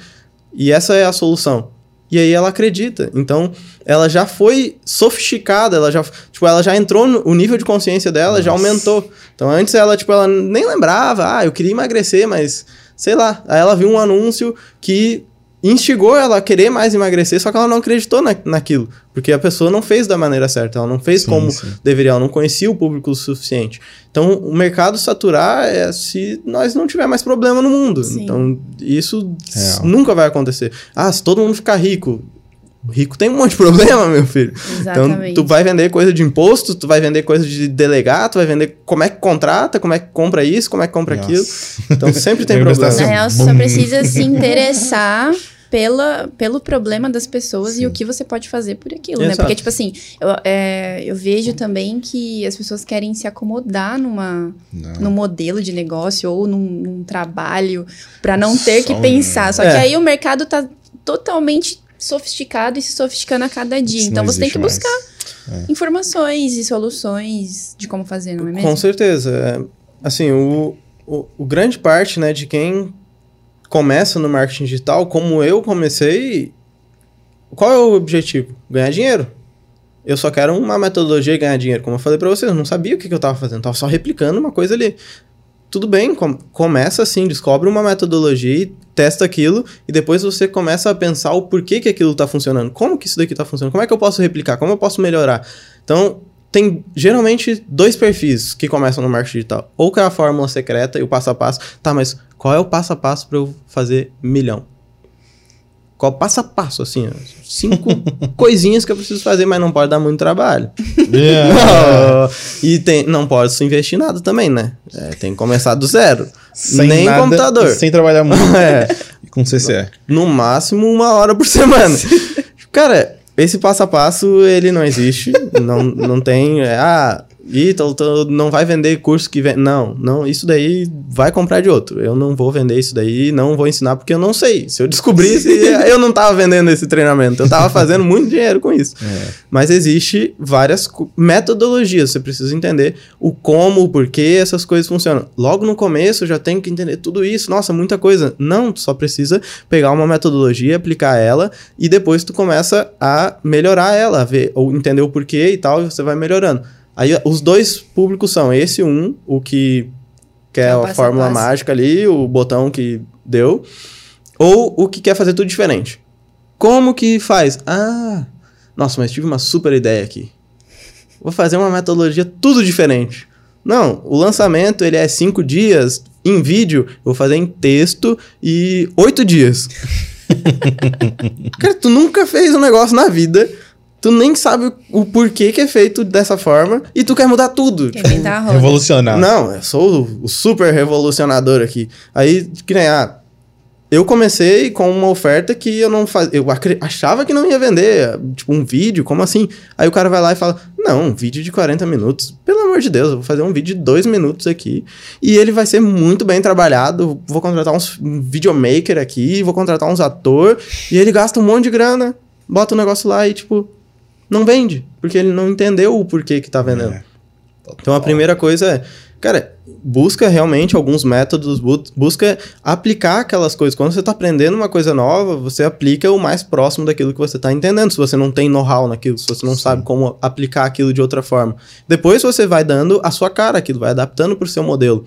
E essa é a solução. E aí ela acredita. Então, ela já foi sofisticada, ela já, tipo, ela já entrou no o nível de consciência dela, Nossa. já aumentou. Então, antes ela, tipo, ela nem lembrava, ah, eu queria emagrecer, mas sei lá. Aí ela viu um anúncio que instigou ela a querer mais emagrecer, só que ela não acreditou na, naquilo, porque a pessoa não fez da maneira certa, ela não fez sim, como sim. deveria, ela não conhecia o público o suficiente. Então, o mercado saturar é se nós não tiver mais problema no mundo. Sim. Então, isso Real. nunca vai acontecer. Ah, se todo mundo ficar rico, rico tem um monte de problema, meu filho. Exatamente. Então, tu vai vender coisa de imposto, tu vai vender coisa de delegado, tu vai vender como é que contrata, como é que compra isso, como é que compra Nossa. aquilo. Então, sempre tem problema. Na real, só precisa se interessar pela, pelo problema das pessoas Sim. e o que você pode fazer por aquilo, Exato. né? Porque, tipo assim, eu, é, eu vejo também que as pessoas querem se acomodar numa, num modelo de negócio ou num, num trabalho para não ter Só que pensar. Só é. que aí o mercado tá totalmente sofisticado e se sofisticando a cada dia. Isso então você tem que buscar é. informações e soluções de como fazer, não é mesmo? Com certeza. É, assim, o, o, o grande parte né, de quem começa no marketing digital, como eu comecei, qual é o objetivo? Ganhar dinheiro. Eu só quero uma metodologia de ganhar dinheiro. Como eu falei para vocês, eu não sabia o que, que eu estava fazendo, estava só replicando uma coisa ali. Tudo bem, com, começa assim, descobre uma metodologia e testa aquilo, e depois você começa a pensar o porquê que aquilo está funcionando. Como que isso daqui está funcionando? Como é que eu posso replicar? Como eu posso melhorar? Então, tem geralmente dois perfis que começam no marketing digital. Ou que é a fórmula secreta e o passo a passo. Tá, mas qual é o passo a passo para eu fazer milhão? Qual passo a passo, assim, ó, cinco coisinhas que eu preciso fazer, mas não pode dar muito trabalho. Yeah. e tem, não pode se investir nada também, né? É, tem que começar do zero. Sem Nem nada, computador. Sem trabalhar muito. é. Com CCE. No máximo uma hora por semana. Cara, esse passo a passo, ele não existe. não, não tem. É, ah, Ítalo, não vai vender curso que vem. Não, não, isso daí vai comprar de outro. Eu não vou vender isso daí, não vou ensinar porque eu não sei. Se eu descobrisse, eu não tava vendendo esse treinamento. Eu tava fazendo muito dinheiro com isso. É. Mas existe várias metodologias. Você precisa entender o como, o porquê essas coisas funcionam. Logo no começo já tem que entender tudo isso. Nossa, muita coisa. Não, tu só precisa pegar uma metodologia, aplicar ela e depois tu começa a melhorar ela, a ver ou entender o porquê e tal, e você vai melhorando. Aí os dois públicos são esse um, o que quer a fórmula mágica ali, o botão que deu, ou o que quer fazer tudo diferente. Como que faz? Ah, nossa, mas tive uma super ideia aqui. Vou fazer uma metodologia tudo diferente. Não, o lançamento ele é cinco dias em vídeo, eu vou fazer em texto e oito dias. Cara, tu nunca fez um negócio na vida tu nem sabe o porquê que é feito dessa forma e tu quer mudar tudo. Quer tipo, revolucionar. Não, eu sou o, super revolucionador aqui. Aí, que nem, ah, eu comecei com uma oferta que eu não fazia. Eu achava que não ia vender, tipo, um vídeo, como assim? Aí o cara vai lá e fala: Não, um vídeo de 40 minutos. Pelo amor de Deus, eu vou fazer um vídeo de 2 minutos aqui. E ele vai ser muito bem trabalhado. Vou contratar uns, um videomaker aqui, vou contratar uns ator. E ele gasta um monte de grana. Bota o um negócio lá e, tipo, não vende, porque ele não entendeu o porquê que tá vendendo. É. Então a primeira coisa é, cara, busca realmente alguns métodos, busca aplicar aquelas coisas. Quando você está aprendendo uma coisa nova, você aplica o mais próximo daquilo que você está entendendo. Se você não tem know-how naquilo, se você não Sim. sabe como aplicar aquilo de outra forma. Depois você vai dando a sua cara aquilo, vai adaptando para o seu modelo.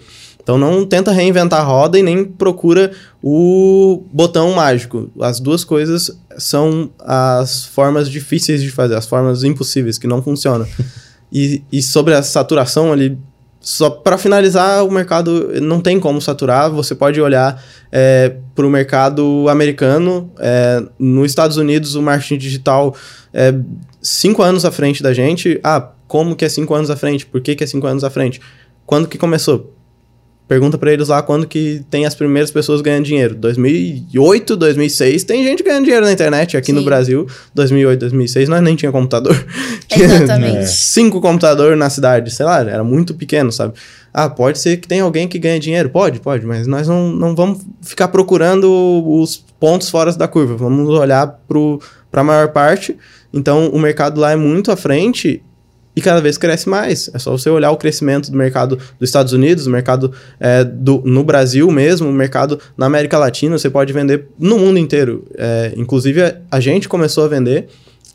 Então não tenta reinventar a roda e nem procura o botão mágico. As duas coisas são as formas difíceis de fazer, as formas impossíveis que não funcionam. e, e sobre a saturação ali, só para finalizar, o mercado não tem como saturar. Você pode olhar é, para o mercado americano. É, nos Estados Unidos, o marketing digital é cinco anos à frente da gente. Ah, como que é cinco anos à frente? Por que, que é cinco anos à frente? Quando que começou? Pergunta para eles lá quando que tem as primeiras pessoas ganhando dinheiro. 2008, 2006, tem gente ganhando dinheiro na internet aqui Sim. no Brasil. 2008, 2006, nós nem tinha computador. Exatamente. tinha cinco computadores na cidade, sei lá, era muito pequeno, sabe? Ah, pode ser que tenha alguém que ganhe dinheiro? Pode, pode, mas nós não, não vamos ficar procurando os pontos fora da curva. Vamos olhar para a maior parte. Então, o mercado lá é muito à frente e cada vez cresce mais. É só você olhar o crescimento do mercado dos Estados Unidos, o mercado é, do, no Brasil mesmo, o mercado na América Latina, você pode vender no mundo inteiro. É, inclusive, a gente começou a vender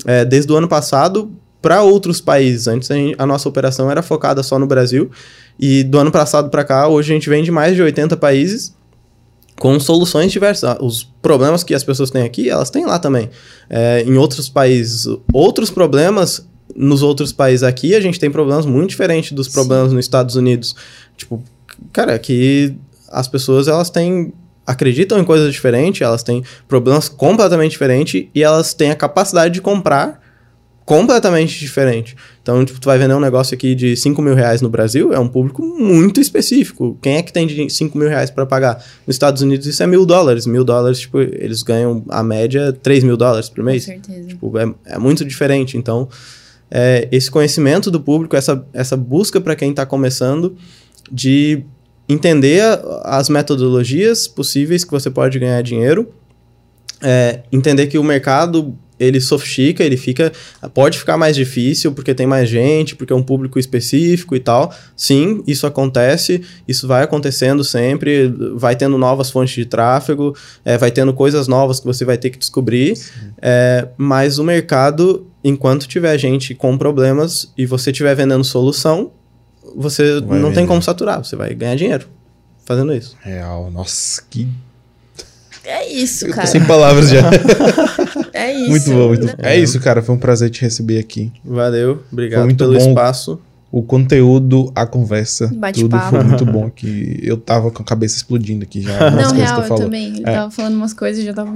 é, desde o ano passado para outros países. Antes a, a, nossa operação era focada só no Brasil. E do ano passado para cá, hoje a gente vende mais de 80 países com soluções diversas. Ah, os problemas que as pessoas têm aqui, elas têm lá também. É, em outros países, outros problemas nos outros países aqui, a gente tem problemas muito diferentes dos problemas Sim. nos Estados Unidos. Tipo, cara, aqui as pessoas elas têm acreditam em coisas diferentes, elas têm problemas completamente diferentes e elas têm a capacidade de comprar completamente diferente. Então, tipo, tu vai vender um negócio aqui de 5 mil reais no Brasil, é um público muito específico. Quem é que tem de 5 mil reais para pagar? Nos Estados Unidos isso é mil dólares. Mil dólares, tipo, eles ganham a média 3 mil dólares por mês. Com certeza. Tipo, é, é muito diferente. Então, é, esse conhecimento do público, essa, essa busca para quem está começando de entender as metodologias possíveis que você pode ganhar dinheiro, é, entender que o mercado ele sofistica, ele fica. Pode ficar mais difícil porque tem mais gente, porque é um público específico e tal. Sim, isso acontece, isso vai acontecendo sempre, vai tendo novas fontes de tráfego, é, vai tendo coisas novas que você vai ter que descobrir. É, mas o mercado, enquanto tiver gente com problemas e você estiver vendendo solução, você vai não vender. tem como saturar, você vai ganhar dinheiro fazendo isso. Real, nossa, que é isso, cara. sem palavras já. é isso. Muito bom, muito bom. É isso, cara. Foi um prazer te receber aqui. Valeu. Obrigado muito pelo bom. espaço. O conteúdo, a conversa, tudo foi muito bom aqui. Eu tava com a cabeça explodindo aqui já. Não, real, eu também. Ele é. tava falando umas coisas e já tava...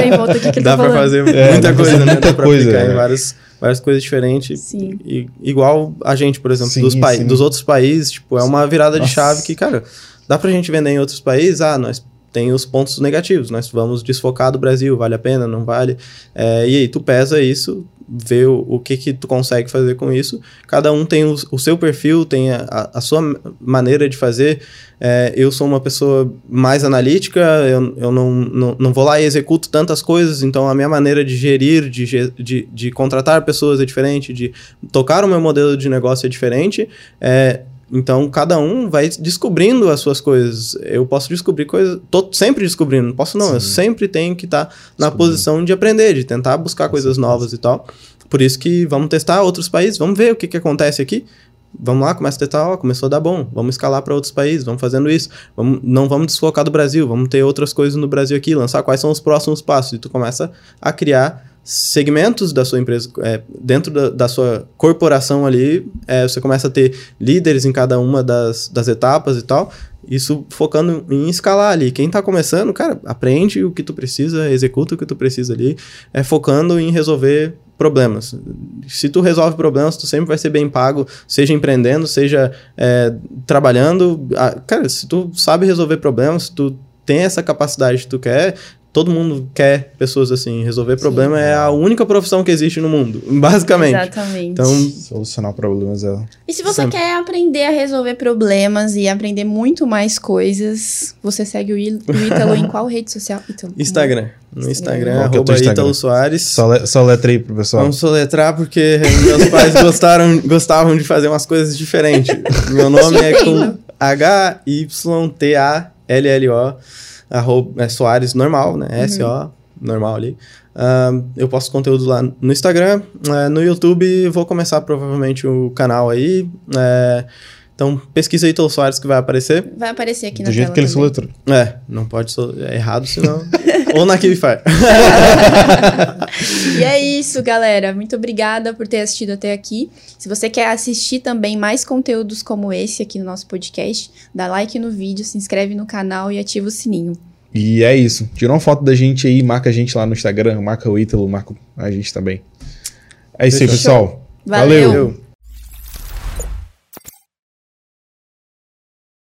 Tem volta aqui que Dá tá pra falando. fazer é, muita coisa, né? Muita Dá pra coisa, é. em várias, várias coisas diferentes. Sim. E, igual a gente, por exemplo, sim, dos, sim. dos outros países, tipo, é uma virada Nossa. de chave que, cara, dá pra gente vender em outros países, ah, nós tem os pontos negativos. Nós vamos desfocar do Brasil, vale a pena, não vale? É, e aí tu pesa isso, vê o, o, que que tu consegue fazer com isso. Cada um tem o, o seu perfil, tem a, a, sua maneira de fazer. É, eu sou uma pessoa mais analítica, eu, eu não, não, não vou lá e executo tantas coisas, então a minha maneira de gerir, de, de, de contratar pessoas é diferente, de tocar o meu modelo de negócio é diferente. É, então, cada um vai descobrindo as suas coisas. Eu posso descobrir coisas. Tô sempre descobrindo. Não posso, não. Sim. Eu sempre tenho que estar tá na posição de aprender, de tentar buscar coisas novas e tal. Por isso que vamos testar outros países, vamos ver o que, que acontece aqui. Vamos lá, começa a testar, ó, começou a dar bom. Vamos escalar para outros países, vamos fazendo isso. Vamos, não vamos desfocar do Brasil, vamos ter outras coisas no Brasil aqui, lançar quais são os próximos passos. E tu começa a criar segmentos da sua empresa, é, dentro da, da, sua corporação ali, é, você começa a ter líderes em cada uma das, das etapas e tal, isso focando em escalar ali. Quem está começando, cara, aprende o que tu precisa, executa o que tu precisa ali, é focando em resolver problemas. Se tu resolve problemas, tu sempre vai ser bem pago, seja empreendendo, seja é, trabalhando. Cara, se tu sabe resolver problemas, se tu tem essa capacidade que tu quer, todo mundo quer pessoas assim. Resolver Sim, problema é. é a única profissão que existe no mundo, basicamente. Exatamente. Então, solucionar problemas é. E se você Sempre. quer aprender a resolver problemas e aprender muito mais coisas, você segue o Ítalo em qual rede social? Ítalo. Instagram. No Instagram, arroba é Ítalo Soares. Só, le, só letra aí pro pessoal. Vamos soletrar porque meus pais gostaram, gostavam de fazer umas coisas diferentes. Meu nome é com H-Y-T-A-L-L-O arroba, é Soares normal, né? Uhum. S-O, normal ali. Uh, eu posto conteúdo lá no Instagram. Uh, no YouTube vou começar provavelmente o canal aí. Uh, então, pesquisa aí Ítalo Soares que vai aparecer. Vai aparecer aqui Do na jeito tela que ele soletrou. É, não pode ser é errado, senão... Ou na Kivify. e é isso, galera. Muito obrigada por ter assistido até aqui. Se você quer assistir também mais conteúdos como esse aqui no nosso podcast, dá like no vídeo, se inscreve no canal e ativa o sininho. E é isso. Tira uma foto da gente aí, marca a gente lá no Instagram, marca o Ítalo, marca a gente também. É isso aí, pessoal. Valeu. Valeu.